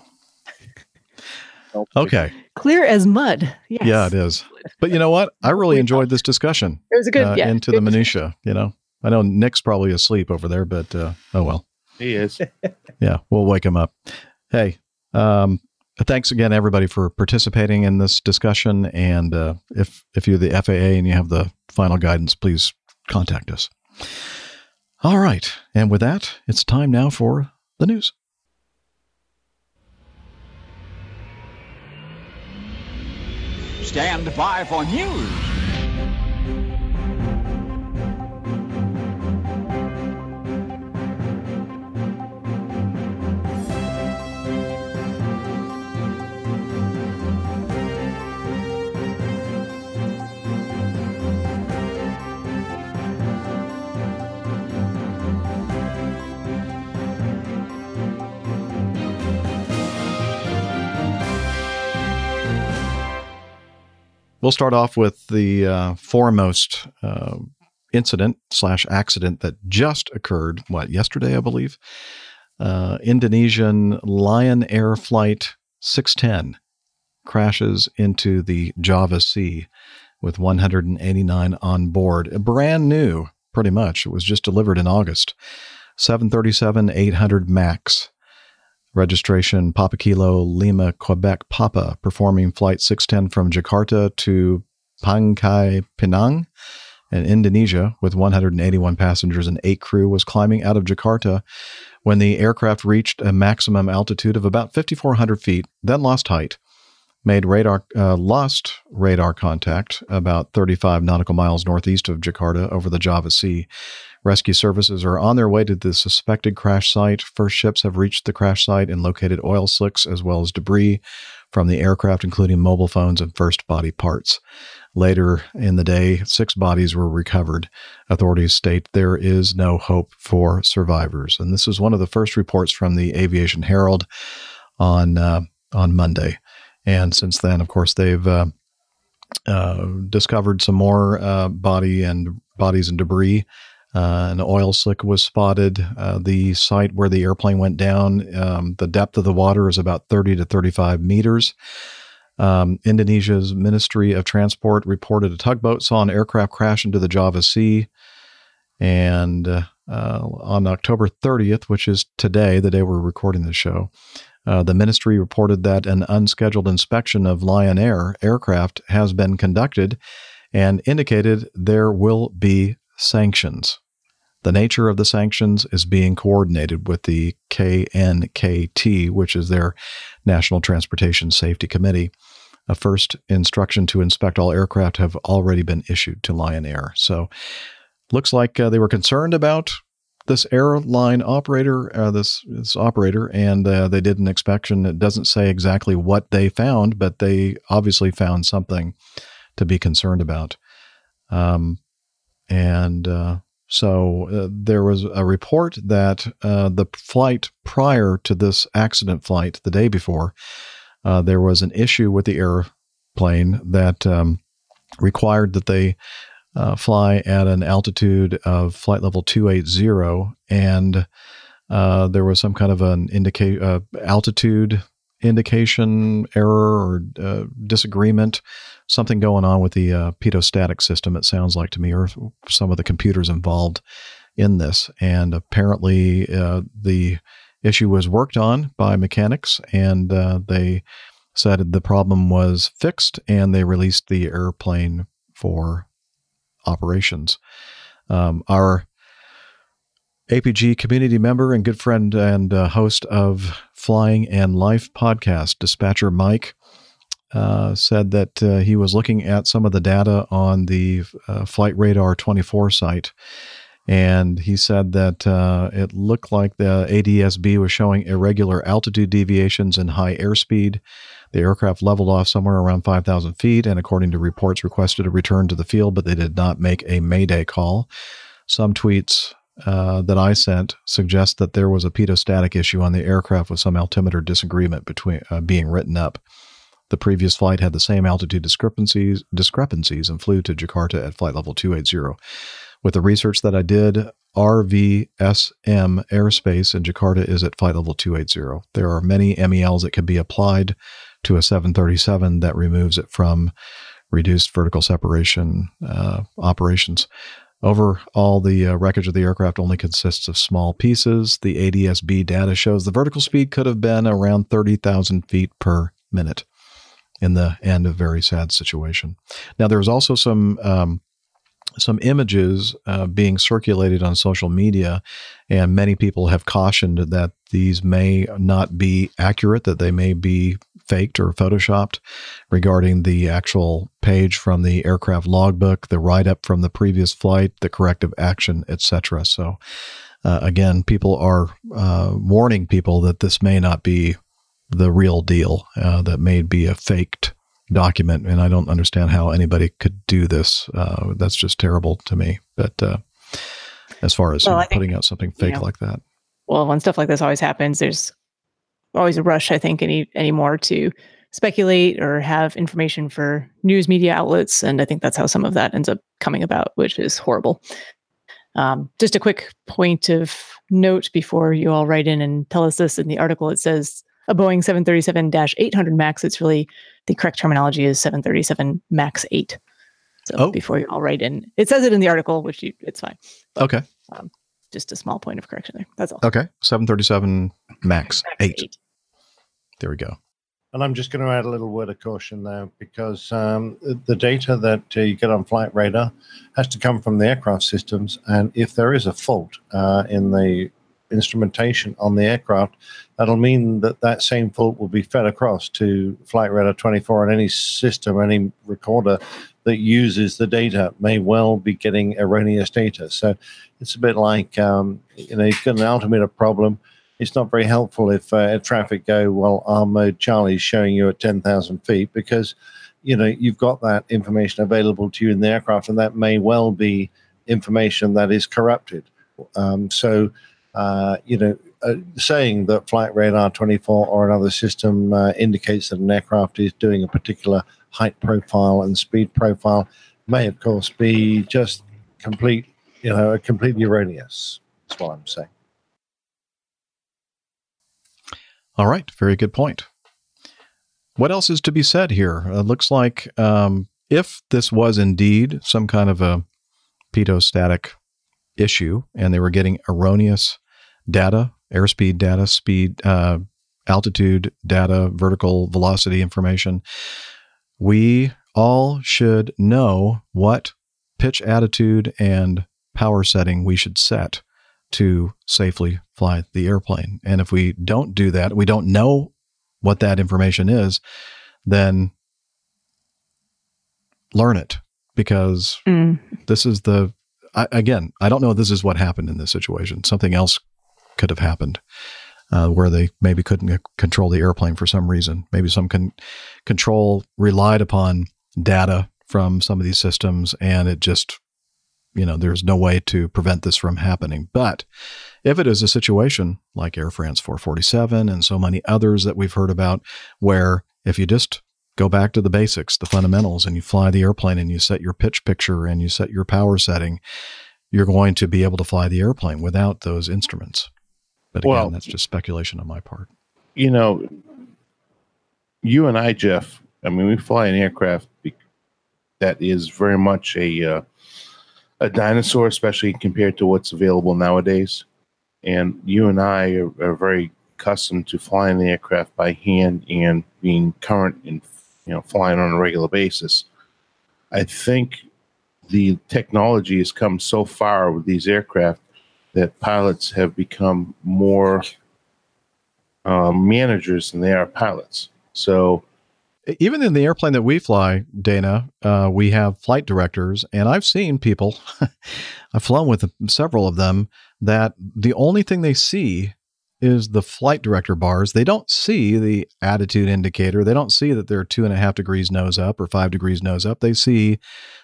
Okay. Clear as mud. Yes. Yeah, it is. But you know what? I really enjoyed this discussion. It was a good, uh, yeah. into good the minutia. You know, I know Nick's probably asleep over there, but uh, oh well. He is. Yeah, we'll wake him up. Hey, um, thanks again, everybody, for participating in this discussion. And uh, if if you're the FAA and you have the final guidance, please contact us. All right, and with that, it's time now for the news. Stand by for news. We'll start off with the uh, foremost uh, incident slash accident that just occurred. What yesterday, I believe. Uh, Indonesian Lion Air Flight 610 crashes into the Java Sea with 189 on board. Brand new, pretty much. It was just delivered in August. 737 800 MAX. Registration Papa Kilo Lima Quebec Papa performing flight 610 from Jakarta to Pangkal Pinang in Indonesia with 181 passengers and eight crew was climbing out of Jakarta when the aircraft reached a maximum altitude of about 5,400 feet, then lost height, made radar uh, lost radar contact about 35 nautical miles northeast of Jakarta over the Java Sea. Rescue services are on their way to the suspected crash site. First ships have reached the crash site and located oil slicks as well as debris from the aircraft, including mobile phones and first body parts. Later in the day, six bodies were recovered. Authorities state there is no hope for survivors. And this is one of the first reports from the Aviation Herald on uh, on Monday. And since then, of course, they've uh, uh, discovered some more uh, body and bodies and debris. Uh, an oil slick was spotted. Uh, the site where the airplane went down, um, the depth of the water is about 30 to 35 meters. Um, Indonesia's Ministry of Transport reported a tugboat saw an aircraft crash into the Java Sea. And uh, on October 30th, which is today, the day we're recording the show, uh, the ministry reported that an unscheduled inspection of Lion Air aircraft has been conducted and indicated there will be sanctions. The nature of the sanctions is being coordinated with the KNKT, which is their National Transportation Safety Committee. A first instruction to inspect all aircraft have already been issued to Lion Air. So, looks like uh, they were concerned about this airline operator, uh, this this operator, and uh, they did an inspection. It doesn't say exactly what they found, but they obviously found something to be concerned about. Um, and uh, so uh, there was a report that uh, the flight prior to this accident flight, the day before, uh, there was an issue with the airplane that um, required that they uh, fly at an altitude of flight level 280, and uh, there was some kind of an indicate uh, altitude indication error or disagreement something going on with the uh, pitot-static system, it sounds like to me, or some of the computers involved in this. And apparently, uh, the issue was worked on by mechanics, and uh, they said the problem was fixed, and they released the airplane for operations. Um, our APG community member and good friend and uh, host of Flying and Life podcast, Dispatcher Mike, uh, said that uh, he was looking at some of the data on the uh, Flight Radar 24 site. And he said that uh, it looked like the ADSB was showing irregular altitude deviations and high airspeed. The aircraft leveled off somewhere around 5,000 feet, and according to reports, requested a return to the field, but they did not make a Mayday call. Some tweets uh, that I sent suggest that there was a pitot-static issue on the aircraft with some altimeter disagreement between uh, being written up. The previous flight had the same altitude discrepancies, discrepancies and flew to Jakarta at flight level 280. With the research that I did, RVSM airspace in Jakarta is at flight level 280. There are many MELs that can be applied to a 737 that removes it from reduced vertical separation uh, operations. Overall, the uh, wreckage of the aircraft only consists of small pieces. The ADSB data shows the vertical speed could have been around 30,000 feet per minute in the end, a very sad situation. Now, there's also some um, some images uh, being circulated on social media, and many people have cautioned that these may not be accurate, that they may be faked or photoshopped regarding the actual page from the aircraft logbook, the write up from the previous flight, the corrective action, etc. So, uh, again, people are uh, warning people that this may not be the real deal uh, that may be a faked document. And I don't understand how anybody could do this. Uh, that's just terrible to me. But uh, as far as well, think, putting out something fake you know, like that. Well, when stuff like this always happens, there's always a rush, I think, any anymore to speculate or have information for news media outlets. And I think that's how some of that ends up coming about, which is horrible. Um, just a quick point of note before you all write in and tell us this in the article, it says a Boeing 737 800 MAX. It's really the correct terminology is 737 MAX 8. So Oh. before you all write in, it says it in the article, which you, it's fine. Okay. Um, just a small point of correction there. That's all. Okay. 737 Max, Max 8. There we go. And I'm just going to add a little word of caution there because um, the data that uh, you get on flight radar has to come from the aircraft systems. And if there is a fault uh, in the instrumentation on the aircraft, that'll mean that that same fault will be fed across to Flight Radar 24 and any system, any recorder that uses the data may well be getting erroneous data. So it's a bit like, um, you know, you've got an altimeter problem it's not very helpful if uh, air traffic go well our mode charlie's showing you at 10,000 feet because you know you've got that information available to you in the aircraft and that may well be information that is corrupted um, so uh, you know uh, saying that flight radar 24 or another system uh, indicates that an aircraft is doing a particular height profile and speed profile may of course be just complete you know completely erroneous that's what i'm saying All right. Very good point. What else is to be said here? It looks like um, if this was indeed some kind of a pitot-static issue and they were getting erroneous data, airspeed data, speed, uh, altitude data, vertical velocity information, we all should know what pitch attitude and power setting we should set to safely fly the airplane. And if we don't do that, we don't know what that information is, then learn it because Mm. this is the I, again i don't know if this is what happened in this situation something else could have happened uh, where they maybe couldn't control the airplane for some reason maybe some con- control relied upon data from some of these systems and it just you know there's no way to prevent this from happening but if it is a situation like air france 447 and so many others that we've heard about where if you just go back to the basics, the fundamentals, and you fly the airplane and you set your pitch picture and you set your power setting, you're going to be able to fly the airplane without those instruments. But again, Well- that's just speculation on my part. you know, you and I, Jeff. I mean, we fly an aircraft that is very much a uh, a dinosaur, especially compared to what's available nowadays. And you and I are, are very accustomed to flying the aircraft by hand and being current and you know flying on a regular basis. I think the technology has come so far with these aircraft that pilots have become more um, managers than they are pilots. So Even in the airplane that we fly, Dana, uh, we have flight directors, and I've seen people, I've flown with several of them, that the only thing they see is the flight director bars. They don't see the attitude indicator. They don't see that they're two and a half degrees nose up or five degrees nose up. They see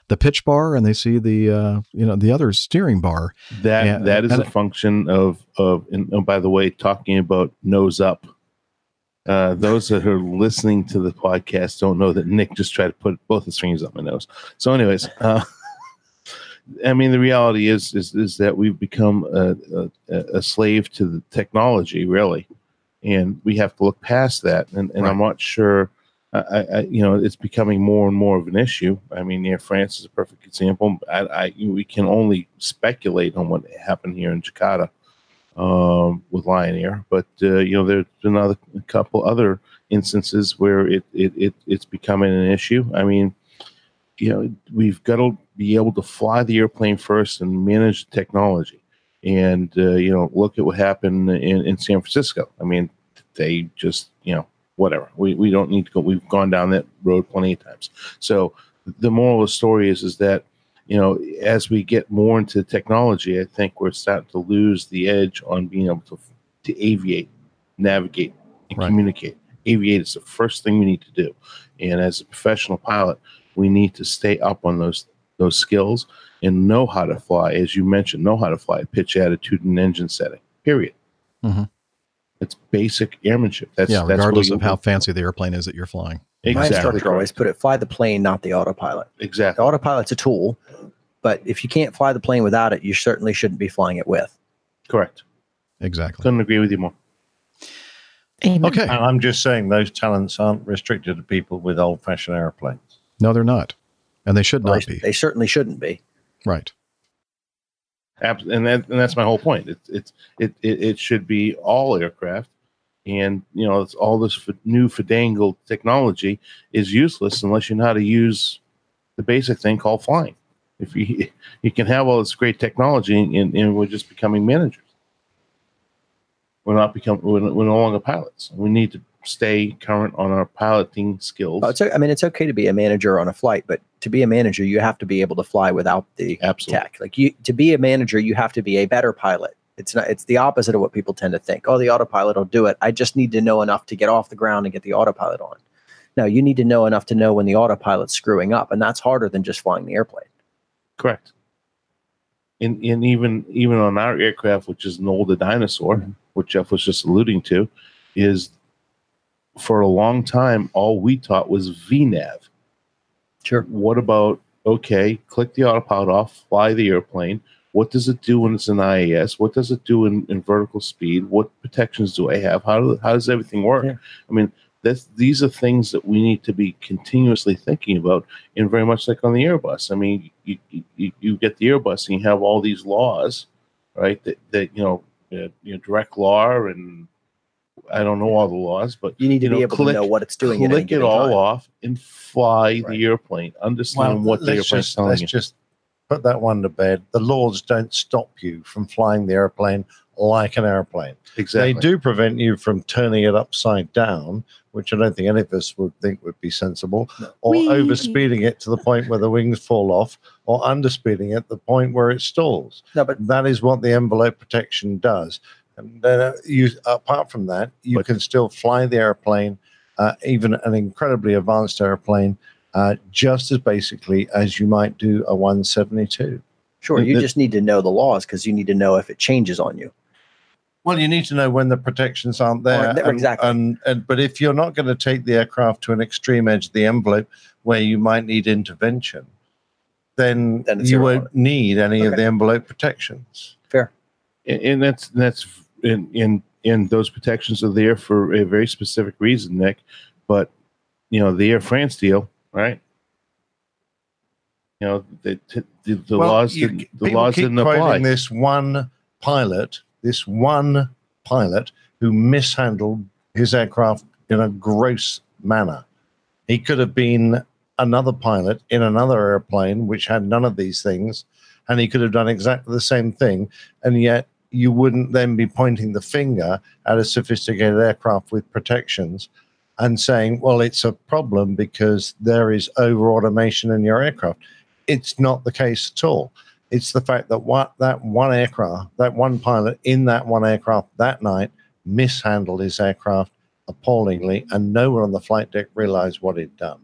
the pitch bar and they see the uh, you know the other steering bar. that Yeah, that is and- a function of of. And oh, by the way, talking about nose up. Uh, those that are listening to the podcast don't know that Nick just tried to put both his fingers up my nose. So, anyways, uh, I mean, the reality is is is that we've become a, a, a slave to the technology, really, and we have to look past that. And, and I'm not sure. I, I, you know, it's becoming more and more of an issue. I mean, Air France is a perfect example. I, I we can only speculate on what happened here in Jakarta um, with Lion Air, but uh, you know, there's been other, a couple other instances where it, it, it it's becoming an issue. I mean, you know, we've got to be able to fly the airplane first and manage the technology. And uh, you know, look at what happened in, in San Francisco. I mean, they just you know whatever. We we don't need to go. We've gone down that road plenty of times. So the moral of the story is is that you know as we get more into technology, I think we're starting to lose the edge on being able to to aviate, navigate, and Right. communicate. Aviate is the first thing we need to do, and as a professional pilot, we need to stay up on those those skills and know how to fly, as you mentioned, know how to fly, pitch attitude and engine setting. Period. Mhm. It's basic airmanship. That's yeah, that's regardless you- of how fancy the airplane is that you're flying. My exactly instructor always put it: fly the plane, not the autopilot. Exactly. The autopilot's a tool, but if you can't fly the plane without it, you certainly shouldn't be flying it with. correct. Exactly. Couldn't agree with you more. Amen. Okay. And I'm just saying those talents aren't restricted to people with old fashioned airplanes. No, they're not. And they should Well, not they, be. they certainly shouldn't be. Right. Abs- and that and that's my whole point. It's it's it, it it should be all aircraft, and you know it's all this f- new fadangled technology is useless unless you know how to use the basic thing called flying. If you you can have all this great technology and, and we're just becoming managers. We're not become we're, we're no longer pilots. We need to stay current on our piloting skills. Well, it's, o- I mean, it's okay to be a manager on a flight, but to be a manager, you have to be able to fly without the Absolutely. tech. Like you, to be a manager, you have to be a better pilot. It's not. It's the opposite of what people tend to think. Oh, the autopilot will do it. I just need to know enough to get off the ground and get the autopilot on. No, you need to know enough to know when the autopilot's screwing up, and that's harder than just flying the airplane. Correct. And and even even on our aircraft, which is an older dinosaur, Mm-hmm. what Jeff was just alluding to, is for a long time all we taught was VNAV. Sure. What about okay, click the autopilot off, fly the airplane. What does it do when it's in IAS? What does it do in, in vertical speed? What protections do I have? How, do, how does everything work? Yeah. I mean, that's, these are things that we need to be continuously thinking about, and very much like on the Airbus. I mean, you, you, you get the Airbus and you have all these laws, right? That, that you know, uh, you know, direct law and I don't know all the laws, but You need to You be know, able click- to know what it's doing. at any click it all time. off and fly Right. the airplane. Understand what the let's airplane's just, telling let's you. just put that one to bed. The laws don't stop you from flying the airplane like an airplane. exactly. They do prevent you from turning it upside down, which I don't think any of us would think would be sensible, or Whee! overspeeding it to the point where the wings fall off, or underspeeding it at the point where it stalls. No, but That is what the envelope protection does. And uh, you, apart from that, you But- can still fly the airplane, uh, even an incredibly advanced airplane, uh, just as basically as you might do a 172. sure, you the- just need to know the laws because you need to know if it changes on you. Well, you need to know when the protections aren't there. Or- and- exactly. And, and but if you're not going to take the aircraft to an extreme edge of the envelope where you might need intervention, then, Then you won't need any of the envelope protections. Fair. and, and that's that's in in in those protections are there for a very specific reason, Nick. But you know, the Air France deal, right? You know, the the, the Well, laws you- didn't, the laws keep didn't quoting apply. this one pilot, this one pilot who mishandled his aircraft in a gross manner. He could have been another pilot in another airplane which had none of these things, and he could have done exactly the same thing, and yet you wouldn't then be pointing the finger at a sophisticated aircraft with protections and saying, well, it's a problem because there is over automation in your aircraft. It's not the case at all. It's the fact that what that one aircraft, that one pilot in that one aircraft that night mishandled his aircraft appallingly, and no one on the flight deck realized what he'd done.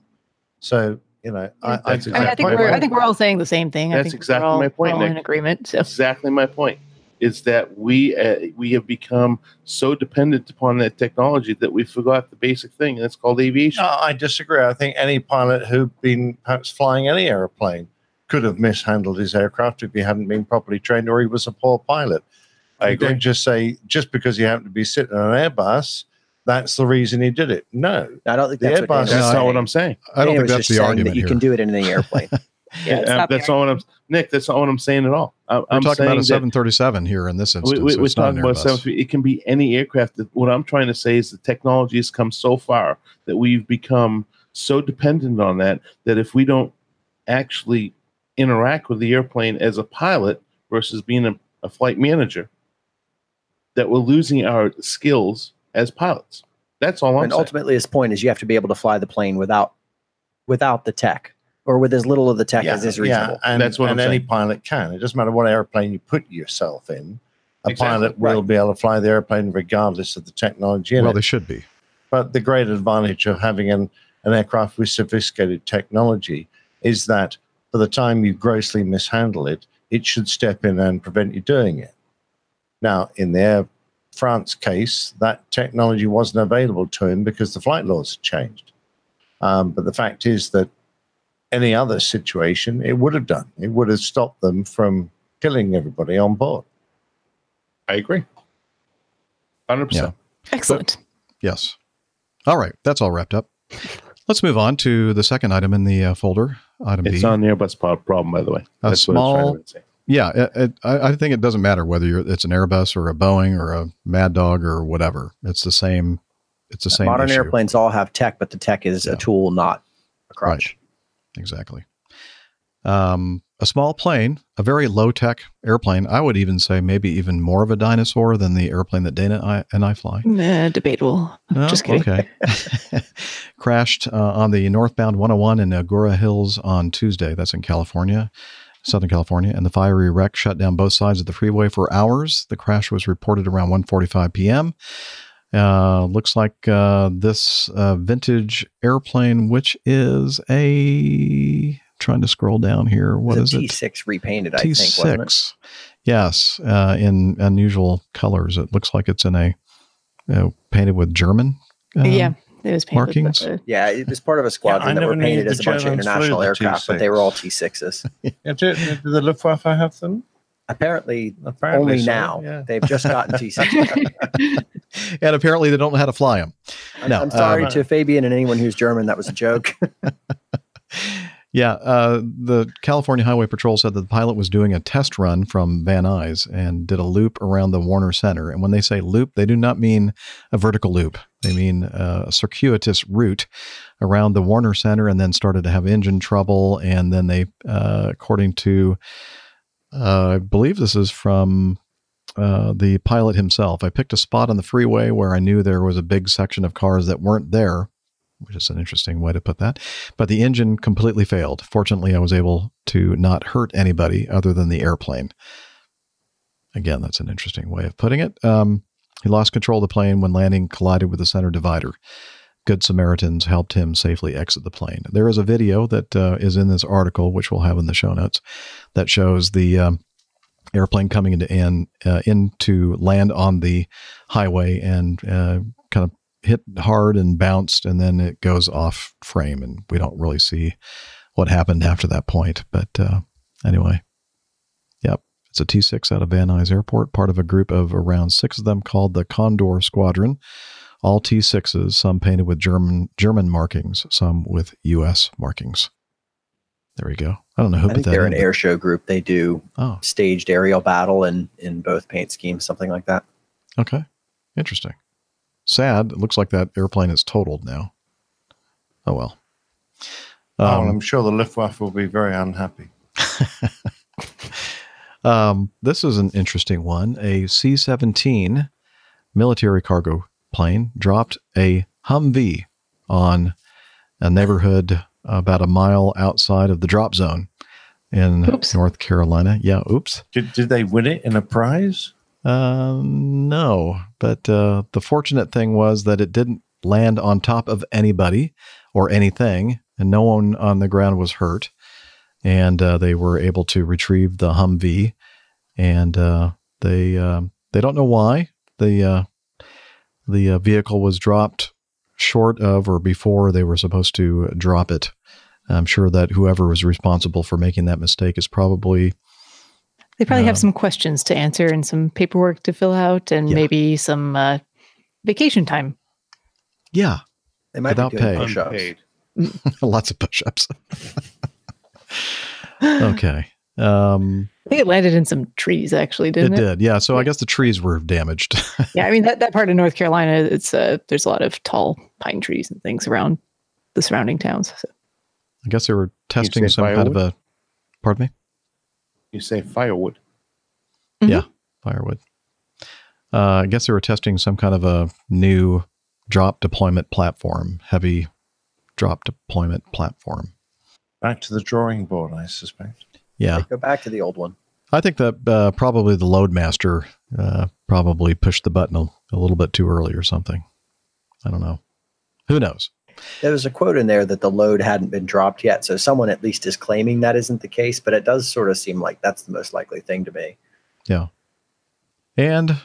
So, you know, I, I, That's I, mean, I think we're I think we're all saying the same thing. I That's think exactly we're all, my point, we're all Nick. in agreement. So exactly my point. Is that we uh, we have become so dependent upon that technology that we forgot the basic thing, and it's called aviation. No, I disagree. I think any pilot who'd been perhaps flying any airplane could have mishandled his aircraft if he hadn't been properly trained or he was a poor pilot. I You agree. Don't just say just because he happened to be sitting on an Airbus, that's the reason he did it. No. I don't think The that's what Airbus- Dana That's not what I'm saying. I don't Dana think was that's just the argument that you here. can do it in any airplane. yeah, it's that's not what I'm Nick. That's not what I'm saying at all. I, We're I'm talking about a 737 here in this instance. we, we, so we're talking about Airbus. 737. It can be any aircraft. That, what I'm trying to say is the technology has come so far that we've become so dependent on that that if we don't actually interact with the airplane as a pilot versus being a, a flight manager, that we're losing our skills as pilots. That's all I'm and saying. ultimately, his point is you have to be able to fly the plane without without the tech or with as little of the tech as is reasonable. and, That's what and any pilot can. It doesn't matter what airplane you put yourself in. A Exactly, pilot will right. be able to fly the airplane regardless of the technology in well, it. they should be. But the great advantage of having an, an aircraft with sophisticated technology is that by the time you grossly mishandle it, it should step in and prevent you doing it. Now, in the Air France case, that technology wasn't available to him because the flight laws had changed. Um, but the fact is that any other situation, it would have done. It would have stopped them from killing everybody on board. I agree. 100%. Yeah. Excellent. Yes. All right. That's all wrapped up. Let's move on to the second item in the uh, folder. Item It's B. on the Airbus pro- problem, by the way. A That's what it's small- trying to say. Yeah, it, it, I, I think it doesn't matter whether you're it's an Airbus or a Boeing or a Mad Dog or whatever. It's the same. It's the same. Modern issue. airplanes all have tech, but the tech is Yeah. a tool, not a crutch. Exactly. Um, a small plane, a very low tech airplane. I would even say maybe even more of a dinosaur than the airplane that Dana and I, and I fly. Nah, debatable. No? Just kidding. Okay. Crashed uh, on the northbound 101 in Agoura Hills on Tuesday. That's in California, Southern California. And the fiery wreck shut down both sides of the freeway for hours. The crash was reported around 1:45 p.m. Uh, looks like uh, this uh, vintage airplane, which is a trying to scroll down here. What It's is a it? T6 repainted, I think, T6. Yes, uh, in unusual colors. It looks like it's in a uh, painted with German. um, yeah, it was painted markings. the- Yeah, it was part of a squadron I that were painted as a bunch of Germans flew international the aircraft, but they were all T6s. Yeah, do, do the Luftwaffe have them? Apparently, Apparently only so, now. yeah. They've just gotten T6. and apparently they don't know how to fly them. I'm, No, I'm sorry um, to Fabian and anyone who's German. That was a joke. Yeah, uh, the California Highway Patrol said that the pilot was doing a test run from Van Nuys and did a loop around the Warner Center. And when they say loop, they do not mean a vertical loop. They mean uh, a circuitous route around the Warner Center, and then started to have engine trouble. And then they, uh, according to, uh, I believe this is from uh, the pilot himself. I picked a spot on the freeway where I knew there was a big section of cars that weren't there, which is an interesting way to put that. But the engine completely failed. Fortunately, I was able to not hurt anybody other than the airplane. Again, that's an interesting way of putting it. Um, he lost control of the plane when landing collided with the center divider. Good Samaritans helped him safely exit the plane. There is a video that uh, is in this article, which we'll have in the show notes, that shows the um, airplane coming into in, uh, into land on the highway and uh, kind of hit hard and bounced, and then it goes off frame, and we don't really see what happened after that point. But uh, anyway, yep, it's a T6 out of Van Nuys Airport, part of a group of around six of them called the Condor Squadron. All T6s, some painted with German German markings, some with U.S. markings. There we go. I don't know who I put think that they're in. an but- air show group. They do Oh, staged aerial battle and in both paint schemes, something like that. okay, interesting. Sad. It looks like that airplane is totaled now. Oh well. oh, Um, I'm sure the Luftwaffe will be very unhappy. Um, this is an interesting one. A C 17 military cargo plane dropped a Humvee on a neighborhood about a mile outside of the drop zone in Oops. North Carolina. Yeah, oops. Did, did they win it in a prize? Um, no, but uh, the fortunate thing was that it didn't land on top of anybody or anything, and no one on the ground was hurt. And uh, they were able to retrieve the Humvee, and uh, they um they don't know why the uh, the uh, vehicle was dropped short of or before they were supposed to drop it. I'm sure that whoever was responsible for making that mistake is probably They probably have Um, some questions to answer and some paperwork to fill out and Yeah. maybe some uh, vacation time. yeah They might Without be doing pay. Unpaid. lots of push-ups. okay. Um, I think it landed in some trees, actually, didn't it it? did, yeah. So I guess the trees were damaged. Yeah, I mean that, that part of North Carolina, it's uh, there's a lot of tall pine trees and things around the surrounding towns. So. I guess they were testing say some kind of a. Pardon me. You say firewood. Yeah, firewood. Uh, I guess they were testing some kind of a new drop deployment platform, heavy drop deployment platform. Back to the drawing board, I suspect. Yeah, Go back to the old one. I think that uh, probably the Loadmaster uh, probably pushed the button a, a little bit too early or something. I don't know. Who knows? There was a quote in there that the load hadn't been dropped yet, so someone at least is claiming that isn't the case. But it does sort of seem like that's the most likely thing to me. Yeah. And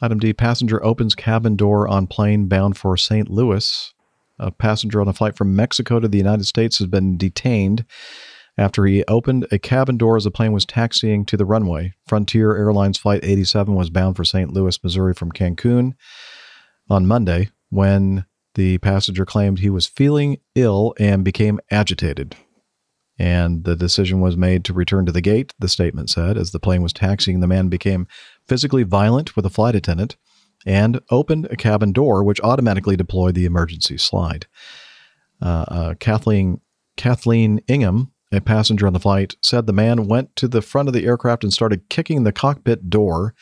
Item D passenger opens cabin door on plane bound for St. Louis. A passenger on a flight from Mexico to the United States has been detained after he opened a cabin door as the plane was taxiing to the runway. Frontier Airlines Flight 87 was bound for St. Louis, Missouri from Cancun on Monday when the passenger claimed he was feeling ill and became agitated. And the decision was made to return to the gate, the statement said. As the plane was taxiing, the man became physically violent with a flight attendant and opened a cabin door, which automatically deployed the emergency slide. Uh, uh, Kathleen Kathleen Ingham, a passenger on the flight, said the man went to the front of the aircraft and started kicking the cockpit door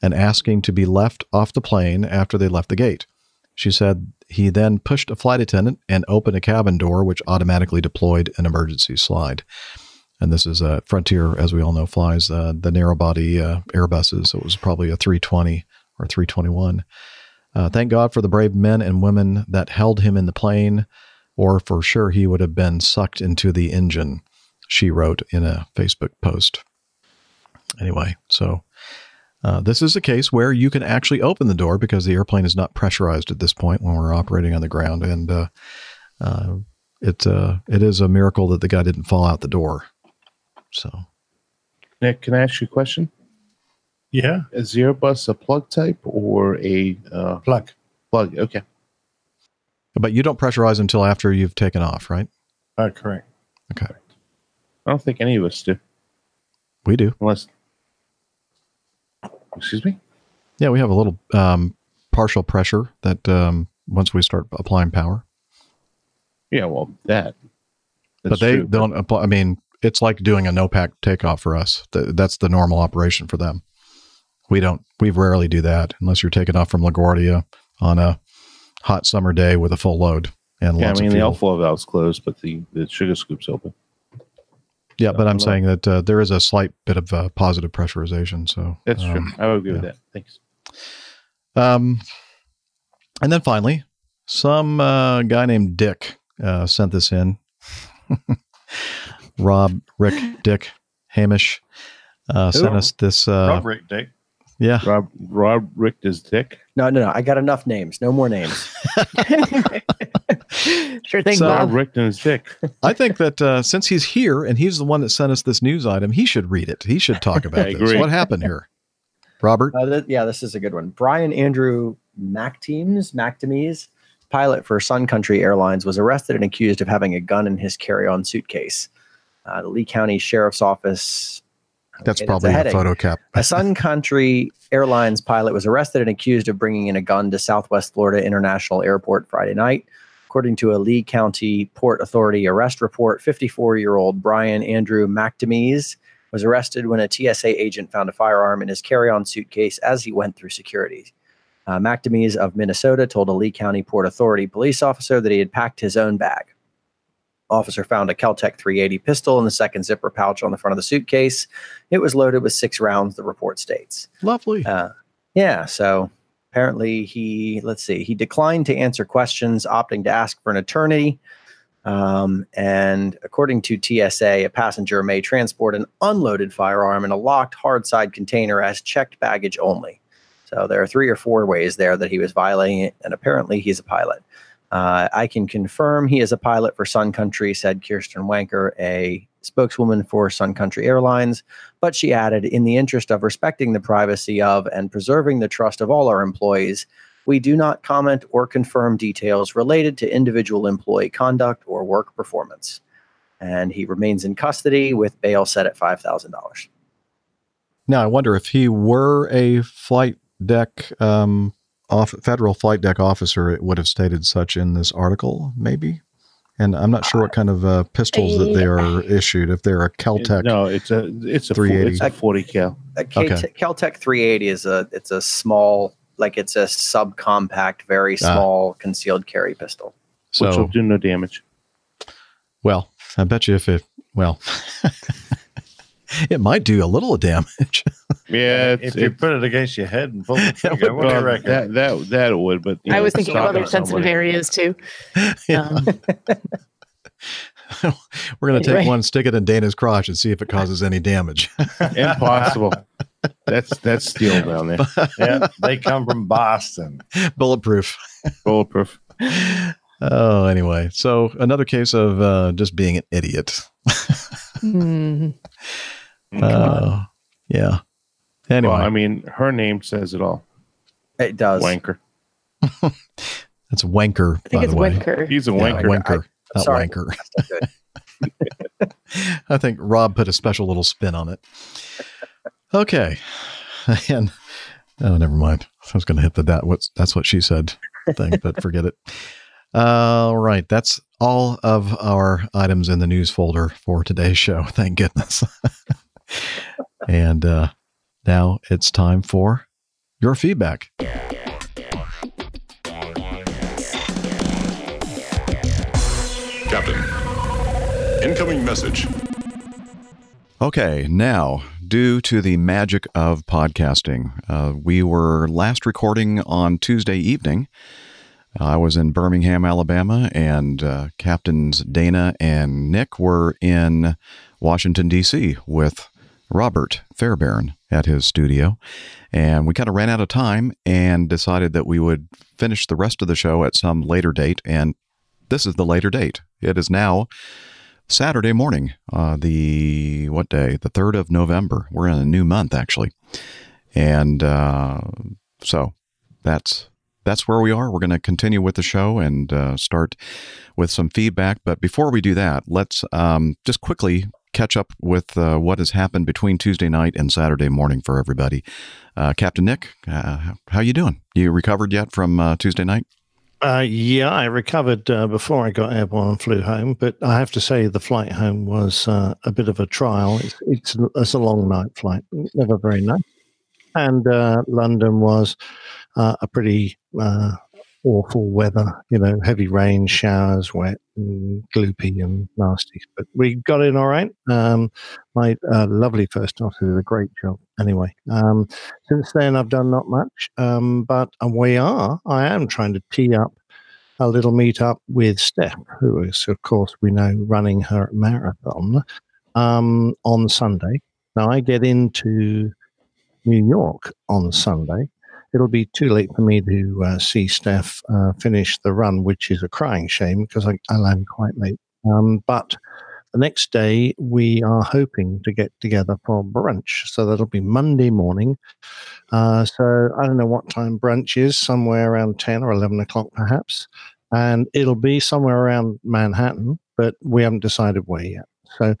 and asking to be left off the plane after they left the gate. She said he then pushed a flight attendant and opened a cabin door, which automatically deployed an emergency slide. And this is uh, Frontier, as we all know, flies uh, the narrow body uh, Airbuses. So it was probably a 320 or 321. Uh, thank God for the brave men and women that held him in the plane, or for sure he would have been sucked into the engine, she wrote in a Facebook post. Anyway, so uh, this is a case where you can actually open the door because the airplane is not pressurized at this point when we're operating on the ground, and uh, uh, it uh, it is a miracle that the guy didn't fall out the door. So, Nick, can I ask you a question? Yeah. Is the Airbus a plug type or a uh, plug? Plug. Okay. but you don't pressurize until after you've taken off, right? Uh, correct. Okay, I don't think any of us do, we do. unless. Excuse me. Yeah, we have a little um, partial pressure that um, once we start applying power, Yeah, well, that. but they true, don't apply. I mean, it's like doing a no pack takeoff for us. That's the normal operation for them. We don't. We rarely do that unless you're taking off from LaGuardia on a hot summer day with a full load and Yeah, I mean the outflow valve's closed, but the the sugar scoop's open. Yeah, but I'm saying that uh, there is a slight bit of uh, positive pressurization. So That's um, true. I would agree with that. Thanks. Um, and then finally, some uh, guy named Dick uh, sent this in. Rob, Rick, Dick, Hamish uh, sent us this. Uh, Rob Rick Dick. Yeah, Rob Rob Richter's dick. No, no, no. I got enough names. No more names. sure thing, So- Rob Bob. Richter's dick. I think that uh, since he's here and he's the one that sent us this news item, he should read it. He should talk about this. agree. What happened here, Robert? Uh, th- yeah, this is a good one. Brian Andrew Macteams, Mactemes, pilot for Sun Country Airlines, was arrested and accused of having a gun in his carry-on suitcase. Uh, the Lee County Sheriff's Office. That's Okay, probably a, heading. photo cap. A Sun Country Airlines pilot was arrested and accused of bringing in a gun to Southwest Florida International Airport Friday night. According to a Lee County Port Authority arrest report, 54 year old Brian Andrew McDemise was arrested when a TSA agent found a firearm in his carry on suitcase as he went through security. Uh, of Minnesota told a Lee County Port Authority police officer that he had packed his own bag. Officer found a Keltec 380 pistol in the second zipper pouch on the front of the suitcase. It was loaded with six rounds, the report states. Lovely. Uh, yeah, so apparently he, let's see, he declined to answer questions, opting to ask for an attorney. Um, and according to TSA, a passenger may transport an unloaded firearm in a locked hard side container as checked baggage only. So there are three or four ways there that he was violating it, and apparently he's a pilot. Uh, I can confirm he is a pilot for Sun Country, said Kirsten Wanker, a spokeswoman for Sun Country Airlines. But she added, in the interest of respecting the privacy of and preserving the trust of all our employees, we do not comment or confirm details related to individual employee conduct or work performance. And he remains in custody with bail set at $5,000. Now, I wonder if he were a flight deck, um, off, federal flight deck officer, it would have stated such in this article, maybe. And I'm not sure what kind of uh, pistols that they are issued. If they're a Keltec, No, it's a it's a 380. It's a forty cal. A K- Okay. Keltec 380 is a it's a small like it's a subcompact, very Ah. small concealed carry pistol. which will do no damage. well, I bet you if it well, it might do a little damage. Yeah, it's, If you it's put it against your head and pull the That trigger, would what do you well, reckon? that that that would, but I know, was thinking of other sensitive areas too. Um, We're gonna take Anyway. one, stick it in Dana's crotch, and see if it causes any damage. Impossible. That's that's steel down there. Yeah, they come from Boston. Bulletproof. Bulletproof. Oh, anyway. So another case of uh, just being an idiot. Hmm. Uh, yeah. Anyway, Well, I mean, her name says it all. It does. Wanker. that's wanker, I think by it's the way. Winker. He's a Yeah, wanker. wanker, not Sorry. wanker. That's not good. I think Rob put a special little spin on it. Okay. And oh, never mind. I was going to hit the that what's that's what she said thing, but forget it. All right, that's all of our items in the news folder for today's show. Thank goodness. And uh, now it's time for your feedback. Captain. Incoming message. Okay, now, due to the magic of podcasting, uh, we were last recording on Tuesday evening. I was in Birmingham, Alabama, and uh, Captains Dana and Nick were in Washington, D.C. with Robert Fairbairn at his studio. And we kind of ran out of time and decided that we would finish the rest of the show at some later date. And this is the later date. It is now Saturday morning, uh, the what day? The 3rd of November. We're in a new month, actually. And uh, so that's that's where we are. We're going to continue with the show and uh, start with some feedback. But before we do that, let's um, just quickly catch up with uh, what has happened between Tuesday night and Saturday morning for everybody. Uh, Captain Nick, uh, how you doing? You recovered yet from uh, Tuesday night? Uh, yeah, I recovered uh, before I got airborne and flew home, but I have to say the flight home was a bit of a trial. It's, it's it's a long night flight, never very nice, and London was a pretty awful weather. You know, heavy rain, showers, wet, and gloopy and nasty. But we got in all right. Um, my uh, lovely first officer did a great job. Anyway, um, since then I've done not much, um, but we are. I am trying to tee up a little meet up with Steph, who is, of course, we know running her marathon um, on Sunday. Now I get into New York on Sunday. It'll be too late for me to uh, see Steph uh, finish the run, which is a crying shame because I, I land quite late. Um, but the next day, we are hoping to get together for brunch. So that'll be Monday morning. Uh, so I don't know what time brunch is, somewhere around 10 or 11 o'clock, perhaps. And it'll be somewhere around Manhattan, but we haven't decided where yet. So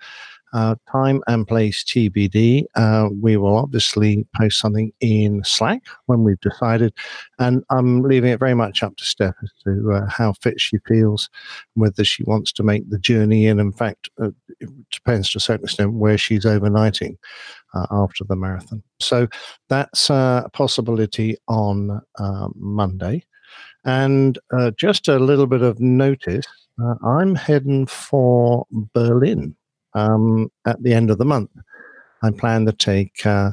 uh, time and place TBD. Uh, we will obviously post something in Slack when we've decided, and I'm leaving it very much up to Steph as to uh, how fit she feels, whether she wants to make the journey, and in fact, uh, it depends to a certain extent where she's overnighting uh, after the marathon. So that's a possibility on uh, Monday. And just a little bit of notice I'm heading for Berlin um, at the end of the month. I plan to take uh,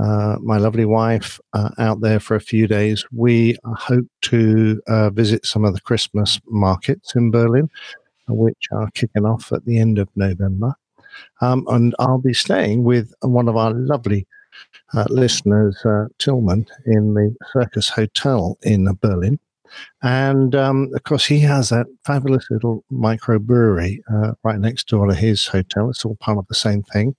uh, my lovely wife uh, out there for a few days. We hope to uh, visit some of the Christmas markets in Berlin, which are kicking off at the end of November. Um, and I'll be staying with one of our lovely uh, listeners, uh, Tillman, in the Circus Hotel in Berlin. And um, of course, he has that fabulous little microbrewery uh, right next door to his hotel. It's all part of the same thing.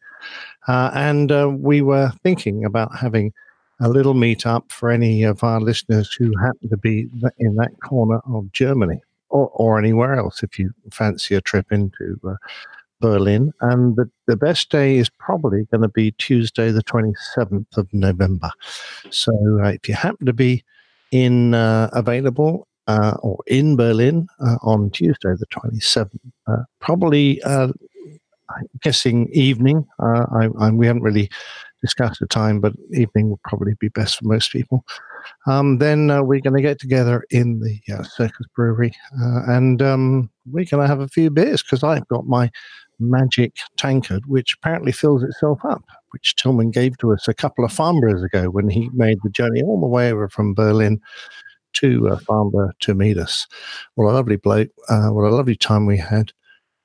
Uh, and uh, we were thinking about having a little meetup for any of our listeners who happen to be in that corner of Germany or, or anywhere else if you fancy a trip into uh, Berlin. And the, the best day is probably going to be Tuesday, the 27th of November. So uh, if you happen to be in uh, available uh, or in Berlin uh, on Tuesday, the 27th. Uh, probably, I'm guessing evening. I, I, we haven't really discussed the time, but evening would probably be best for most people. Um, then uh, we're going to get together in the uh, Circus Brewery uh, and um, we're going to have a few beers because I've got my magic tankard, which apparently fills itself up, which Tillman gave to us a couple of Farnboroughs ago when he made the journey all the way over from Berlin to uh, Farnborough to meet us. What a lovely bloke. Uh, what a lovely time we had.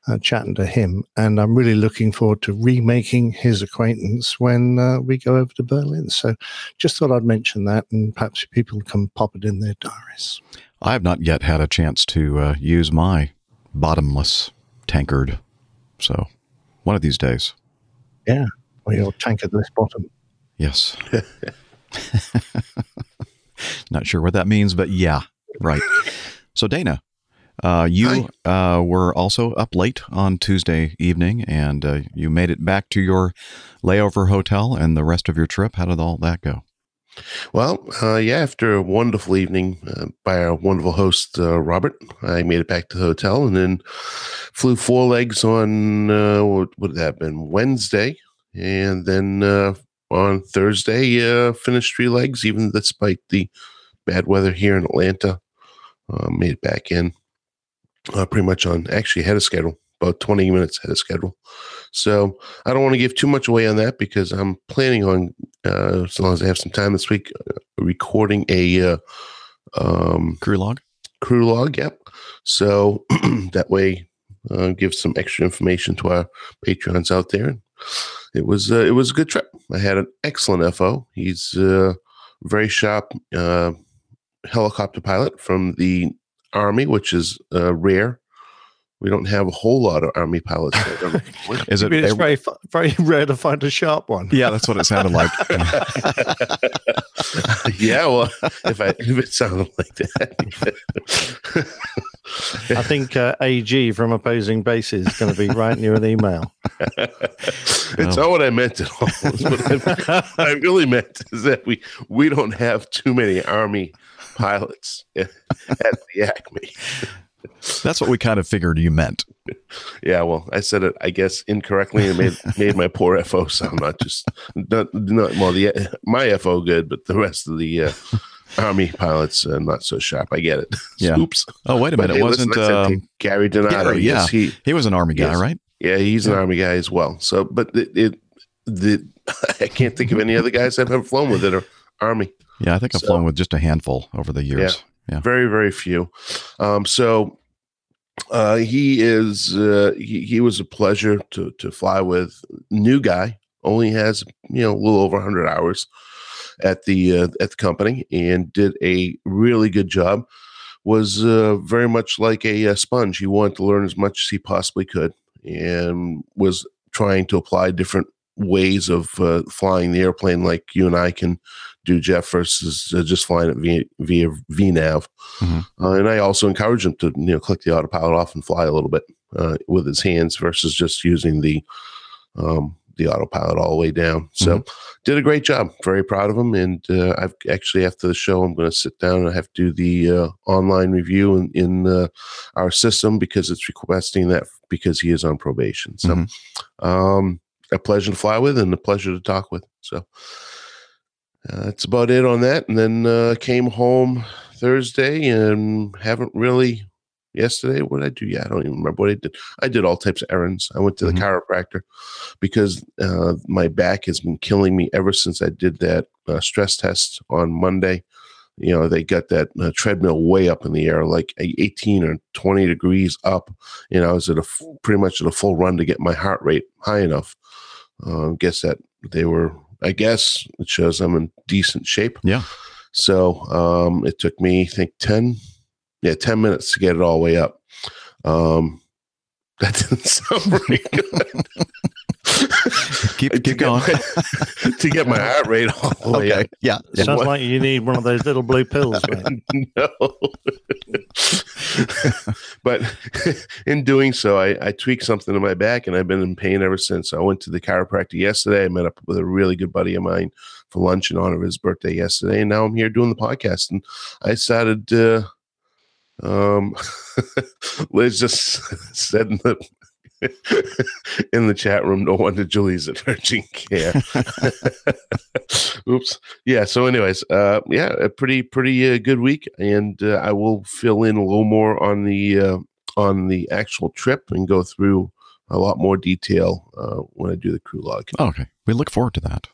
uh, chatting to him, and I'm really looking forward to remaking his acquaintance when uh, we go over to Berlin. So, just thought I'd mention that, and perhaps people can pop it in their diaries. I have not yet had a chance to uh, use my bottomless tankard. So, one of these days. Yeah, or your tankardless bottom. Yes. Not sure what that means, but yeah, right. So, Dana, uh, you uh, were also up late on Tuesday evening, and uh, you made it back to your layover hotel and the rest of your trip. How did all that go? Well, uh, yeah, after a wonderful evening uh, by our wonderful host, uh, Robert, I made it back to the hotel and then flew four legs on, uh, what would that have been, Wednesday. And then uh, on Thursday, uh, finished three legs, even despite the bad weather here in Atlanta. Uh, made it back in uh, pretty much on actually ahead of schedule, about 20 minutes ahead of schedule. So I don't want to give too much away on that because I'm planning on, uh, as long as I have some time this week, uh, recording a uh, um, crew log. Crew log, yep. So that way, uh, give some extra information to our patrons out there. It was uh, it was a good trip. I had an excellent FO. He's a very sharp uh, helicopter pilot from the Army, which is uh, rare. We don't have a whole lot of Army pilots. Is I it? mean, it's very, very rare to find a sharp one. yeah, that's what it sounded like. yeah, well, if I if it sounded like that, I think uh, AG from opposing bases is going to be writing you an email. it's not what I meant at all. What I, I really meant is that we we don't have too many Army pilots at the Acme. That's what we kind of figured you meant. Yeah, well, I said it, I guess, incorrectly and made made my poor FO sound not just not, not well. The my FO good, but the rest of the uh, Army pilots uh, not so sharp. I get it. Yeah. Oops. Oh, wait a minute. hey, it wasn't um, Gary Donato? Gary, yes, yeah. he he was an army guy, yes. right? Yeah, he's an Army guy as well. So, but it, it the I can't think of any other guys I've ever flown with that are Army. Yeah, I think I've So- flown with just a handful over the years. Yeah. Very, very few. Um, so uh, he is uh, he, he was a pleasure to to fly with. New guy, only has you know a little over 100 hours at the uh, at the company and did a really good job. Was uh, very much like a, uh sponge. He wanted to learn as much as he possibly could, and was trying to apply different ways of uh, flying the airplane, like you and I can do, Jeff, versus uh, just flying it via, via VNAV. Mhm. Uh, and I also encourage him to you know click the autopilot off and fly a little bit uh, with his hands versus just using the um, the autopilot all the way down. So did a great job. Very proud of him. And uh, I've actually after the show, I'm going to sit down and I have to do the uh, online review in, in uh, our system because it's requesting that because he is on probation. So um, a pleasure to fly with and a pleasure to talk with. So uh, that's about it on that. And then uh, came home Thursday and haven't really. Yesterday, what did I do? Yeah, I don't even remember what I did. I did all types of errands. I went to the chiropractor because uh, my back has been killing me ever since I did that uh, stress test on Monday. You know, they got that uh, treadmill way up in the air, like 18 or 20 degrees up. You know, I was at a f- pretty much at a full run to get my heart rate high enough. Uh, guess that they were, I guess it shows I'm in decent shape. Yeah. So um, it took me, I think, 10, yeah, 10 minutes to get it all the way up. Um, that didn't sound very good. keep to keep get going. my- to get my heart rate all the way Okay. up. Yeah. Sounds like you need one of those little blue pills, mate. no. but in doing so, I, I tweaked something in my back and I've been in pain ever since. I went to the chiropractor yesterday. I met up with a really good buddy of mine for lunch in honor of his birthday yesterday. And now I'm here doing the podcast. And I started, uh, um, Liz just said in the, in the chat room, no wonder Julie's at urgent care. Oops. Yeah. So, anyways, uh, yeah, a pretty pretty uh, good week, and uh, I will fill in a little more on the uh, on the actual trip and go through a lot more detail uh, when I do the crew log. Oh, okay. We look forward to that.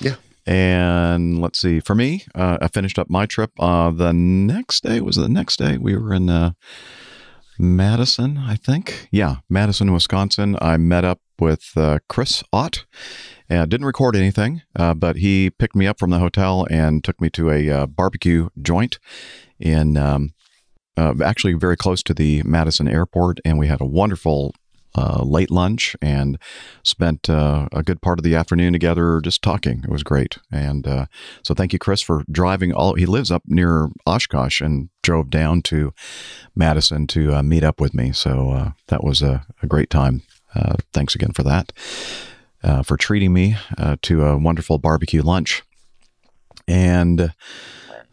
Yeah. And let's see. For me, uh, I finished up my trip. Uh, the next day was the next day we were in uh, Madison, I think. Yeah, Madison, Wisconsin. I met up with uh, Chris Ott. And didn't record anything, uh, but he picked me up from the hotel and took me to a uh, barbecue joint in um, actually very close to the Madison airport. And we had a wonderful uh, late lunch and spent uh, a good part of the afternoon together just talking. It was great. And uh, so thank you, Chris, for driving all. He lives up near Oshkosh and drove down to Madison to uh, meet up with me. So uh, that was a, a great time. Uh, thanks again for that, for treating me to a wonderful barbecue lunch. And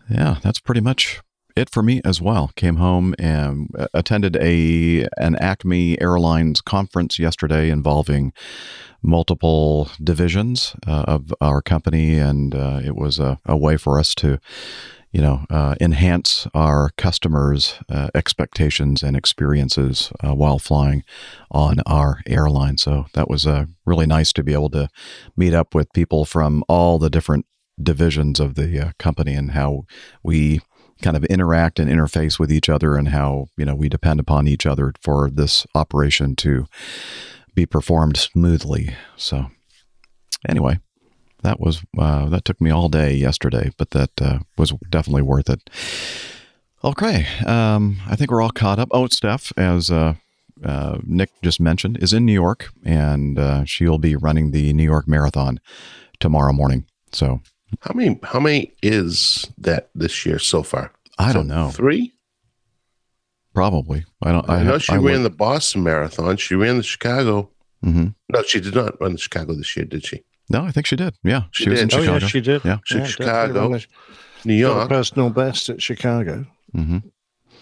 yeah, that's pretty much it for me as well. Came home and attended a an Acme Airlines conference yesterday involving multiple divisions uh, of our company, and uh, it was a, a, way for us to, you know, uh, enhance our customers' uh, expectations and experiences uh, while flying on our airline. So that was uh, really nice to be able to meet up with people from all the different divisions of the company and how we kind of interact and interface with each other and how you know we depend upon each other for this operation to be performed smoothly. So anyway that was uh, that took me all day yesterday but that uh, was definitely worth it. Okay um, i think we're all caught up. Oh steph as uh, uh nick just mentioned is in new york and uh, she'll be running the new york marathon tomorrow morning. So how many? How many is that this year so far? I don't know. Three. Probably. I don't. I, I know have, she I ran would- the Boston Marathon. She ran the Chicago. Mhm. No, she did not run the Chicago this year, did she? No, I think she did. Yeah, She she, was in did. Oh, yeah, she did. Yeah. She- Yeah, Chicago, the- New York. personal best at Chicago. hmm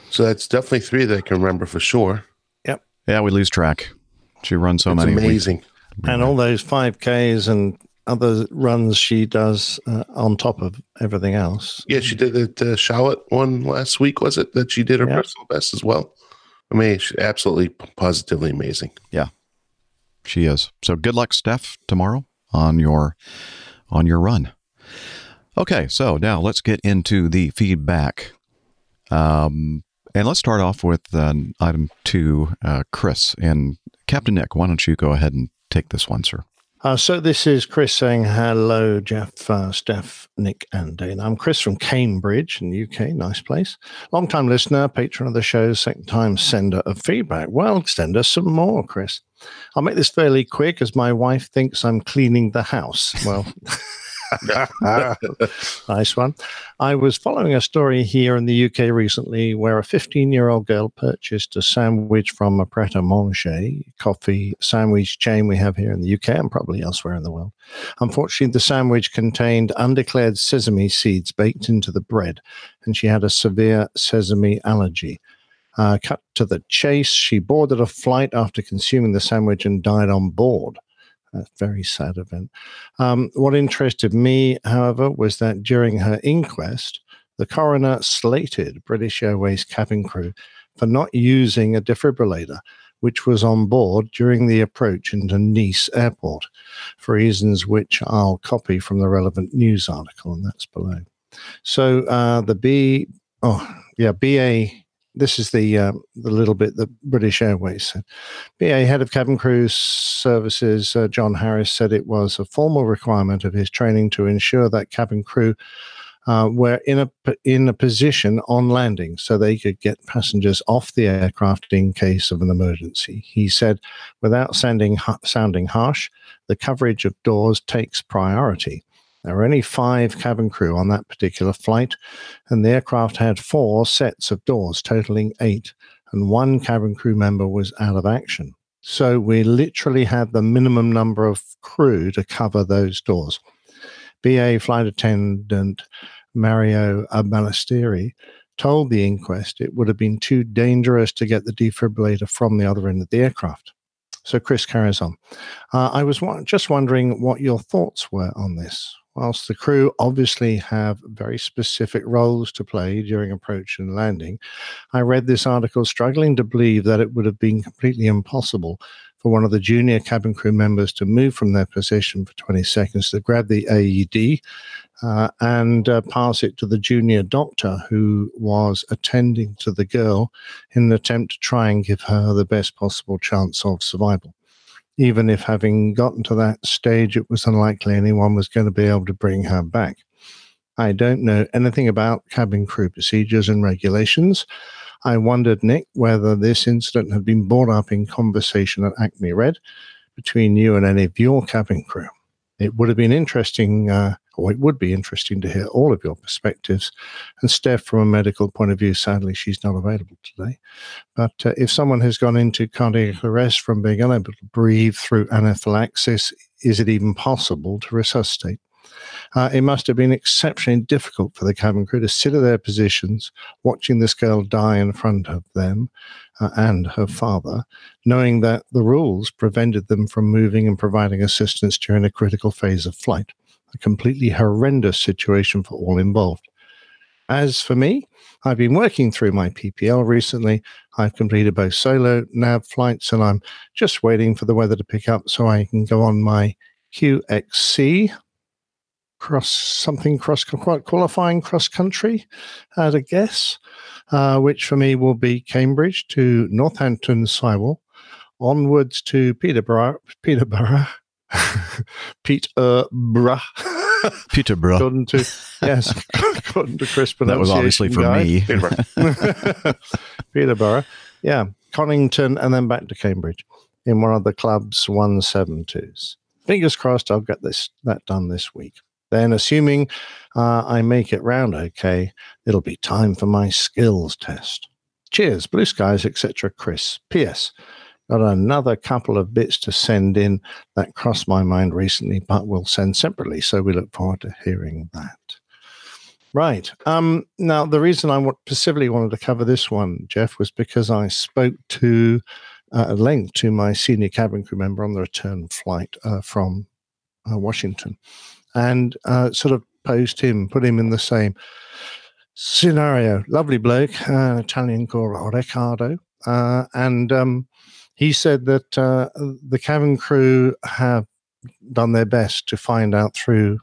So that's definitely three that I can remember for sure. Yep. Yeah, we lose track. She runs so It's many. we- amazing. And all those 5Ks and other runs she does uh, on top of everything else. Yeah, she did it. Uh, Charlotte one last week, was it? That she did her Yeah. personal best as well. I mean, she's absolutely, positively amazing. Yeah, she is. So good luck, Steph, tomorrow on your on your run. Okay, so now let's get into the feedback. Um, and let's start off with uh, item two, uh, Chris and Captain Nick. Why don't you go ahead and take this one, sir? Uh, so this is Chris saying hello, Jeff, uh, Steph, Nick, and Dana. I'm Chris from Cambridge in the UK. Nice place. Long time listener, patron of the show, second time sender of feedback. Well, send us some more, Chris. I'll make this fairly quick as my wife thinks I'm cleaning the house. Well, nice one. I was following a story here in the UK recently where a 15 year old girl purchased a sandwich from a Pret a Manger coffee sandwich chain we have here in the UK and probably elsewhere in the world. Unfortunately, the sandwich contained undeclared sesame seeds baked into the bread, and she had a severe sesame allergy. Uh, cut to the chase, she boarded a flight after consuming the sandwich and died on board. A very sad event. Um, what interested me, however, was that during her inquest, the coroner slated British Airways cabin crew for not using a defibrillator, which was on board during the approach into Nice airport, for reasons which I'll copy from the relevant news article, and that's below. So uh, the B, oh yeah, BA. This is the uh, the little bit that British Airways said. BA head of cabin crew services uh, John Harris said it was a formal requirement of his training to ensure that cabin crew uh, were in a in a position on landing so they could get passengers off the aircraft in case of an emergency. He said, without sounding sounding harsh, the coverage of doors takes priority. There were only five cabin crew on that particular flight, and the aircraft had four sets of doors, totaling eight, and one cabin crew member was out of action. So we literally had the minimum number of crew to cover those doors. BA flight attendant Mario Ballestieri told the inquest it would have been too dangerous to get the defibrillator from the other end of the aircraft. So Chris carries on. Uh, I was wa- just wondering what your thoughts were on this. Whilst the crew obviously have very specific roles to play during approach and landing, I read this article struggling to believe that it would have been completely impossible for one of the junior cabin crew members to move from their position for 20 seconds to grab the AED uh, and uh, pass it to the junior doctor who was attending to the girl in an attempt to try and give her the best possible chance of survival. Even if having gotten to that stage, it was unlikely anyone was going to be able to bring her back. I don't know anything about cabin crew procedures and regulations. I wondered, Nick, whether this incident had been brought up in conversation at Acme Red between you and any of your cabin crew. It would have been interesting, uh, or it would be interesting to hear all of your perspectives. And Steph, from a medical point of view, sadly, she's not available today. But uh, if someone has gone into cardiac arrest from being unable to breathe through anaphylaxis, is it even possible to resuscitate? Uh, it must have been exceptionally difficult for the cabin crew to sit at their positions, watching this girl die in front of them uh, and her father, knowing that the rules prevented them from moving and providing assistance during a critical phase of flight. A completely horrendous situation for all involved. As for me, I've been working through my PPL recently. I've completed both solo nav flights and I'm just waiting for the weather to pick up so I can go on my QXC cross something cross qualifying cross country at a guess, uh, which for me will be Cambridge to Northampton Sywell, onwards to Peterborough, Peterborough, Peterborough. Peterborough. According to yes, according to Chris That was obviously for guy. me. Peterborough. Peterborough. Yeah, Conington, and then back to Cambridge in one of the club's one seven twos. Fingers crossed, I'll get this that done this week. Then, assuming uh, I make it round okay, it'll be time for my skills test. Cheers, blue skies, etc. Chris. P.S. Got another couple of bits to send in that crossed my mind recently, but we'll send separately. So we look forward to hearing that. Right. Um, now, the reason I specifically wanted to cover this one, Jeff, was because I spoke to uh, at length to my senior cabin crew member on the return flight uh, from uh, Washington and uh, sort of posed him, put him in the same scenario. Lovely bloke, uh, Italian called Riccardo. Uh, and um, he said that uh, the cabin crew have done their best to find out through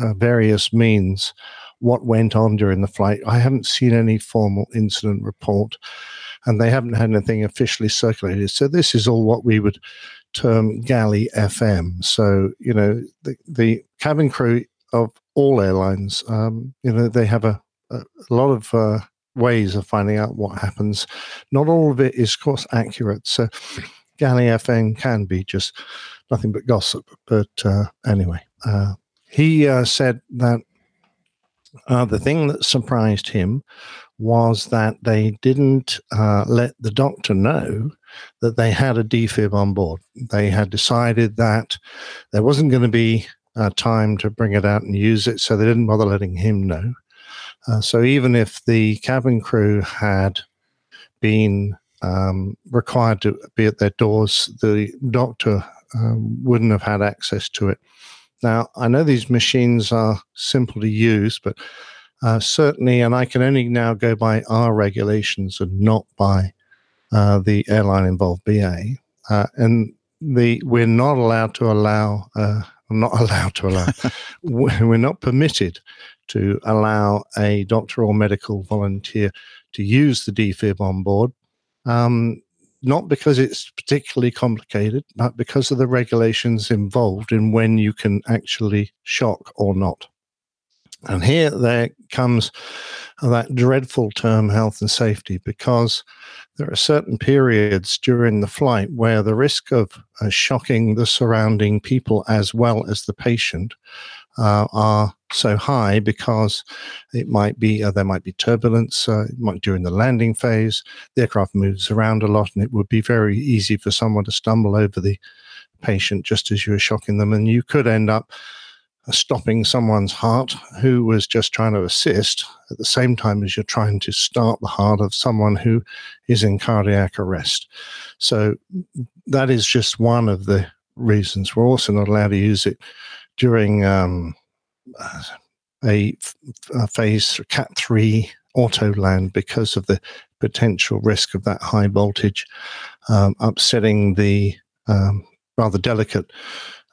uh, various means what went on during the flight. I haven't seen any formal incident report, and they haven't had anything officially circulated. So this is all what we would term galley FM. So you know the the cabin crew of all airlines, um, you know, they have a, a, lot of uh, ways of finding out what happens. Not all of it is, of course, accurate. So galley FM can be just nothing but gossip. But uh, anyway, uh, he uh, said that uh, the thing that surprised him was that they didn't uh, let the doctor know that they had a defib on board. They had decided that there wasn't going to be uh, time to bring it out and use it, so they didn't bother letting him know. Uh, so even if the cabin crew had been um, required to be at their doors, the doctor um, wouldn't have had access to it. Now, I know these machines are simple to use, but uh, certainly, and I can only now go by our regulations and not by uh, the airline involved BA. Uh, and the we're not allowed to allow, uh, not allowed to allow, we're not permitted to allow a doctor or medical volunteer to use the defib on board. Um, not because it's particularly complicated, but because of the regulations involved in when you can actually shock or not. And here there comes that dreadful term health and safety because there are certain periods during the flight where the risk of uh, shocking the surrounding people as well as the patient uh, are so high because it might be uh, there might be turbulence uh, during the landing phase. The aircraft moves around a lot, and it would be very easy for someone to stumble over the patient just as you were shocking them, and you could end up uh, stopping someone's heart who was just trying to assist at the same time as you're trying to start the heart of someone who is in cardiac arrest. So that is just one of the reasons. We're also not allowed to use it during um, a, a phase cat 3 auto land because of the potential risk of that high voltage um, upsetting the um, rather delicate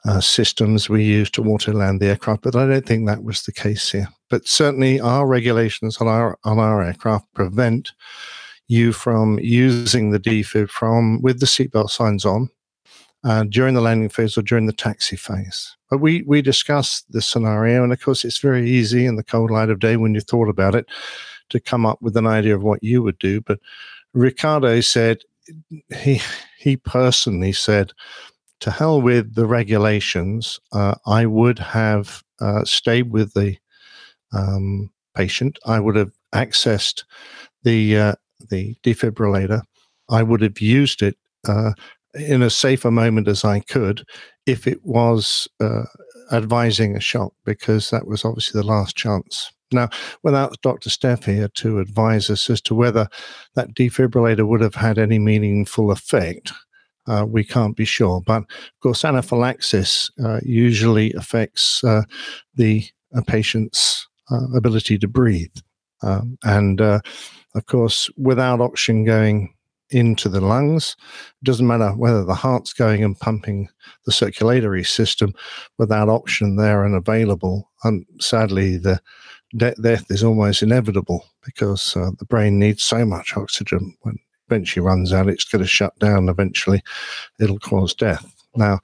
uh, systems we use to auto land the aircraft, but I don't think that was the case here. But certainly, our regulations on our on our aircraft prevent you from using the defib from with the seatbelt signs on uh, during the landing phase or during the taxi phase. But we we discussed the scenario, and of course, it's very easy in the cold light of day when you thought about it to come up with an idea of what you would do. But Ricardo said he he personally said to hell with the regulations. Uh, I would have uh, stayed with the um, patient. I would have accessed the uh, the defibrillator. I would have used it in a safer moment as I could if it was uh, advising a shock, because that was obviously the last chance. Now, without Dr. Steph here to advise us as to whether that defibrillator would have had any meaningful effect, uh, we can't be sure. But of course, anaphylaxis uh, usually affects uh, the patient's uh, ability to breathe. Um, and uh, of course, without oxygen going into the lungs, it doesn't matter whether the heart's going and pumping the circulatory system without oxygen there and available. And sadly, the de- death is almost inevitable because uh, the brain needs so much oxygen. When eventually runs out, it's going to shut down. Eventually, it'll cause death. Now,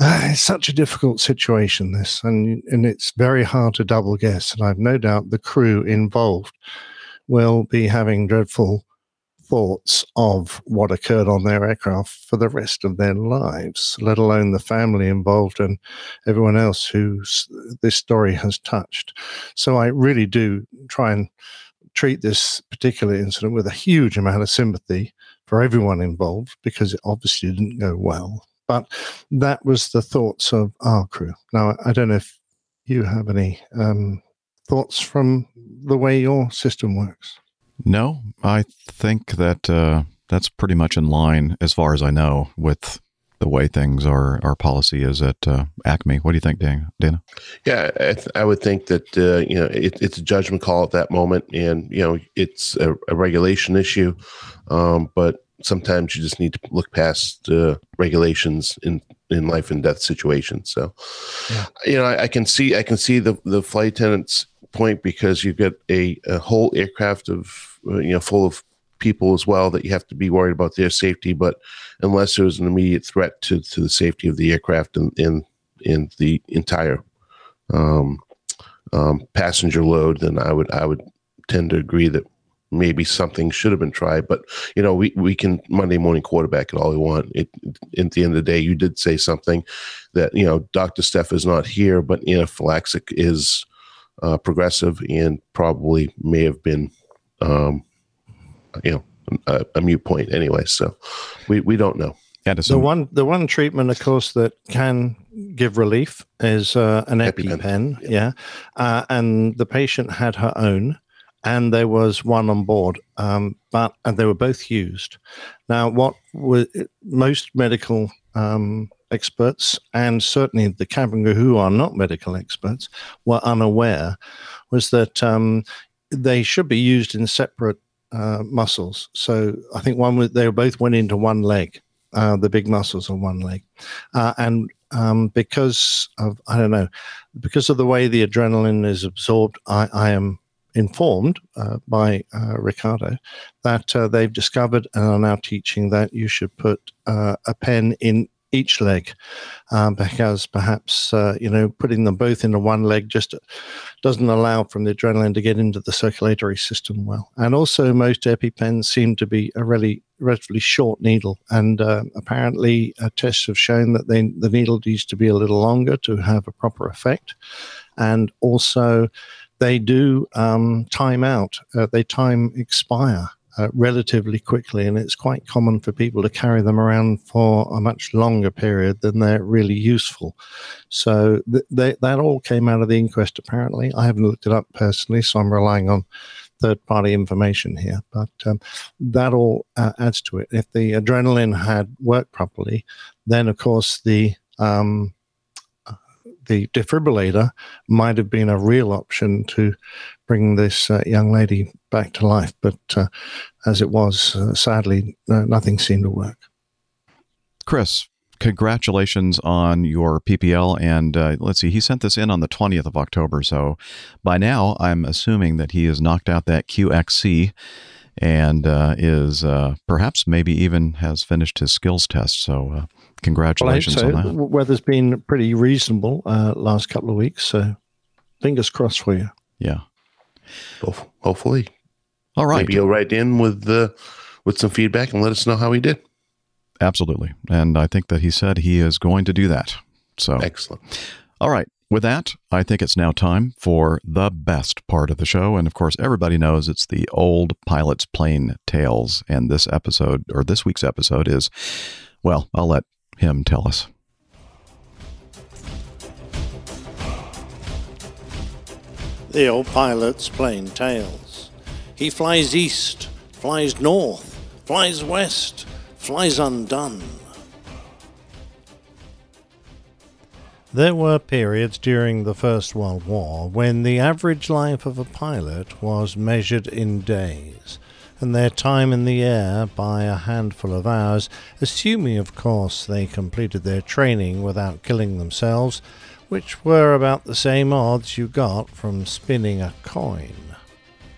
uh, it's such a difficult situation, this, and and it's very hard to double guess. And I've no doubt the crew involved will be having dreadful thoughts of what occurred on their aircraft for the rest of their lives, let alone the family involved and everyone else who this story has touched. So I really do try and treat this particular incident with a huge amount of sympathy for everyone involved because it obviously didn't go well. But that was the thoughts of our crew. Now, I don't know if you have any um, thoughts from the way your system works. No, I think that uh, that's pretty much in line, as far as I know, with the way things are. Our policy is at uh, Acme. What do you think, Dana? Yeah, I, th- I would think that uh, you know it, it's a judgment call at that moment, and you know it's a, a regulation issue, um, but sometimes you just need to look past uh, regulations in in life and death situations. So, yeah. you know, I, I, can see I can see the the flight attendant's point because you've got a, a whole aircraft of uh, you know full of people as well that you have to be worried about their safety. But unless there's an immediate threat to, to the safety of the aircraft and in in the entire um, um, passenger load, then I would I would tend to agree that maybe something should have been tried. But you know, we we can Monday morning quarterback it all we want. It, at the end of the day, you did say something that you know Dr. Steph is not here, but anaphylaxis is uh, progressive and probably may have been, um, you know, a, a mute point anyway. So we we don't know. Yeah, the one the one treatment, of course, that can give relief is uh, an EpiPen. EpiPen yeah, yeah. Uh, and the patient had her own and there was one on board, um, but and they were both used. Now, what were most medical um, experts and certainly the cabin who are not medical experts were unaware was that um, they should be used in separate uh, muscles. So I think one they both went into one leg, uh, the big muscles on one leg, uh, and um, because of I don't know, because of the way the adrenaline is absorbed, I, I am informed uh, by uh, Ricardo that uh, they've discovered and are now teaching that you should put uh, a pen in each leg um, because perhaps uh, you know putting them both into one leg just doesn't allow from the adrenaline to get into the circulatory system well and also most epipens seem to be a really relatively short needle and uh, apparently tests have shown that they, the needle needs to be a little longer to have a proper effect and also they do um, time out, uh, they time expire. Uh, relatively quickly, and it's quite common for people to carry them around for a much longer period than they're really useful. So th- they, that all came out of the inquest, apparently. I haven't looked it up personally, so I'm relying on third party information here, but um, that all uh, adds to it. If the adrenaline had worked properly, then of course the um, the defibrillator might have been a real option to bring this uh, young lady back to life. But uh, as it was, uh, sadly, nothing seemed to work. Chris, congratulations on your PPL. And uh, let's see, he sent this in on the 20th of October. So by now, I'm assuming that he has knocked out that QXC and uh, is uh, perhaps maybe even has finished his skills test. So uh, congratulations well, on so. that. Weather's been pretty reasonable uh, last couple of weeks. So fingers crossed for you. Yeah. Hopefully. All right. Maybe you'll write in with the with some feedback and let us know how he did. Absolutely. And I think that he said he is going to do that. So excellent. All right. With that, I think it's now time for the best part of the show. And of course, everybody knows it's the old pilot's plane tales. And this episode, or this week's episode, is, well, I'll let him tell us. The old pilot's plain tales. He flies east, flies north, flies west, flies undone. There were periods during the First World War when the average life of a pilot was measured in days, and their time in the air by a handful of hours, assuming, of course, they completed their training without killing themselves, which were about the same odds you got from spinning a coin.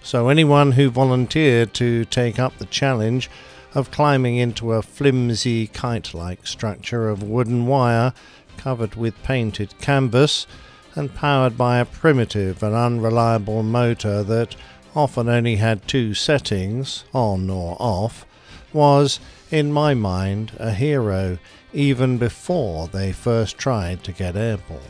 So anyone who volunteered to take up the challenge of climbing into a flimsy kite like structure of wooden wire covered with painted canvas and powered by a primitive and unreliable motor that often only had two settings, on or off, was, in my mind, a hero even before they first tried to get airborne.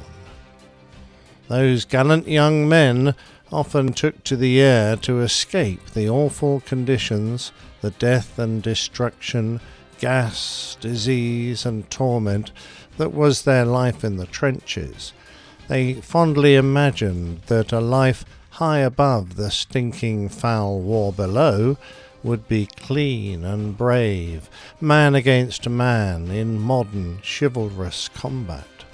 Those gallant young men often took to the air to escape the awful conditions, the death and destruction, gas, disease, and torment that was their life in the trenches. They fondly imagined that a life high above the stinking foul war below would be clean and brave, man against man in modern chivalrous combat.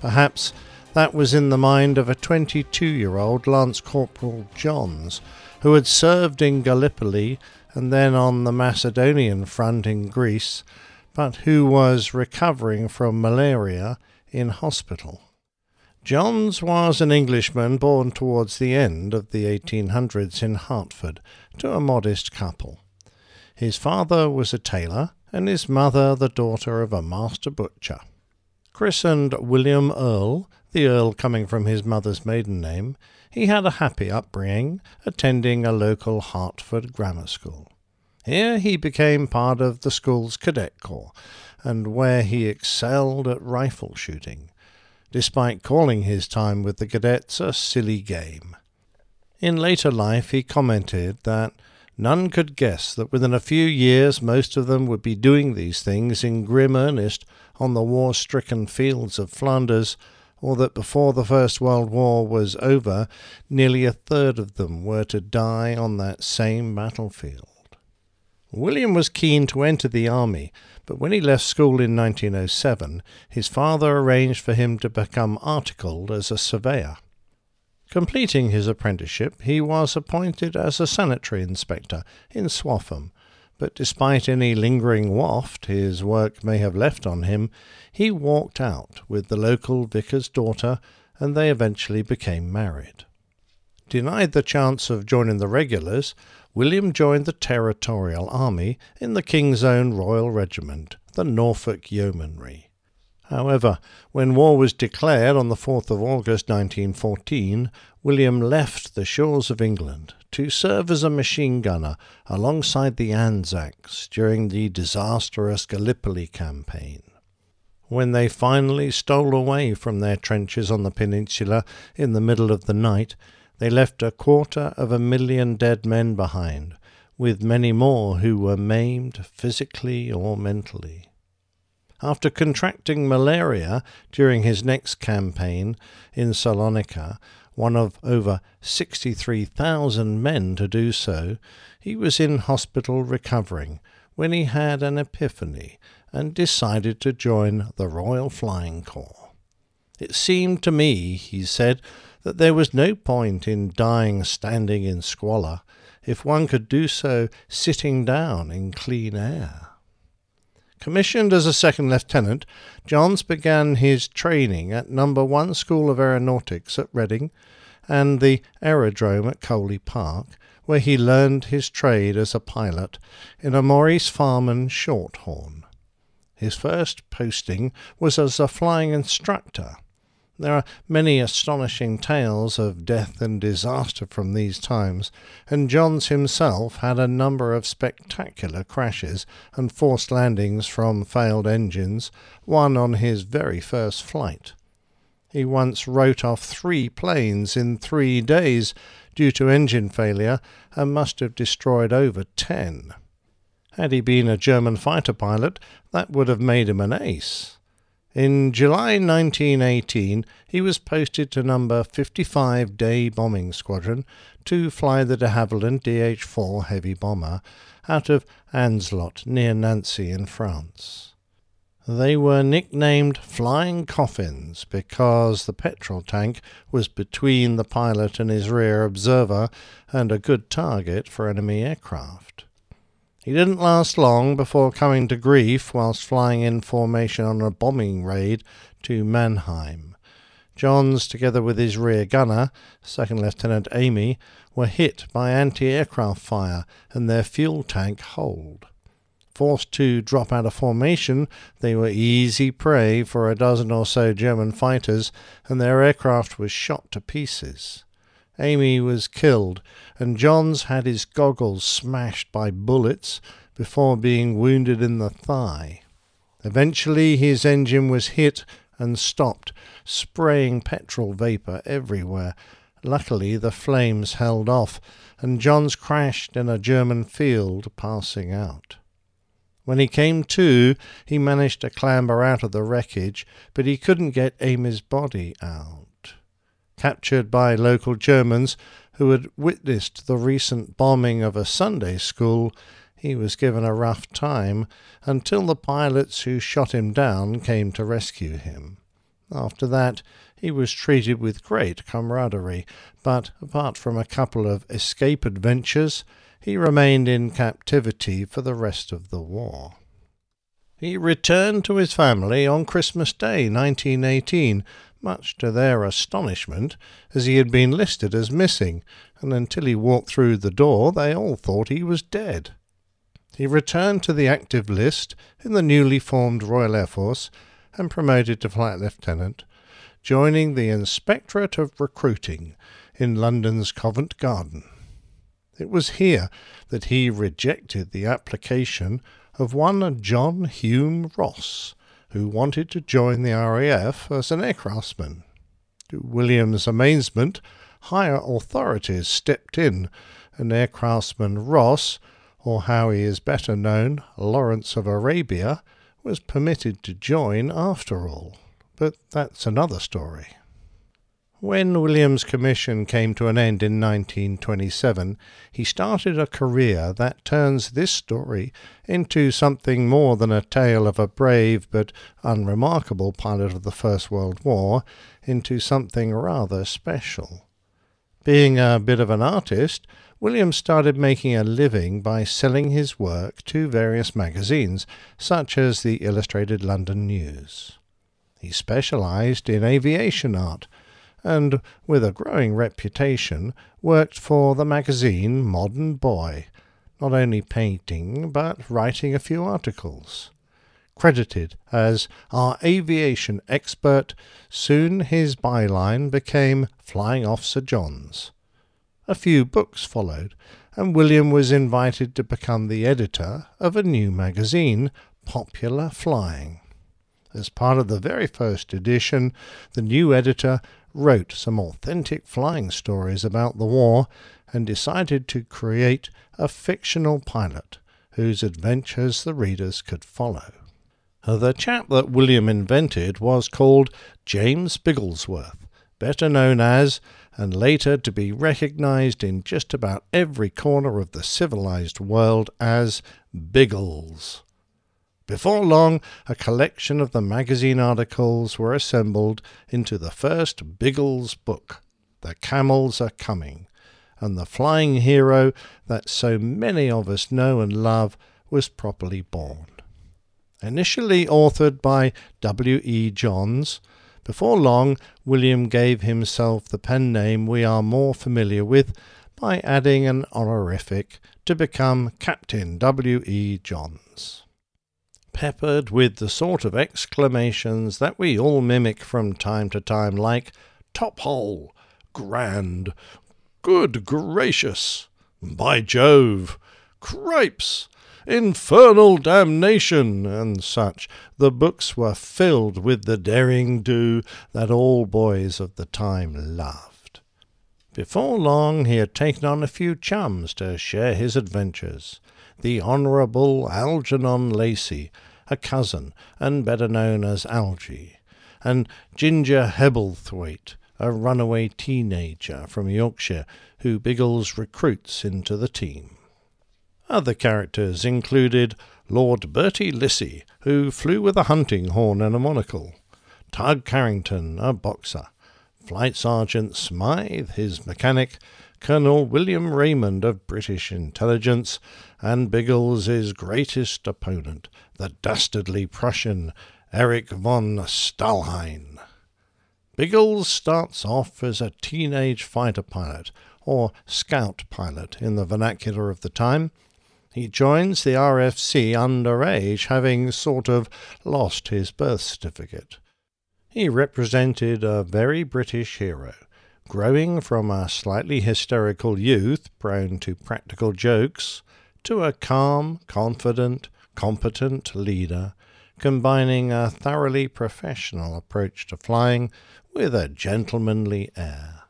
Perhaps that was in the mind of a 22 year old Lance Corporal Johns, who had served in Gallipoli and then on the Macedonian front in Greece, but who was recovering from malaria in hospital. Johns was an Englishman born towards the end of the 1800s in Hertford to a modest couple. His father was a tailor, and his mother the daughter of a master butcher. Christened William Earl, the Earl coming from his mother's maiden name, he had a happy upbringing, attending a local Hertford grammar school. Here he became part of the school's cadet corps, and where he excelled at rifle shooting, despite calling his time with the cadets a silly game. In later life he commented that none could guess that within a few years most of them would be doing these things in grim earnest on the war stricken fields of Flanders, or that before the First World War was over, nearly a third of them were to die on that same battlefield. William was keen to enter the army, but when he left school in 1907, his father arranged for him to become articled as a surveyor. Completing his apprenticeship, he was appointed as a sanitary inspector in Swaffham, but despite any lingering waft his work may have left on him, he walked out with the local vicar's daughter, and they eventually became married. Denied the chance of joining the regulars, William joined the Territorial Army in the King's Own Royal Regiment, the Norfolk Yeomanry. However, when war was declared on the 4th of August 1914, William left the shores of England to serve as a machine gunner alongside the Anzacs during the disastrous Gallipoli campaign. When they finally stole away from their trenches on the peninsula in the middle of the night, they left a quarter of a million dead men behind, with many more who were maimed physically or mentally. After contracting malaria during his next campaign in Salonika, one of over 63,000 men to do so, he was in hospital recovering when he had an epiphany and decided to join the Royal Flying Corps. It seemed to me, he said, that there was no point in dying standing in squalor if one could do so sitting down in clean air. Commissioned as a second lieutenant, Johns began his training at Number 1 School of Aeronautics at Reading and the aerodrome at Coley Park, where he learned his trade as a pilot in a Maurice Farman Shorthorn. His first posting was as a flying instructor. There are many astonishing tales of death and disaster from these times, and Johns himself had a number of spectacular crashes and forced landings from failed engines, one on his very first flight. He once wrote off three planes in three days due to engine failure and must have destroyed over ten. Had he been a German fighter pilot, that would have made him an ace. In July 1918, he was posted to number 55 Day Bombing Squadron to fly the de Havilland DH-4 heavy bomber out of Ancelot near Nancy in France. They were nicknamed Flying Coffins because the petrol tank was between the pilot and his rear observer and a good target for enemy aircraft. He didn't last long before coming to grief whilst flying in formation on a bombing raid to Mannheim. Johns, together with his rear gunner, Second Lieutenant Amy, were hit by anti aircraft fire and their fuel tank holed. Forced to drop out of formation, they were easy prey for a dozen or so German fighters, and their aircraft was shot to pieces. Amy was killed, and Johns had his goggles smashed by bullets before being wounded in the thigh. Eventually, his engine was hit and stopped, spraying petrol vapor everywhere. Luckily, the flames held off, and Johns crashed in a German field, passing out. When he came to, he managed to clamber out of the wreckage, but he couldn't get Amy's body out captured by local Germans who had witnessed the recent bombing of a Sunday school, he was given a rough time until the pilots who shot him down came to rescue him. After that, he was treated with great camaraderie, but apart from a couple of escape adventures, he remained in captivity for the rest of the war. He returned to his family on Christmas Day 1918 much to their astonishment, as he had been listed as missing, and until he walked through the door they all thought he was dead. He returned to the active list in the newly formed Royal Air Force and promoted to flight lieutenant, joining the Inspectorate of Recruiting in London's Covent Garden. It was here that he rejected the application of one John Hume Ross, who wanted to join the RAF as an aircraftsman. To William's amazement, higher authorities stepped in, and aircraftsman Ross, or how he is better known, Lawrence of Arabia, was permitted to join after all. But that's another story. When William's commission came to an end in 1927, he started a career that turns this story into something more than a tale of a brave but unremarkable pilot of the First World War, into something rather special. Being a bit of an artist, William started making a living by selling his work to various magazines, such as the Illustrated London News. He specialized in aviation art and, with a growing reputation, worked for the magazine Modern Boy, not only painting but writing a few articles. Credited as our aviation expert, soon his byline became Flying Officer Johns. A few books followed, and William was invited to become the editor of a new magazine, Popular Flying. As part of the very first edition, the new editor wrote some authentic flying stories about the war and decided to create a fictional pilot whose adventures the readers could follow. The chap that William invented was called James Bigglesworth, better known as, and later to be recognized in just about every corner of the civilized world as, Biggles. Before long, a collection of the magazine articles were assembled into the first Biggles book, The Camels Are Coming, and the flying hero that so many of us know and love was properly born. Initially authored by W. E. Johns, before long William gave himself the pen name we are more familiar with by adding an honorific to become Captain W. E. Johns. Peppered with the sort of exclamations that we all mimic from time to time, like top hole, grand, good gracious, by Jove, cripes, infernal damnation, and such, the books were filled with the daring do that all boys of the time loved. Before long he had taken on a few chums to share his adventures. The Honourable Algernon Lacey, a cousin, and better known as Algy, and Ginger Hebblethwaite, a runaway teenager from Yorkshire who Biggles recruits into the team. Other characters included Lord Bertie Lissie, who flew with a hunting horn and a monocle, Tug Carrington, a boxer, Flight Sergeant Smythe, his mechanic, Colonel William Raymond of British intelligence, and Biggles's greatest opponent, the dastardly Prussian Erich von Stalhein. Biggles starts off as a teenage fighter pilot, or scout pilot in the vernacular of the time. He joins the RFC underage, having sort of lost his birth certificate. He represented a very British hero, growing from a slightly hysterical youth prone to practical jokes to a calm, confident, competent leader, combining a thoroughly professional approach to flying with a gentlemanly air.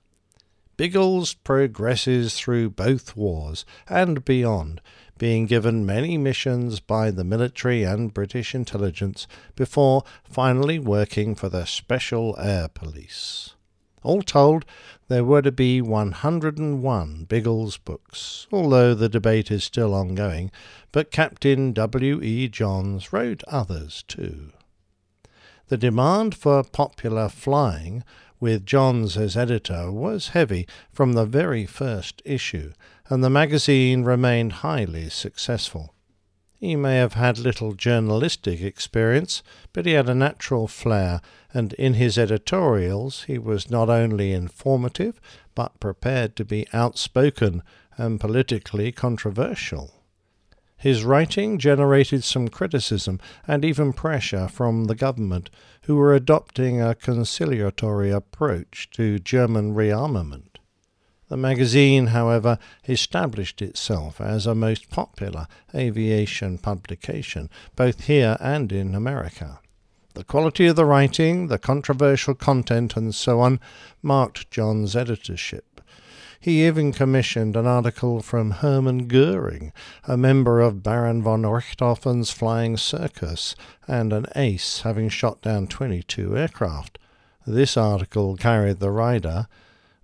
Biggles progresses through both wars and beyond, being given many missions by the military and British intelligence before finally working for the Special Air Police. All told, there were to be 101 Biggles books, although the debate is still ongoing, but Captain W. E. Johns wrote others too. The demand for popular flying, with Johns as editor, was heavy from the very first issue, and the magazine remained highly successful. He may have had little journalistic experience, but he had a natural flair, and in his editorials he was not only informative, but prepared to be outspoken and politically controversial. His writing generated some criticism and even pressure from the government, who were adopting a conciliatory approach to German rearmament. The magazine, however, established itself as a most popular aviation publication, both here and in America. The quality of the writing, the controversial content, and so on, marked John's editorship. He even commissioned an article from Hermann Goering, a member of Baron von Richthofen's flying circus, and an ace having shot down 22 aircraft. This article carried the rider,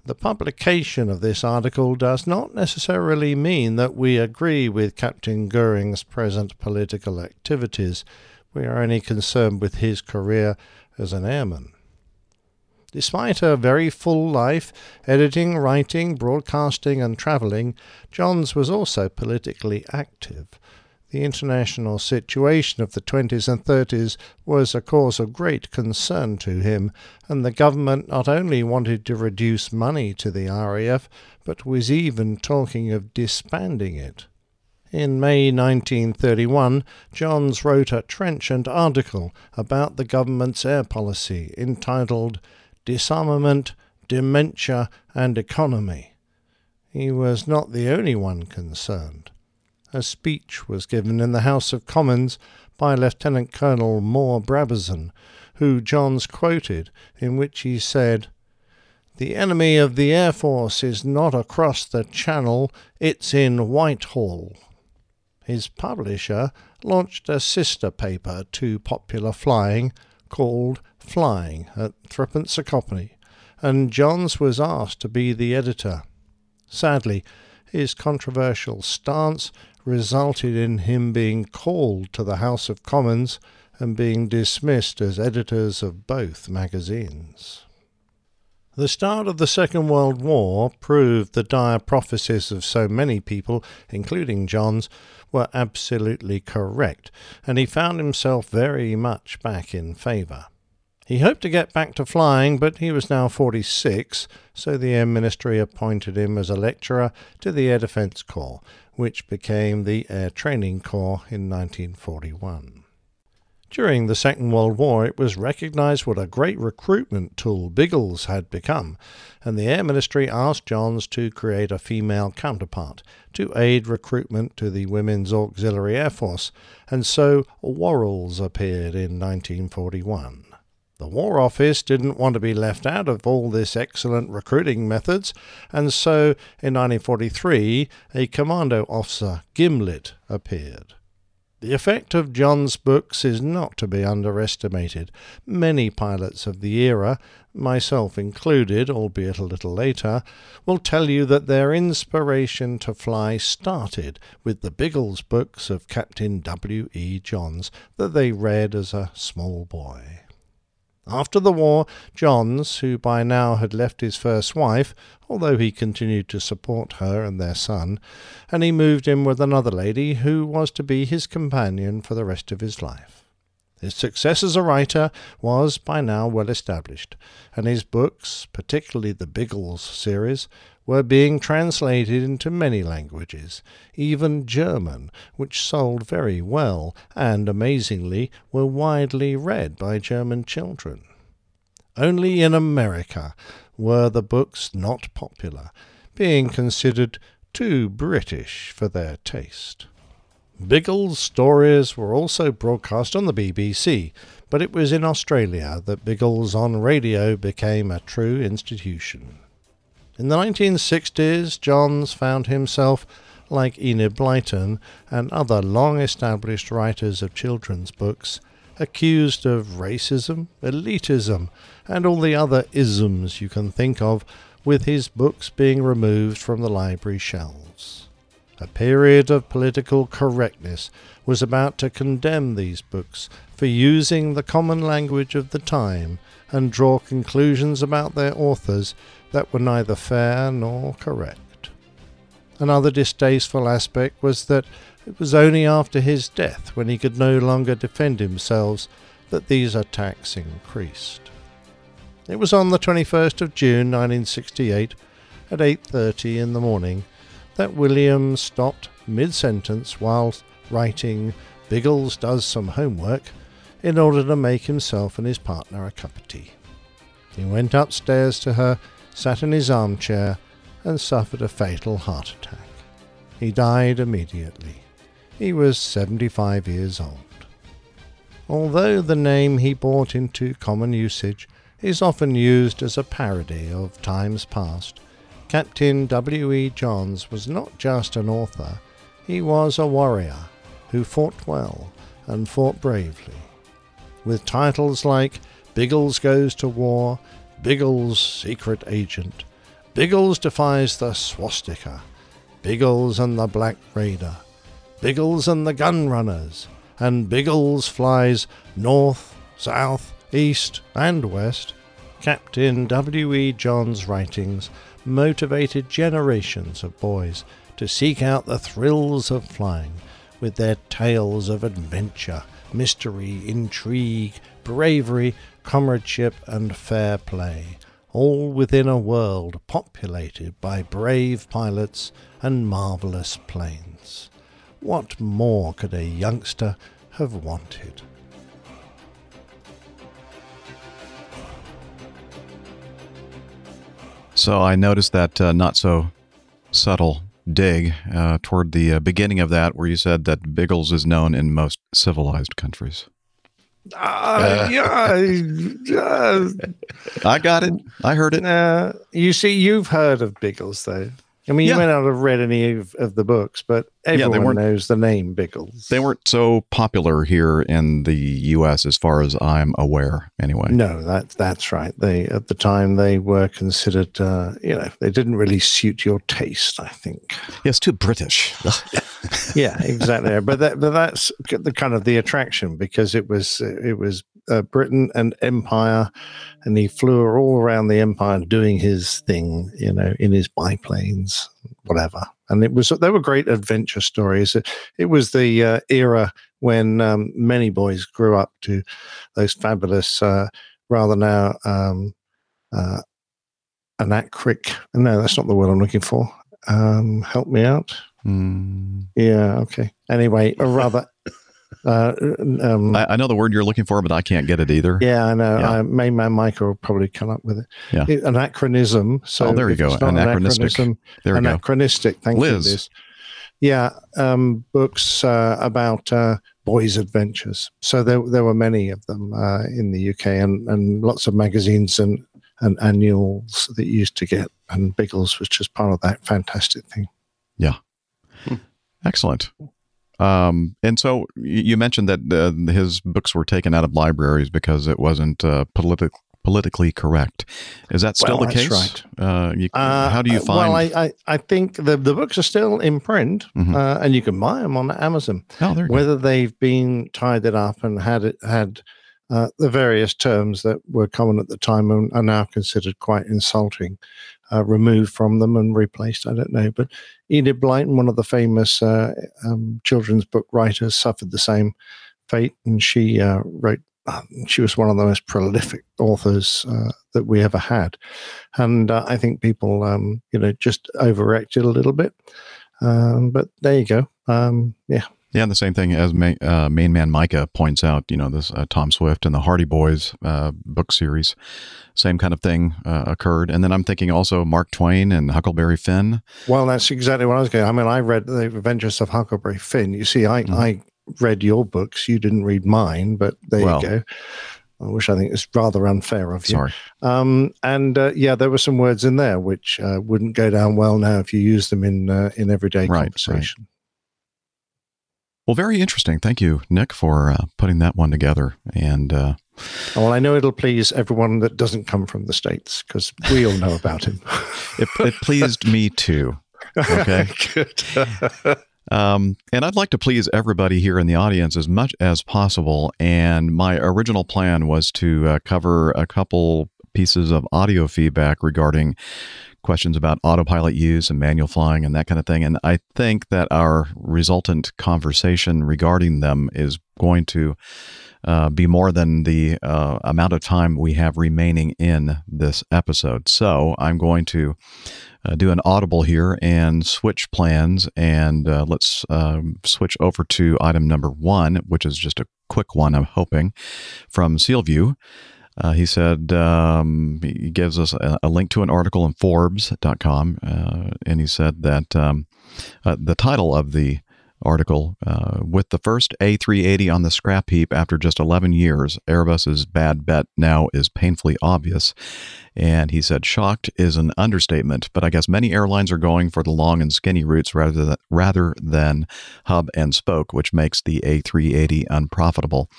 the publication of this article does not necessarily mean that we agree with Captain Goering's present political activities. We are only concerned with his career as an airman. Despite a very full life, editing, writing, broadcasting, and travelling, Johns was also politically active. The international situation of the 20s and 30s was a cause of great concern to him, and the government not only wanted to reduce money to the RAF, but was even talking of disbanding it. In May 1931, Johns wrote a trenchant article about the government's air policy entitled Disarmament, Dementia, and Economy. He was not the only one concerned a speech was given in the House of Commons by Lieutenant Colonel Moore Brabazon, who Johns quoted, in which he said, The enemy of the Air Force is not across the Channel, it's in Whitehall. His publisher launched a sister paper to popular flying called Flying at threepence a copy, and Johns was asked to be the editor. Sadly, his controversial stance resulted in him being called to the House of Commons and being dismissed as editors of both magazines. The start of the Second World War proved the dire prophecies of so many people, including Johns, were absolutely correct, and he found himself very much back in favour. He hoped to get back to flying, but he was now 46, so the Air Ministry appointed him as a lecturer to the Air Defence Corps, which became the Air Training Corps in 1941. During the Second World War, it was recognized what a great recruitment tool Biggles had become, and the Air Ministry asked Johns to create a female counterpart to aid recruitment to the Women's Auxiliary Air Force, and so Worrals appeared in 1941. The War Office didn't want to be left out of all this excellent recruiting methods, and so in 1943 a commando officer, Gimlet, appeared. The effect of John's books is not to be underestimated. Many pilots of the era, myself included, albeit a little later, will tell you that their inspiration to fly started with the Biggles books of Captain W. E. Johns that they read as a small boy. After the war, Johns, who by now had left his first wife, although he continued to support her and their son, and he moved in with another lady who was to be his companion for the rest of his life. His success as a writer was by now well established, and his books, particularly the Biggles series, were being translated into many languages, even German, which sold very well and, amazingly, were widely read by German children. Only in America were the books not popular, being considered too British for their taste. Biggles' stories were also broadcast on the BBC, but it was in Australia that Biggles on radio became a true institution. In the 1960s, Johns found himself, like Enid Blyton and other long established writers of children's books, accused of racism, elitism, and all the other isms you can think of, with his books being removed from the library shelves. A period of political correctness was about to condemn these books for using the common language of the time and draw conclusions about their authors that were neither fair nor correct. Another distasteful aspect was that it was only after his death, when he could no longer defend himself, that these attacks increased. It was on the 21st of June 1968 at 8:30 in the morning that William stopped mid-sentence whilst writing Biggles does some homework in order to make himself and his partner a cup of tea. He went upstairs to her sat in his armchair, and suffered a fatal heart attack. He died immediately. He was 75 years old. Although the name he brought into common usage is often used as a parody of times past, Captain W. E. Johns was not just an author, he was a warrior who fought well and fought bravely. With titles like Biggles Goes to War Biggles' Secret Agent, Biggles Defies the Swastika, Biggles and the Black Raider, Biggles and the Gun Runners, and Biggles flies north, south, east, and west. Captain W. E. Johns' writings motivated generations of boys to seek out the thrills of flying with their tales of adventure, mystery, intrigue, bravery, comradeship, and fair play, all within a world populated by brave pilots and marvellous planes. What more could a youngster have wanted? So I noticed that uh, not so subtle dig uh, toward the uh, beginning of that, where you said that Biggles is known in most civilized countries. Uh, yeah, uh, I got it. I heard it. Uh, you see, you've heard of Biggles, though. I mean, Yeah. you may not have read any of, of the books, but everyone weren't- knows the name Biggles. They weren't so popular here in the U.S. as far as I'm aware, anyway. No, that's that's right. They at the time they were considered, uh, you know, they didn't really suit your taste. I think. Yes, too British. yeah, exactly. but that, but that's the kind of the attraction because it was it was uh, Britain and Empire, and he flew all around the Empire doing his thing, you know, in his biplanes, whatever. And it was they were great adventure stories. It, it was the uh, era when um, many boys grew up to those fabulous, uh, rather now um, uh, anachronic. No, that's not the word I'm looking for. Um, help me out. Mm. Yeah. Okay. Anyway, or rather, uh, um, I, I know the word you're looking for, but I can't get it either. yeah, I know. Yeah. Uh, main man Michael will probably come up with it. Yeah. It- anachronism. So Oh, there you go. it's not Anachronistic. anachronism, There we go. anachronistic. Thank Liz. you, Liz. Yeah, um, books uh, about uh, boys' adventures. So there, there were many of them uh, in the UK, and, and lots of magazines and, and annuals that you used to get. And Biggles was just part of that fantastic thing. Yeah. Excellent. Um, and so you mentioned that uh, his books were taken out of libraries because it wasn't uh, politic, politically correct. Is that still Well, the that's case? right. Uh, you, Uh, how do you uh, find? Well, I, I, I think the, the books are still in print, Mhm. uh, and you can buy them on Amazon. oh, you go. Whether they've been tied it up and had it had uh, the various terms that were common at the time and are now considered quite insulting, uh, removed from them and replaced. I don't know, but Enid Blyton, one of the famous uh, um, children's book writers, suffered the same fate, and she uh, wrote. She was one of the most prolific authors uh, that we ever had, and uh, I think people, um, you know, just overreacted a little bit. Um, but there you go. Um, yeah, Yeah, and the same thing as ma- uh, Main Man Micah points out. You know, this uh, Tom Swift and the Hardy Boys uh, book series, same kind of thing uh, occurred. And then I'm thinking also Mark Twain and Huckleberry Finn. Well, that's exactly what I was going. To I mean, I read the Adventures of Huckleberry Finn. You see, I, I read your books. You didn't read mine, but there Well. you go. Which I think is rather unfair of you. Sorry. Um, and uh, yeah, there were some words in there which uh, wouldn't go down well now if you use them in uh, in everyday Right, right. Well, very interesting. Thank you, Nick, for uh, putting that one together. And uh, Well, I know it'll please everyone that doesn't come from the states because we all know about him. it, it pleased me too. Okay. Good. Um, and I'd like to please everybody here in the audience as much as possible. And my original plan was to uh, cover a couple pieces of audio feedback regarding questions about autopilot use and manual flying and that kind of thing. And I think that our resultant conversation regarding them is going to uh, be more than the uh, amount of time we have remaining in this episode. So I'm going to uh, do an audible here and switch plans. And uh, let's um, switch over to item number one, which is just a quick one, I'm hoping, from Sealview. Uh, he said um, he gives us a, a link to an article in Forbes.com, uh, and he said that um, uh, the title of the article uh, with the first A380 on the scrap heap after just 11 years, Airbus's bad bet now is painfully obvious. And he said, shocked is an understatement, but I guess many airlines are going for the long and skinny routes rather than, rather than hub and spoke, which makes the A380 unprofitable.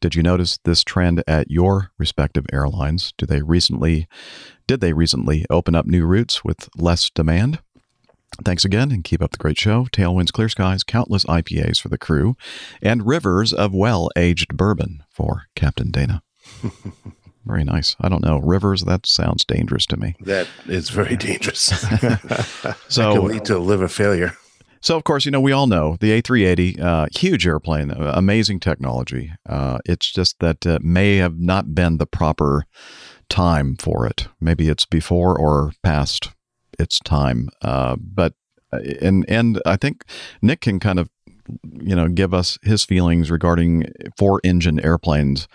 Did you notice this trend at your respective airlines? Do they recently did they recently open up new routes with less demand? Thanks again and keep up the great show. Tailwinds, clear skies, countless IPAs for the crew, and rivers of well aged bourbon for Captain Dana. Very nice. I don't know. Rivers, that sounds dangerous to me. That is very dangerous. So- can lead to liver failure. So, of course, you know, we all know the A380, uh, huge airplane, uh, amazing technology. Uh, it's just that uh, may have not been the proper time for it. Maybe it's before or past its time. Uh, but, uh, and, and I think Nick can kind of, you know, give us his feelings regarding four engine airplanes,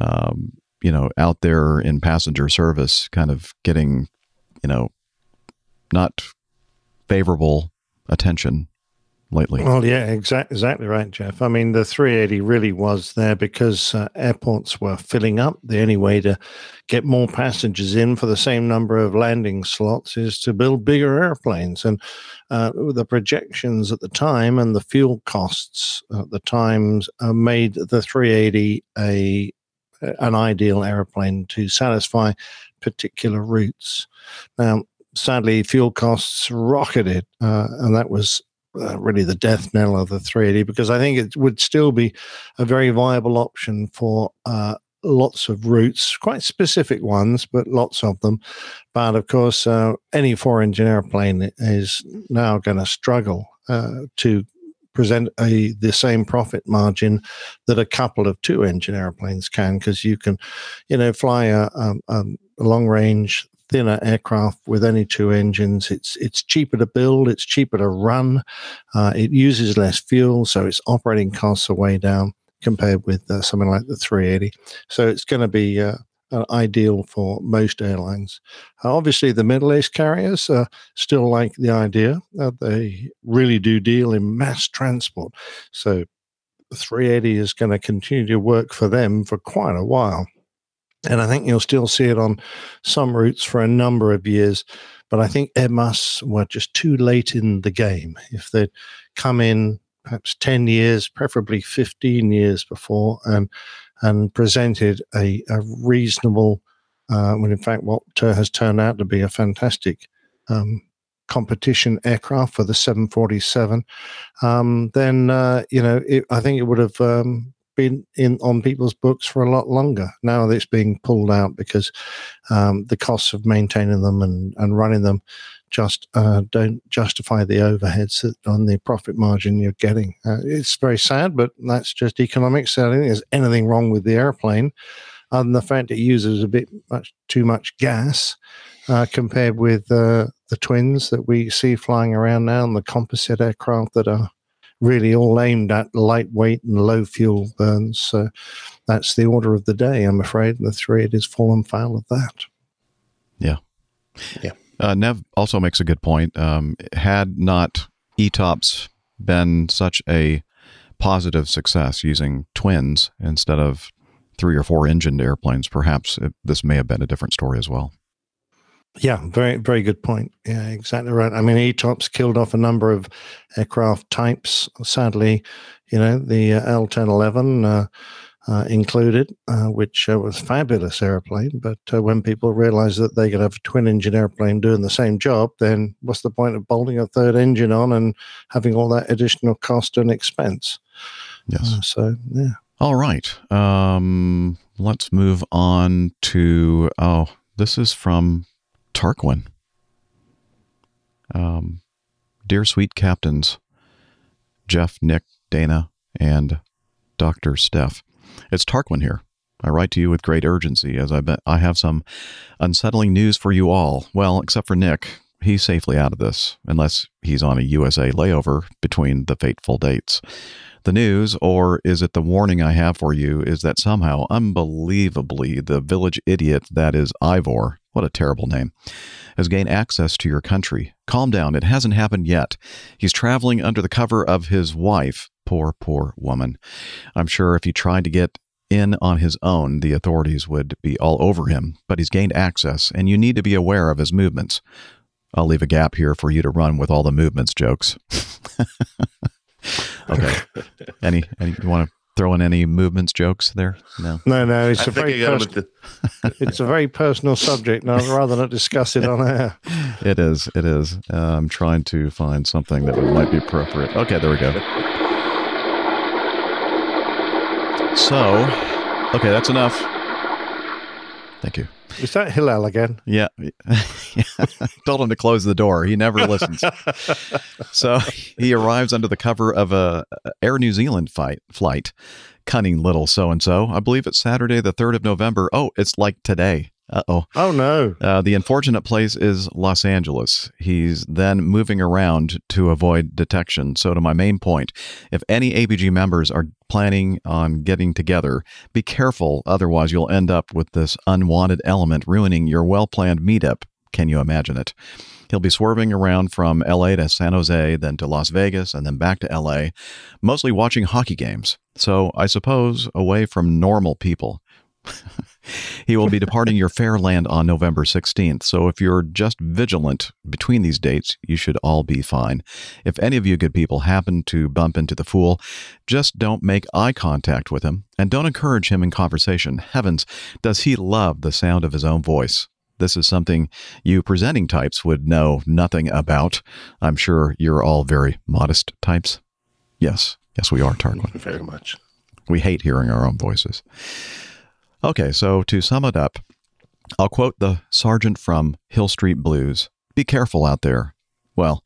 um, you know, out there in passenger service, kind of getting, you know, not favorable attention lately. Well, yeah, exactly, exactly right, Jeff. I mean, the 380 really was there because uh, airports were filling up. The only way to get more passengers in for the same number of landing slots is to build bigger airplanes. And uh, the projections at the time and the fuel costs at the times uh, made the 380 a an ideal airplane to satisfy particular routes. Now, sadly, fuel costs rocketed, uh, and that was uh, really the death knell of the 380 because I think it would still be a very viable option for uh, lots of routes, quite specific ones, but lots of them. But of course, uh, any four engine airplane is now going to struggle uh, to present a the same profit margin that a couple of two engine airplanes can because you can you know fly a, a, a long range thinner aircraft with any two engines. It's it's cheaper to build, it's cheaper to run, uh, it uses less fuel, so its operating costs are way down compared with uh, something like the 380. So it's going to be uh, ideal for most airlines. Uh, obviously, the Middle East carriers uh, still like the idea. That they really do deal in mass transport, so the 380 is going to continue to work for them for quite a while. And I think you'll still see it on some routes for a number of years. But I think Airbus were just too late in the game. If they'd come in perhaps 10 years, preferably 15 years before, and and presented a, a reasonable, uh, when in fact what has turned out to be a fantastic um, competition aircraft for the 747, um, then uh, you know it, I think it would have um, been in on people's books for a lot longer. Now it's being pulled out because um, the costs of maintaining them and, and running them just uh, don't justify the overheads that on the profit margin you're getting. Uh, it's very sad, but that's just economics. I don't think there's anything wrong with the airplane, other than the fact it uses a bit much too much gas uh, compared with uh, the twins that we see flying around now and the composite aircraft that are really all aimed at lightweight and low fuel burns. So that's the order of the day, I'm afraid. The thread has fallen foul of that. Yeah. Yeah. Uh, Nev also makes a good point. Um, had not ETOPS been such a positive success using twins instead of three or four engined airplanes, perhaps it, this may have been a different story as well. Yeah, very, very good point. Yeah, exactly right. I mean, ETOPS killed off a number of aircraft types. Sadly, you know, the uh, L1011 uh, uh, included, uh, which uh, was fabulous airplane. But uh, when people realized that they could have a twin engine airplane doing the same job, then what's the point of bolting a third engine on and having all that additional cost and expense? Yes. so, yeah. All right. Um, let's move on to, oh, this is from Tarquin. Um, dear sweet captains, Jeff, Nick, Dana, and Dr. Steph. It's Tarquin here. I write to you with great urgency as I bet I have some unsettling news for you all. Well, except for Nick. He's safely out of this, unless he's on a USA layover between the fateful dates. The news, or is it the warning I have for you, is that somehow, unbelievably, the village idiot that is Ivor, what a terrible name, has gained access to your country. Calm down, it hasn't happened yet. He's traveling under the cover of his wife. Poor, poor woman. I'm sure if he tried to get in on his own, the authorities would be all over him, but he's gained access, and you need to be aware of his movements. I'll leave a gap here for you to run with all the movements jokes. okay. Any, any you want to throw in any movements jokes there? No. No, no, it's I a very I got him pers- the, it's a very personal subject, and I'd rather not discuss it on air. It is. It is. Uh, I'm trying to find something that might be appropriate. Okay, there we go. So, okay, that's enough. Thank you. Is that Hillel again? Yeah. Told him to close the door. He never listens. so he arrives under the cover of a Air New Zealand fight, flight. Cunning little so and so. I believe it's Saturday, the 3rd of November. Oh, it's like today. Uh oh. Oh no. Uh, the unfortunate place is Los Angeles. He's then moving around to avoid detection. So, to my main point, if any ABG members are planning on getting together, be careful. Otherwise, you'll end up with this unwanted element ruining your well planned meetup. Can you imagine it? He'll be swerving around from LA to San Jose, then to Las Vegas, and then back to LA, mostly watching hockey games. So, I suppose away from normal people. he will be departing your fair land on November 16th. So if you're just vigilant between these dates, you should all be fine. If any of you good people happen to bump into the fool, just don't make eye contact with him and don't encourage him in conversation. Heavens, does he love the sound of his own voice? This is something you presenting types would know nothing about. I'm sure you're all very modest types. Yes, yes, we are, Tarquin. very much. We hate hearing our own voices. Okay, so to sum it up, I'll quote the sergeant from Hill Street Blues Be careful out there. Well,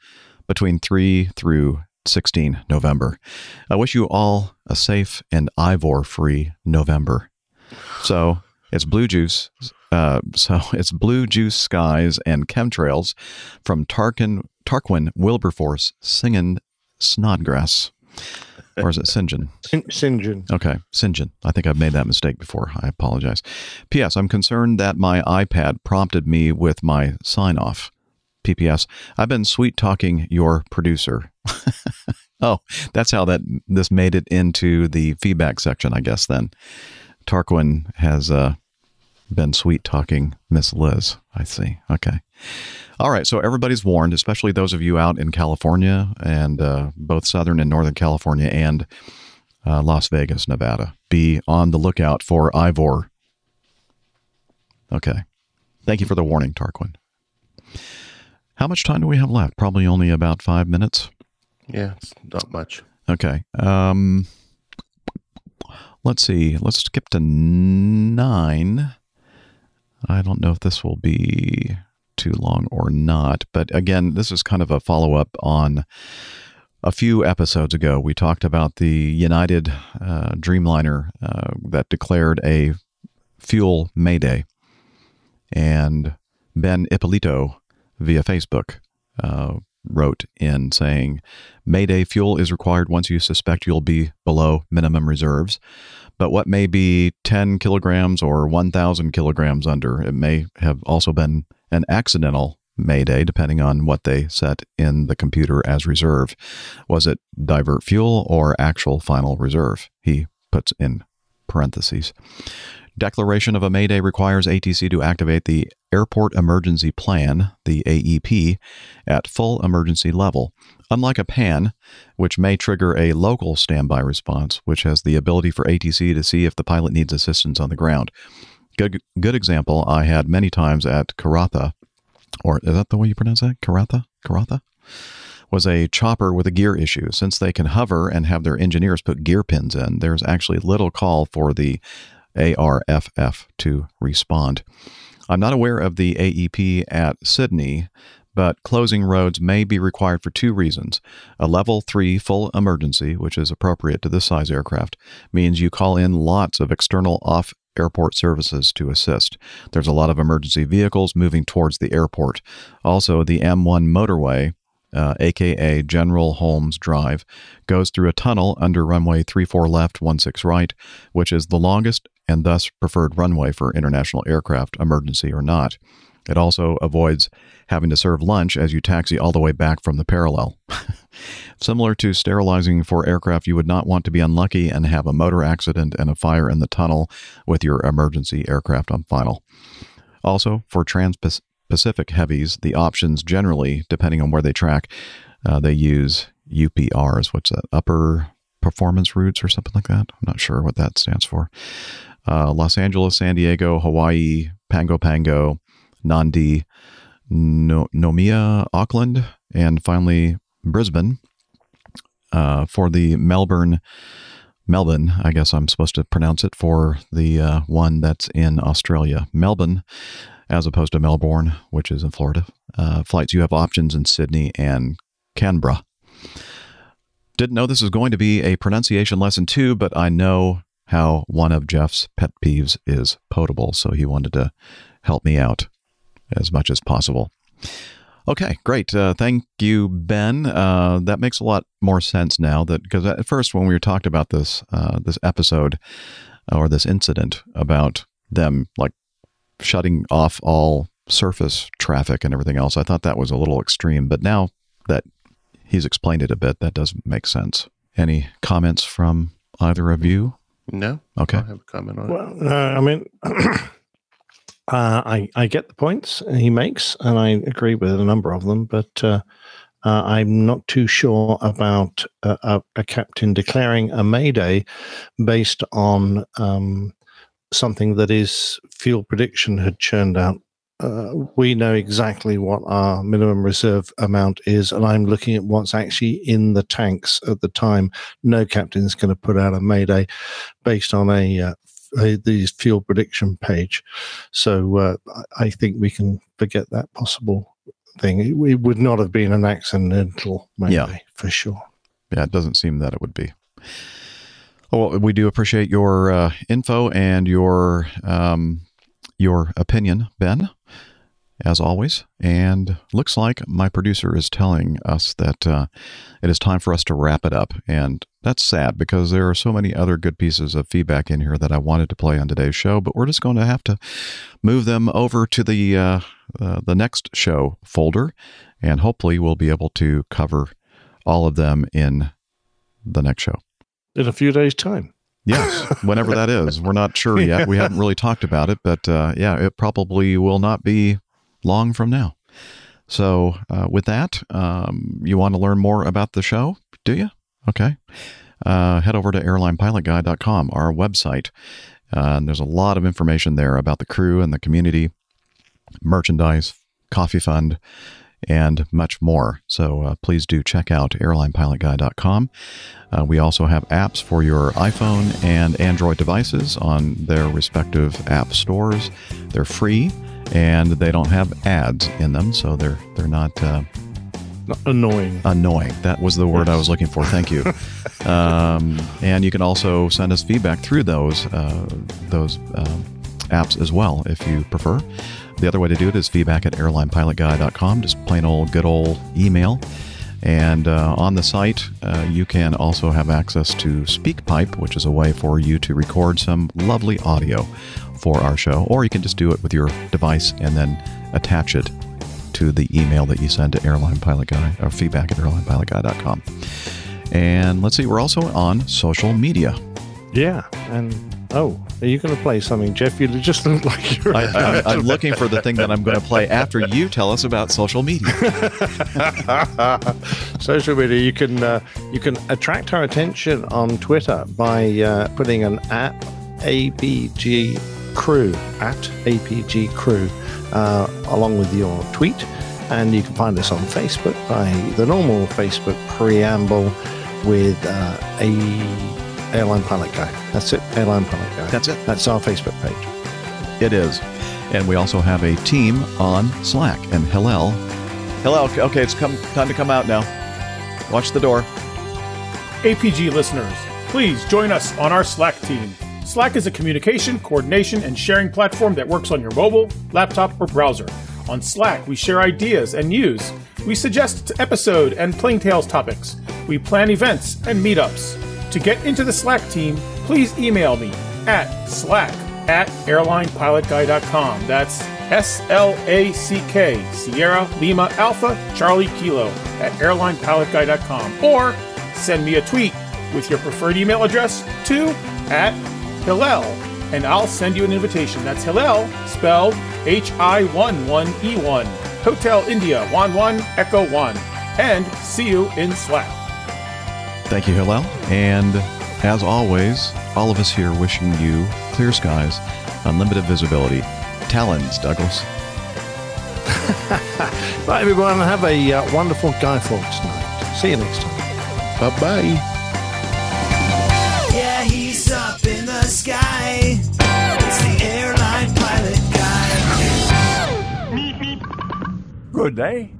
between 3 through 16 November. I wish you all a safe and Ivor free November. So it's blue juice. Uh, so it's blue juice skies and chemtrails from Tarkin, Tarquin Wilberforce singing Snodgrass. Or is it Sinjin? Sinjin. Okay, Sinjin. I think I've made that mistake before. I apologize. P.S. I'm concerned that my iPad prompted me with my sign off. PPS. I've been sweet talking your producer. oh, that's how that this made it into the feedback section, I guess. Then Tarquin has uh, been sweet talking Miss Liz. I see. Okay. All right. So everybody's warned, especially those of you out in California and uh, both Southern and Northern California and uh, Las Vegas, Nevada. Be on the lookout for Ivor. Okay. Thank you for the warning, Tarquin. How much time do we have left? Probably only about five minutes. Yeah, it's not much. Okay. Um, let's see. Let's skip to nine. I don't know if this will be too long or not, but again, this is kind of a follow up on a few episodes ago. We talked about the United uh, Dreamliner uh, that declared a fuel mayday, and Ben Ippolito via Facebook uh, wrote in saying, Mayday fuel is required once you suspect you'll be below minimum reserves. But what may be 10 kilograms or 1,000 kilograms under? It may have also been an accidental Mayday, depending on what they set in the computer as reserve. Was it divert fuel or actual final reserve? He puts in parentheses. Declaration of a Mayday requires ATC to activate the Airport Emergency Plan, the AEP, at full emergency level. Unlike a PAN, which may trigger a local standby response, which has the ability for ATC to see if the pilot needs assistance on the ground. Good, good example I had many times at Karratha, or is that the way you pronounce that? Karratha? Karratha? was a chopper with a gear issue. Since they can hover and have their engineers put gear pins in, there's actually little call for the ARFF to respond. I'm not aware of the AEP at Sydney, but closing roads may be required for two reasons. A level 3 full emergency, which is appropriate to this size aircraft, means you call in lots of external off airport services to assist. There's a lot of emergency vehicles moving towards the airport. Also, the M1 motorway uh, aka General Holmes Drive, goes through a tunnel under runway 34 left, 16 right, which is the longest and thus preferred runway for international aircraft, emergency or not. It also avoids having to serve lunch as you taxi all the way back from the parallel. Similar to sterilizing for aircraft, you would not want to be unlucky and have a motor accident and a fire in the tunnel with your emergency aircraft on final. Also, for trans Pacific heavies, the options generally, depending on where they track, uh, they use UPRs. What's that? Upper performance routes or something like that. I'm not sure what that stands for. Uh, Los Angeles, San Diego, Hawaii, Pago Pago, Nadi, no- Noumea, Auckland, and finally Brisbane. Uh, for the Melbourne, Melbourne, I guess I'm supposed to pronounce it for the uh, one that's in Australia. Melbourne as opposed to Melbourne, which is in Florida. Uh, flights, you have options in Sydney and Canberra. Didn't know this was going to be a pronunciation lesson too, but I know how one of Jeff's pet peeves is potable, so he wanted to help me out as much as possible. Okay, great. Uh, thank you, Ben. Uh, that makes a lot more sense now. That because at first, when we were talking about this uh, this episode or this incident about them like shutting off all surface traffic and everything else. I thought that was a little extreme, but now that he's explained it a bit, that does make sense. Any comments from either of you? No. Okay. I have a comment on well, it. Uh, I mean, uh, I I get the points he makes, and I agree with a number of them, but uh, uh, I'm not too sure about a, a, captain declaring a mayday based on um, something that is fuel prediction had churned out. Uh, we know exactly what our minimum reserve amount is, and I'm looking at what's actually in the tanks at the time. No captain's going to put out a mayday based on a uh, the fuel prediction page. So uh, I- think we can forget that possible thing. It, it would not have been an accidental, maybe, Yeah. for sure. Yeah, it doesn't seem that it would be. Well, we do appreciate your uh, info and your um, your opinion, Ben, as always. And looks like my producer is telling us that uh, it is time for us to wrap it up, and that's sad because there are so many other good pieces of feedback in here that I wanted to play on today's show, but we're just going to have to move them over to the uh, uh, the next show folder, and hopefully we'll be able to cover all of them in the next show. In a few days' time. Yes, whenever that is. We're not sure yet. We haven't really talked about it, but uh, yeah, it probably will not be long from now. So, uh, with that, um, you want to learn more about the show, do you? Okay. Uh, head over to airlinepilotguy.com, our website. Uh, and there's a lot of information there about the crew and the community, merchandise, coffee fund, and much more. So uh, please do check out airlinepilotguy.com. Uh, we also have apps for your iPhone and Android devices on their respective app stores. They're free and they don't have ads in them, so they're they're not uh, annoying. Annoying. That was the word I was looking for. Thank you. um, and you can also send us feedback through those uh, those um, apps as well, if you prefer. The other way to do it is feedback at airlinepilotguy.com, just plain old good old email. And uh, on the site, uh, you can also have access to SpeakPipe, which is a way for you to record some lovely audio for our show. Or you can just do it with your device and then attach it to the email that you send to Airline Pilot Guy or feedback at airlinepilotguy.com. And let's see, we're also on social media. Yeah. And oh, are you going to play something, Jeff? You just look like you're. I, I'm looking for the thing that I'm going to play after you tell us about social media. social media you can uh, you can attract our attention on twitter by uh, putting an at abg crew at apg crew uh, along with your tweet and you can find us on facebook by the normal facebook preamble with uh, a airline pilot guy that's it airline pilot guy That's it. that's our facebook page It is. And we also have a team on Slack. And Hillel. Hillel, okay, it's come time to come out now. Watch the door. APG listeners, please join us on our Slack team. Slack is a communication, coordination, and sharing platform that works on your mobile, laptop, or browser. On Slack, we share ideas and news. We suggest episode and Plane Tales topics. We plan events and meetups. To get into the Slack team, please email me at slack at airlinepilotguy.com. That's S L A C K, Sierra Lima Alpha Charlie Kilo at airlinepilotguy.com. Or send me a tweet with your preferred email address to at Hillel, and I'll send you an invitation. That's Hillel, spelled H I 1 1 E 1, Hotel India 1 1 Echo 1. And see you in Slack. Thank you, Hillel. And as always, all of us here wishing you clear skies, unlimited visibility. Talons, Douglas. right everyone have a uh, wonderful guy fawkes night see you next time bye bye Yeah, he's up Good day.